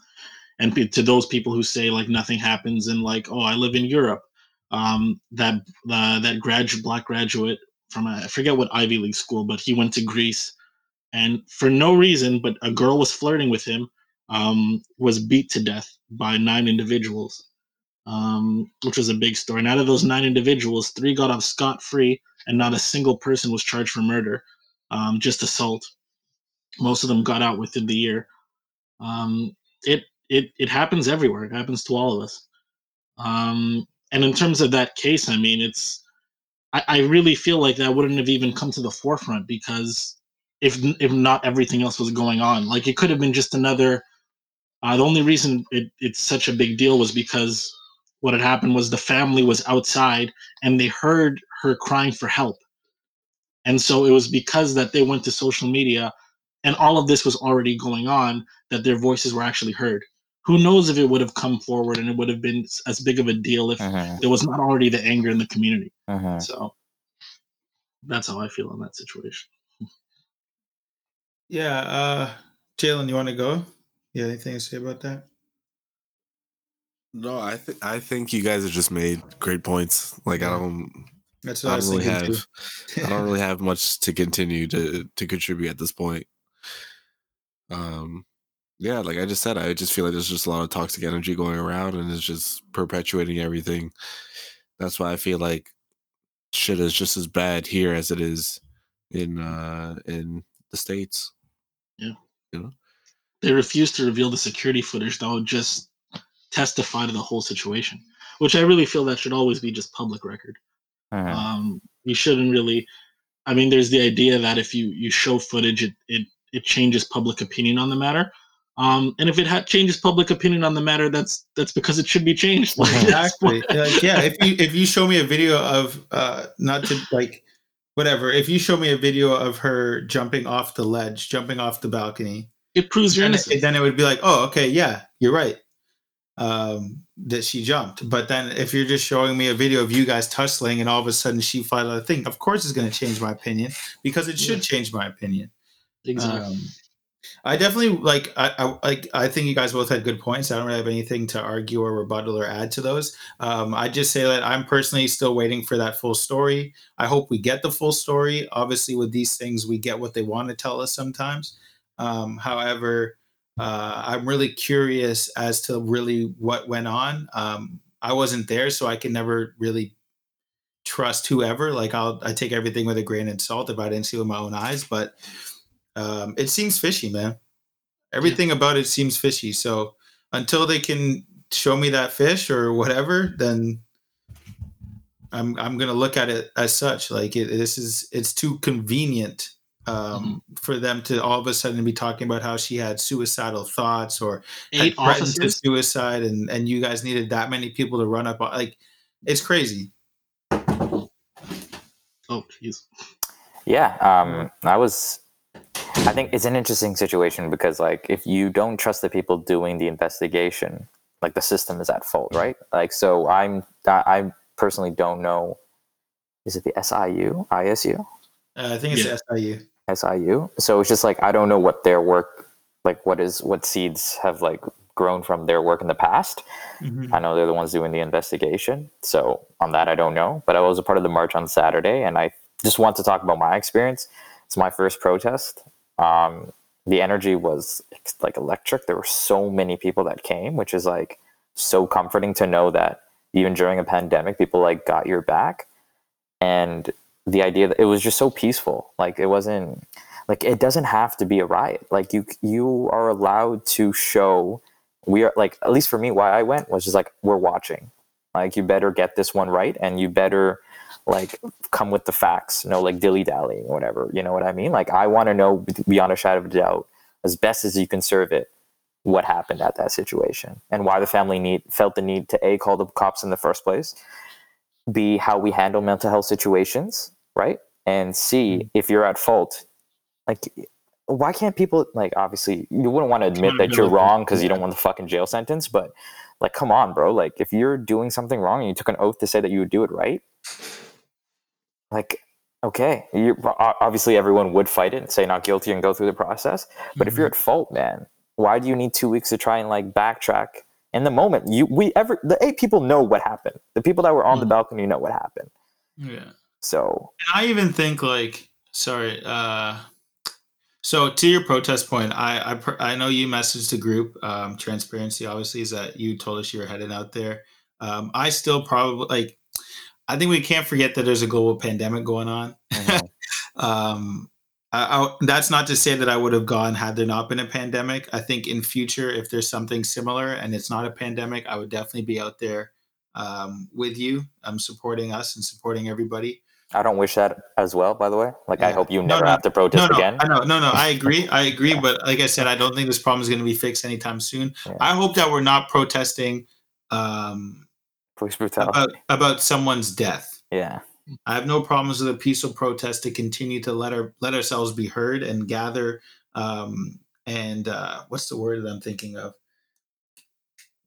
and to those people who say like nothing happens and like oh I live in Europe, um, that uh, that graduate black graduate from a, I forget what Ivy League school, but he went to Greece, and for no reason, but a girl was flirting with him, um, was beat to death by nine individuals, um, which was a big story. And out of those nine individuals, three got off scot free, and not a single person was charged for murder, um, just assault. Most of them got out within the year. Um, it it it happens everywhere. It happens to all of us. Um, and in terms of that case, I mean, it's I, I really feel like that wouldn't have even come to the forefront because if if not everything else was going on, like it could have been just another. Uh, the only reason it, it's such a big deal was because what had happened was the family was outside and they heard her crying for help, and so it was because that they went to social media, and all of this was already going on that their voices were actually heard who knows if it would have come forward and it would have been as big of a deal if uh-huh. there was not already the anger in the community. Uh-huh. So that's how I feel in that situation. Yeah, uh Jalen, you want to go? You have anything to say about that? No, I think I think you guys have just made great points. Like I don't that's what I, I don't really have I don't really have much to continue to to contribute at this point. Um yeah, like I just said, I just feel like there's just a lot of toxic energy going around and it's just perpetuating everything. That's why I feel like shit is just as bad here as it is in uh in the States. Yeah. You know? They refuse to reveal the security footage that would just testify to the whole situation. Which I really feel that should always be just public record. Uh-huh. Um you shouldn't really I mean there's the idea that if you you show footage it it it changes public opinion on the matter um, and if it ha- changes public opinion on the matter, that's that's because it should be changed. exactly. like, yeah. If you if you show me a video of uh, not to like whatever, if you show me a video of her jumping off the ledge, jumping off the balcony, it proves your innocence. then it would be like, oh, okay, yeah, you're right. Um, that she jumped. But then if you're just showing me a video of you guys tussling and all of a sudden she filed a thing, of course it's going to change my opinion because it should yeah. change my opinion. Exactly. Um, I definitely like. I, I like. I think you guys both had good points. I don't really have anything to argue or rebuttal or add to those. Um, I just say that I'm personally still waiting for that full story. I hope we get the full story. Obviously, with these things, we get what they want to tell us sometimes. Um, however, uh, I'm really curious as to really what went on. Um, I wasn't there, so I can never really trust whoever. Like I'll I take everything with a grain of salt if I didn't see with my own eyes, but um, it seems fishy, man. Everything yeah. about it seems fishy. So until they can show me that fish or whatever, then I'm I'm gonna look at it as such. Like it, this is it's too convenient um, mm-hmm. for them to all of a sudden be talking about how she had suicidal thoughts or Eight had threatened to suicide, and and you guys needed that many people to run up. Like it's crazy. Oh, jeez. Yeah, um, I was I think it's an interesting situation because like if you don't trust the people doing the investigation, like the system is at fault, right? Like so I'm I personally don't know is it the SIU, ISU? Uh, I think it's yeah. SIU. SIU. So it's just like I don't know what their work like what is what seeds have like grown from their work in the past. Mm-hmm. I know they're the ones doing the investigation. So on that I don't know, but I was a part of the march on Saturday and I just want to talk about my experience. It's my first protest um, the energy was like electric. There were so many people that came, which is like so comforting to know that even during a pandemic, people like got your back. And the idea that it was just so peaceful. Like it wasn't like it doesn't have to be a riot. Like you you are allowed to show we are like at least for me why I went was just like we're watching. Like you better get this one right and you better like come with the facts, you no like dilly dallying or whatever. You know what I mean? Like I want to know beyond a shadow of a doubt, as best as you can serve it, what happened at that situation and why the family need felt the need to a call the cops in the first place, b how we handle mental health situations, right? And see mm-hmm. if you're at fault, like why can't people like obviously you wouldn't want to admit that you're wrong because you don't want the fucking jail sentence, but like come on, bro. Like if you're doing something wrong and you took an oath to say that you would do it right, like okay, you obviously everyone would fight it and say not guilty and go through the process. But if you're Mm-hmm. at fault, man, why do you need two weeks to try and like backtrack? In the moment, you we ever the eight people know what happened. The people that were on the Mhm. balcony know what happened. yeah. So And I even think like sorry, uh so to your protest point, I I, I know you messaged the group. Um, transparency obviously is that you told us you were headed out there. Um, I still probably like. I think we can't forget that there's a global pandemic going on. mhm. um, I, I, that's not to say that I would have gone had there not been a pandemic. I think in future, if there's something similar and it's not a pandemic, I would definitely be out there um, with you. I'm supporting us and supporting everybody. I don't wish that as well. By the way, like I hope you never no. have to No, protest no, again. I know, no, no. I agree. I agree. But like I said, I don't think this problem is going to be fixed anytime soon. Yeah. I hope that we're not protesting um, Police brutality. about about someone's death. yeah. I have no problems with a peaceful protest to continue to let our let ourselves be heard and gather. Um, and uh, what's the word that I'm thinking of?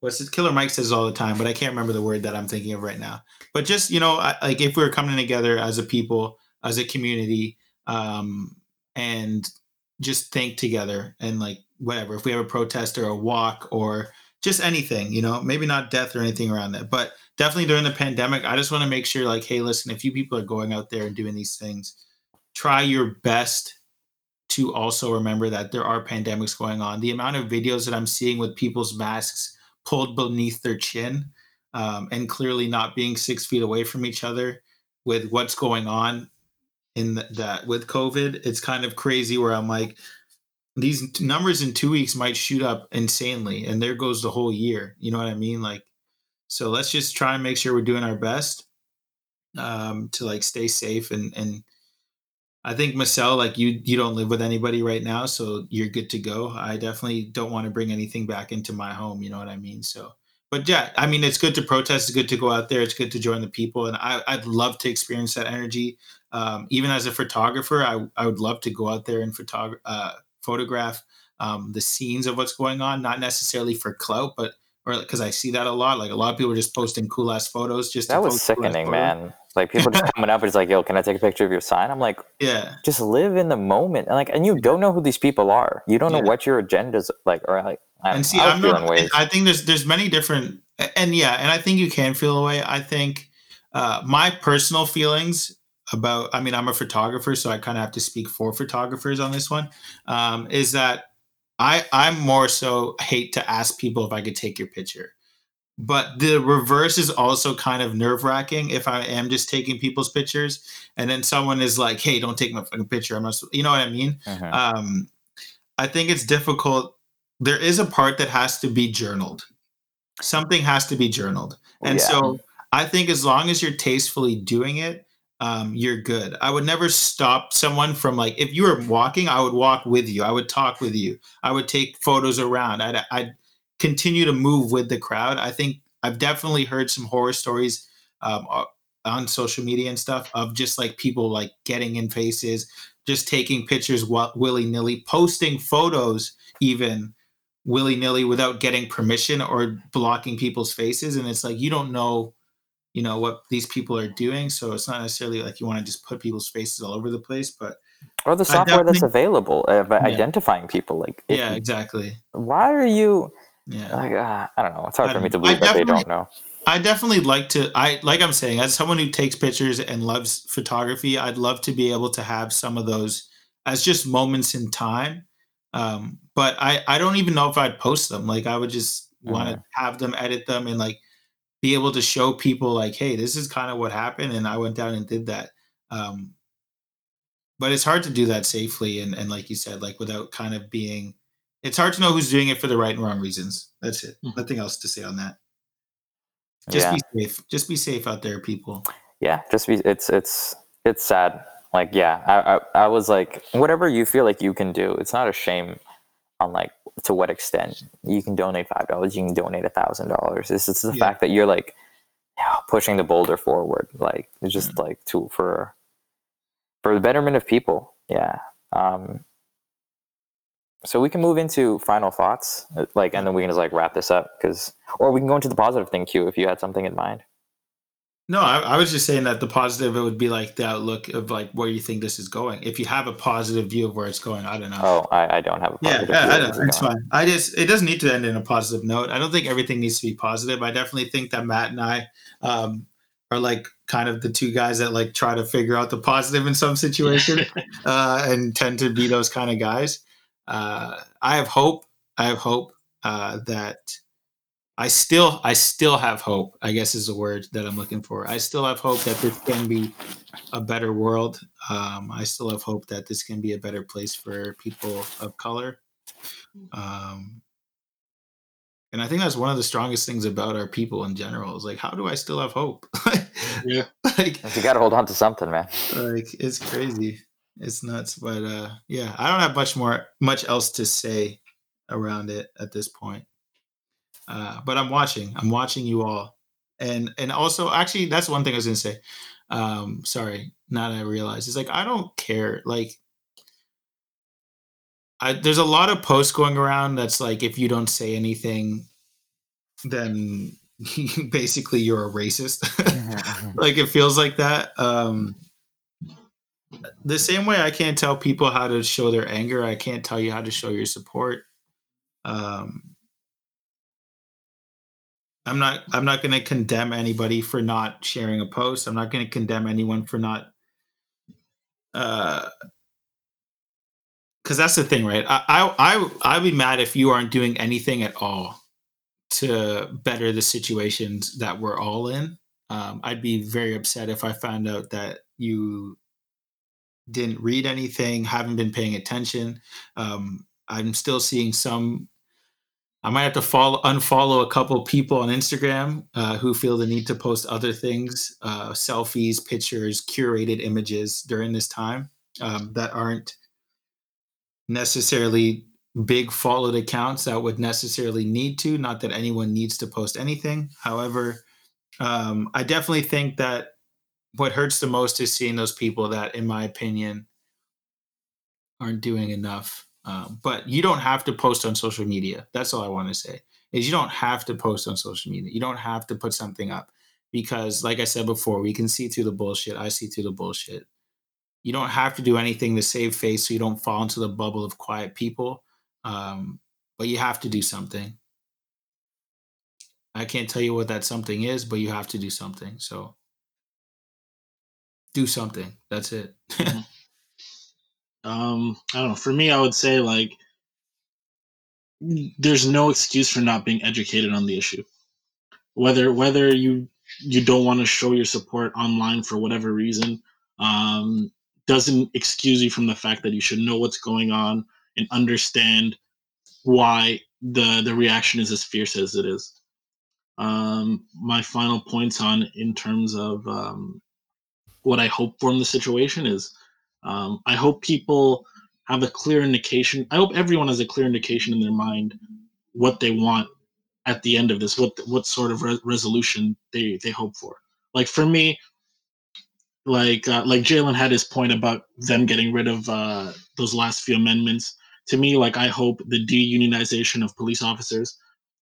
What's it? Killer Mike says all the time, but I can't remember the word that I'm thinking of right now. But just you know, I, like if we're coming together as a people, as a community, um, and just think together and like whatever. If we have a protest or a walk or just anything, you know, maybe not death or anything around that, but definitely during the pandemic, I just want to make sure, like, hey, listen, if you people are going out there and doing these things, try your best to also remember that there are pandemics going on. The amount of videos that I'm seeing with people's masks pulled beneath their chin um, and clearly not being six feet away from each other with what's going on in th- that with COVID, it's kind of crazy where I'm like, these t- numbers in two weeks might shoot up insanely, and there goes the whole year. You know what I mean? Like, so let's just try and make sure we're doing our best um, to like stay safe and and I think Marcel, like you, you don't live with anybody right now, so you're good to go. I definitely don't want to bring anything back into my home. You know what I mean? So, but yeah, I mean, it's good to protest. It's good to go out there. It's good to join the people, and I, I'd love to experience that energy. Um, even as a photographer, I, I would love to go out there and photog- uh, photograph um, the scenes of what's going on, not necessarily for clout, but or because I see that a lot. Like a lot of people are just posting cool ass photos. Just to That was sickening, photos. man. Like people just coming up and it's like, yo, can I take a picture of your sign? I'm like, Yeah, just live in the moment. And like and you don't know who these people are. You don't know what your agenda's like or like I, and don't see, I'm not. ways. I think there's there's many different, and yeah, and I think you can feel away. I think uh, my personal feelings about. I mean, I'm a photographer, so I kind of have to speak for photographers on this one. Um, is that I I'm more so hate to ask people if I could take your picture. But the reverse is also kind of nerve wracking if I am just taking people's pictures and then someone is like, hey, don't take my fucking picture. I'm not, you know what I mean? Mhm. um, I think it's difficult. There is a part that has to be journaled. Something has to be journaled. And Yeah. so I think as long as you're tastefully doing it, um, you're good. I would never stop someone from like, if you were walking, I would walk with you. I would talk with you. I would take photos around. I'd, I'd continue to move with the crowd. I think I've definitely heard some horror stories um, on social media and stuff of just like people like getting in faces, just taking pictures willy nilly, posting photos even willy nilly without getting permission or blocking people's faces. And it's like you don't know, you know, what these people are doing. So it's not necessarily like you want to just put people's faces all over the place. But or the software that's available of Yeah. identifying people. Like yeah, exactly. why are you Yeah. like uh, I don't know. It's hard I for me to don't know. I believe that they don't know. I definitely like to I like I'm saying as someone who takes pictures and loves photography, I'd love to be able to have some of those as just moments in time. Um, but I I don't even know if I'd post them. Like I would just want to have them edit them and like be able to show people like, hey, this is kind of what happened and I went down and did that. Um, but it's hard to do that safely and and like you said, like without kind of being it's hard to know who's doing it for the right and wrong reasons. That's it. Mhm. Nothing else to say on that. Just yeah. be safe. Just be safe out there, people. yeah just be it's it's it's sad like yeah I, I i was like whatever you feel like you can do it's not a shame on like to what extent you can donate five dollars you can donate a thousand dollars it's it's the Yeah. fact that you're like pushing the boulder forward like it's just like to for for the betterment of people yeah um so we can move into final thoughts, uh, like, and then we can just like wrap this up because, or we can go into the positive thing, Q, if you had something in mind. No, I, I was just saying that the positive it would be like the outlook of like where you think this is going. If you have a positive view of where it's going, I don't know. Oh, I, I don't have a yeah, positive yeah, view I where It's fine. I just it doesn't need to end in a positive note. I don't think everything needs to be positive. I definitely think that Matt and I um, are like kind of the two guys that like try to figure out the positive in some situation uh, and tend to be those kind of guys. Uh, I have hope. I have hope uh, that I still I still have hope. I guess is the word that I'm looking for. I still have hope that this can be a better world. Um, I still have hope that this can be a better place for people of color. Um, and I think that's one of the strongest things about our people in general is like, how do I still have hope? Yeah. like, You got to hold on to something, man. like it's crazy. It's nuts. But uh, yeah, I don't have much more, much else to say around it at this point. Uh, but I'm watching. I'm watching you all, and and also actually that's one thing I was gonna say. Um, sorry, now that I realize it's like I don't care. Like, I there's a lot of posts going around that's like if you don't say anything, then basically you're a racist. like it feels like that. Um, the same way I can't tell people how to show their anger, I can't tell you how to show your support. Um, I'm not I'm not going to condemn anybody for not sharing a post. I'm not going to condemn anyone for not uh cuz that's the thing, right? I I I I'd be mad if you aren't doing anything at all to better the situations that we're all in. Um, I'd be very upset if I found out that you didn't read anything, haven't been paying attention. Um, I'm still seeing some. I might have to follow unfollow a couple people on Instagram uh, who feel the need to post other things, uh, selfies, pictures, curated images during this time um, that aren't necessarily big followed accounts that would necessarily need to. Not that anyone needs to post anything. However, um, I definitely think that what hurts the most is seeing those people that, in my opinion, aren't doing enough. Um, but you don't have to post on social media. That's all I want to say. Is you don't have to post on social media. You don't have to put something up because, like I said before, we can see through the bullshit. I see through the bullshit. You don't have to do anything to save face so you don't fall into the bubble of quiet people. Um, but you have to do something. I can't tell you what that something is, but you have to do something. So do something. That's it. um i don't know for me i would say like there's no excuse for not being educated on the issue whether whether you you don't want to show your support online for whatever reason um doesn't excuse you from the fact that you should know what's going on and understand why the the reaction is as fierce as it is um my final points on in terms of um what i hope in the situation is um, I hope people have a clear indication. I hope everyone has a clear indication in their mind what they want at the end of this, what what sort of re- resolution they they hope for. Like for me, like uh, like Jalen had his point about them getting rid of uh, those last few amendments. To me, like I hope the deunionization of police officers.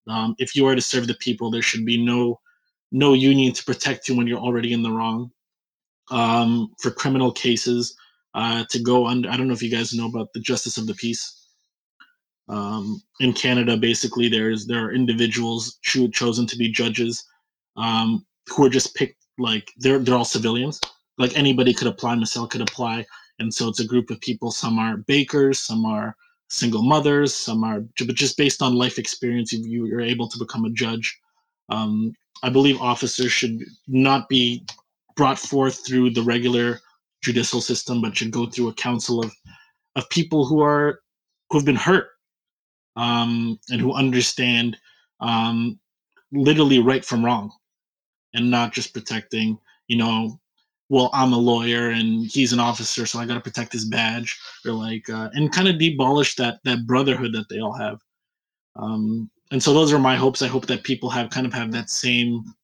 Um, if you are to serve the people, there should be no no union to protect you when you're already in the wrong. Um, for criminal cases, uh, to go under. I don't know if you guys know about the Justice of the Peace. Um, in Canada, basically, there's there are individuals cho- chosen to be judges um, who are just picked like they're they're all civilians. Like anybody could apply, Michelle could apply, and so it's a group of people. Some are bakers, some are single mothers, some are, but just based on life experience, you you are able to become a judge. Um, I believe officers should not be brought forth through the regular judicial system, but should go through a council of of people who are who have been hurt um, and who understand um, literally right from wrong, and not just protecting. You know, well, I'm a lawyer and he's an officer, so I got to protect his badge, or like, uh, and kind of demolish that that brotherhood that they all have. Um, and so those are my hopes. I hope that people have kind of have that same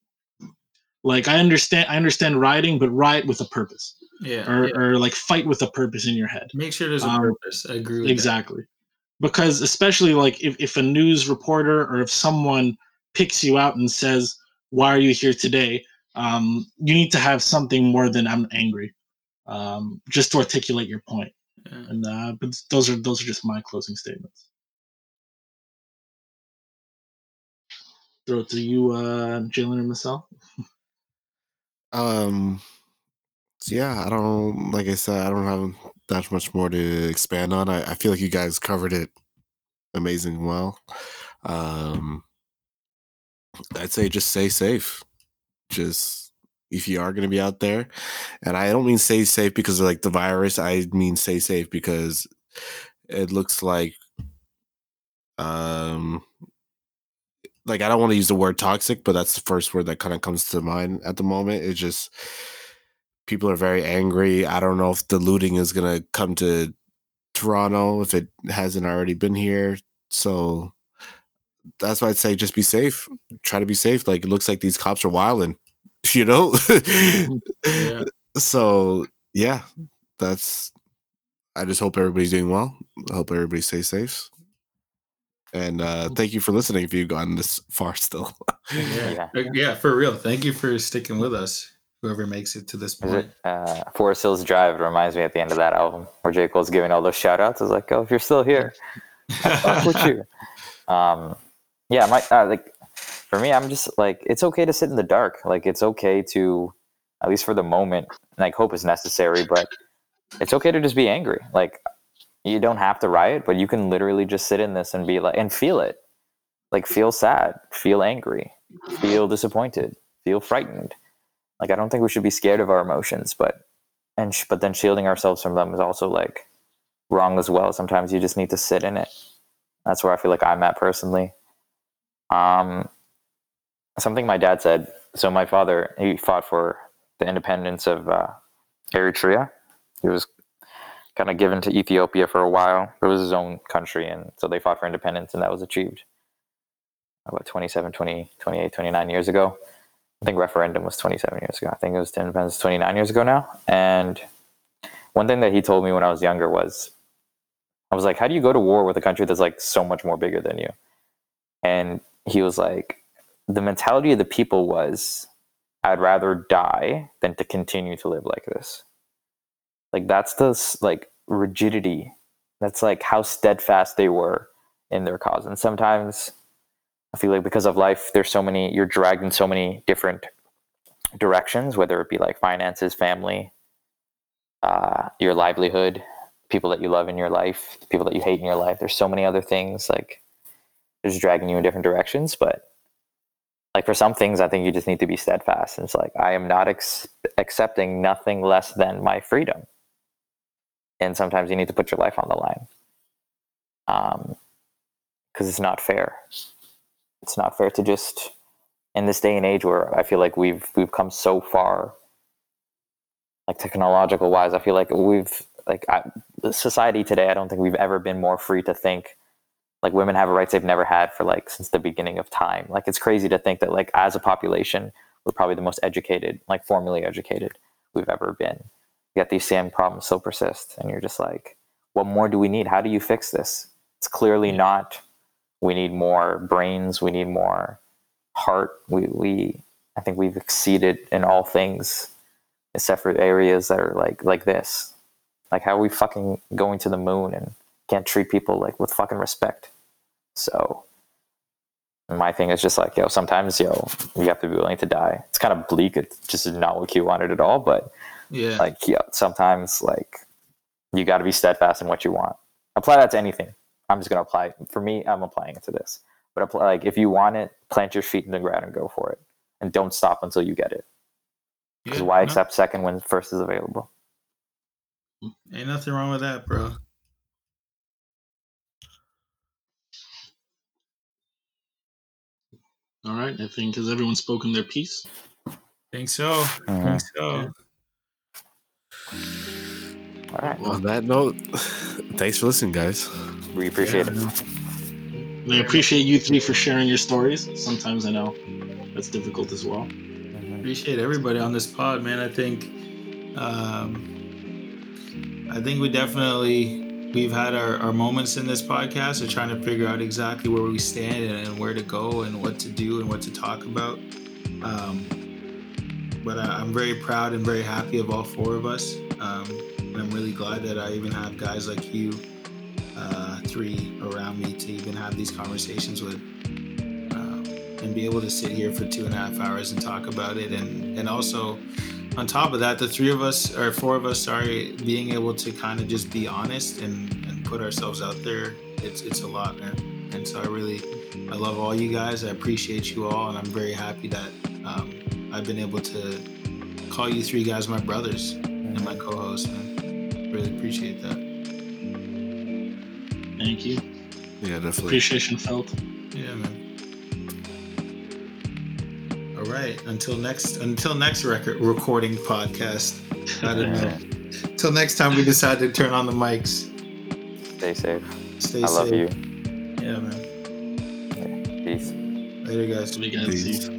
like I understand I understand rioting, but riot with a purpose yeah, or, yeah. or like fight with a purpose in your head. Make sure there's a Um, purpose. I agree with that. Exactly. because especially like if, if a news reporter or if someone picks you out and says why are you here today um, you need to have something more than i'm angry um, just to articulate your point Yeah. and uh, but those are those are just my closing statements throw it to you uh jalen and Marcel. Um. So yeah, I don't like I said, I don't have that much more to expand on. I, I feel like you guys covered it amazing well. Um. I'd say just stay safe. Just if you are going to be out there, and I don't mean stay safe because of like the virus. I mean stay safe because it looks like um like I don't want to use the word toxic, but that's the first word that kind of comes to mind at the moment. It's just people are very angry. I don't know if the looting is gonna come to Toronto if it hasn't already been here. So that's why I'd say just be safe. Try to be safe. Like it looks like these cops are wilding, you know? Mm-hmm. Yeah. So yeah, that's I just hope everybody's doing well. I hope everybody stays safe. And uh thank you for listening if you've gone this far still. Yeah. Yeah. Uh, for real. Thank you for sticking with us. Whoever makes it to this Is point. it uh, Forest Hills Drive reminds me at the end of that album where J. Cole's giving all those shout outs. I was like, oh, if you're still here, fuck with you. Um, yeah, my uh, like for me, I'm just like it's okay to sit in the dark. Like it's okay to, at least for the moment, like hope is necessary, but it's okay to just be angry. Like you don't have to riot, but you can literally just sit in this and be like and feel it. Like feel sad, feel angry, feel disappointed, feel frightened. Like I don't think we should be scared of our emotions, but and sh- but then shielding ourselves from them is also like wrong as well. Sometimes you just need to sit in it. That's where I feel like I'm at personally. Um, something my dad said. So my father he fought for the independence of uh, Eritrea. He was kind of given to Ethiopia for a while. It was his own country, and so they fought for independence, and that was achieved about 27, 20, 28, 29 years ago. I think referendum was 27 years ago. I think it was independence 29 years ago now. And one thing that he told me when I was younger was, I was like, how do you go to war with a country that's like so much more bigger than you? And he was like, the mentality of the people was, I'd rather die than to continue to live like this. Like that's the like rigidity. That's like how steadfast they were in their cause. And sometimes I feel like because of life, there's so many, you're dragged in so many different directions, whether it be like finances, family, uh, your livelihood, people that you love in your life, people that you hate in your life. There's so many other things like just dragging you in different directions. But like for some things, I think you just need to be steadfast. And it's like, I am not ex- accepting nothing less than my freedom. And sometimes you need to put your life on the line. Um, because it's not fair it's not fair to just in this day and age where I feel like we've we've come so far, like technological wise. I feel like we've like I, society today. I don't think we've ever been more free to think. Like women have rights they've never had for like since the beginning of time. Like it's crazy to think that like as a population we're probably the most educated, like formally educated we've ever been. Yet these same problems still persist, and you're just like, what more do we need? How do you fix this? It's clearly not. We need more brains. We need more heart. We we i think we've exceeded in all things except for areas that are like like this. Like how are we fucking going to the moon and can't treat people like with fucking respect? So my thing is just like yo sometimes yo you have to be willing to die. It's kind of bleak. It's just not what you wanted at all but Yeah. like yeah sometimes like you got to be steadfast in what you want apply that to anything i'm just going to apply for me i'm applying it to this but apply, like if you want it plant your feet in the ground and go for it and don't stop until you get it because Yeah, why no, accept second when first is available Ain't nothing wrong with that, bro. All right, I think has everyone spoken their piece? Think so. Mhm. Think so. All right On that note, thanks for listening, guys. we appreciate Yeah, it no. And I appreciate you three for sharing your stories. Sometimes I know that's difficult as well. Appreciate everybody on this pod, man. I think, um, I think we definitely we've had our, our moments in this podcast of trying to figure out exactly where we stand and, and where to go and what to do and what to talk about. Um, but I, I'm very proud and very happy of all four of us. Um, and I'm really glad that I even have guys like you uh, three around me to even have these conversations with um, and be able to sit here for two and a half hours and talk about it. And and also on top of that the three of us or four of us sorry being able to kind of just be honest and and put ourselves out there it's it's a lot man. And so i really i love all you guys. I appreciate you all and i'm very happy that um, i've been able to call you three guys my brothers and my co-hosts man really appreciate that Thank you. Yeah, definitely. Appreciation felt. Yeah, man. All right. Until next until next record recording podcast. I don't know. Until next time we decide to turn on the mics. Stay safe. Stay I safe. love you. Yeah, man. Peace. Later guys. We got Peace. see.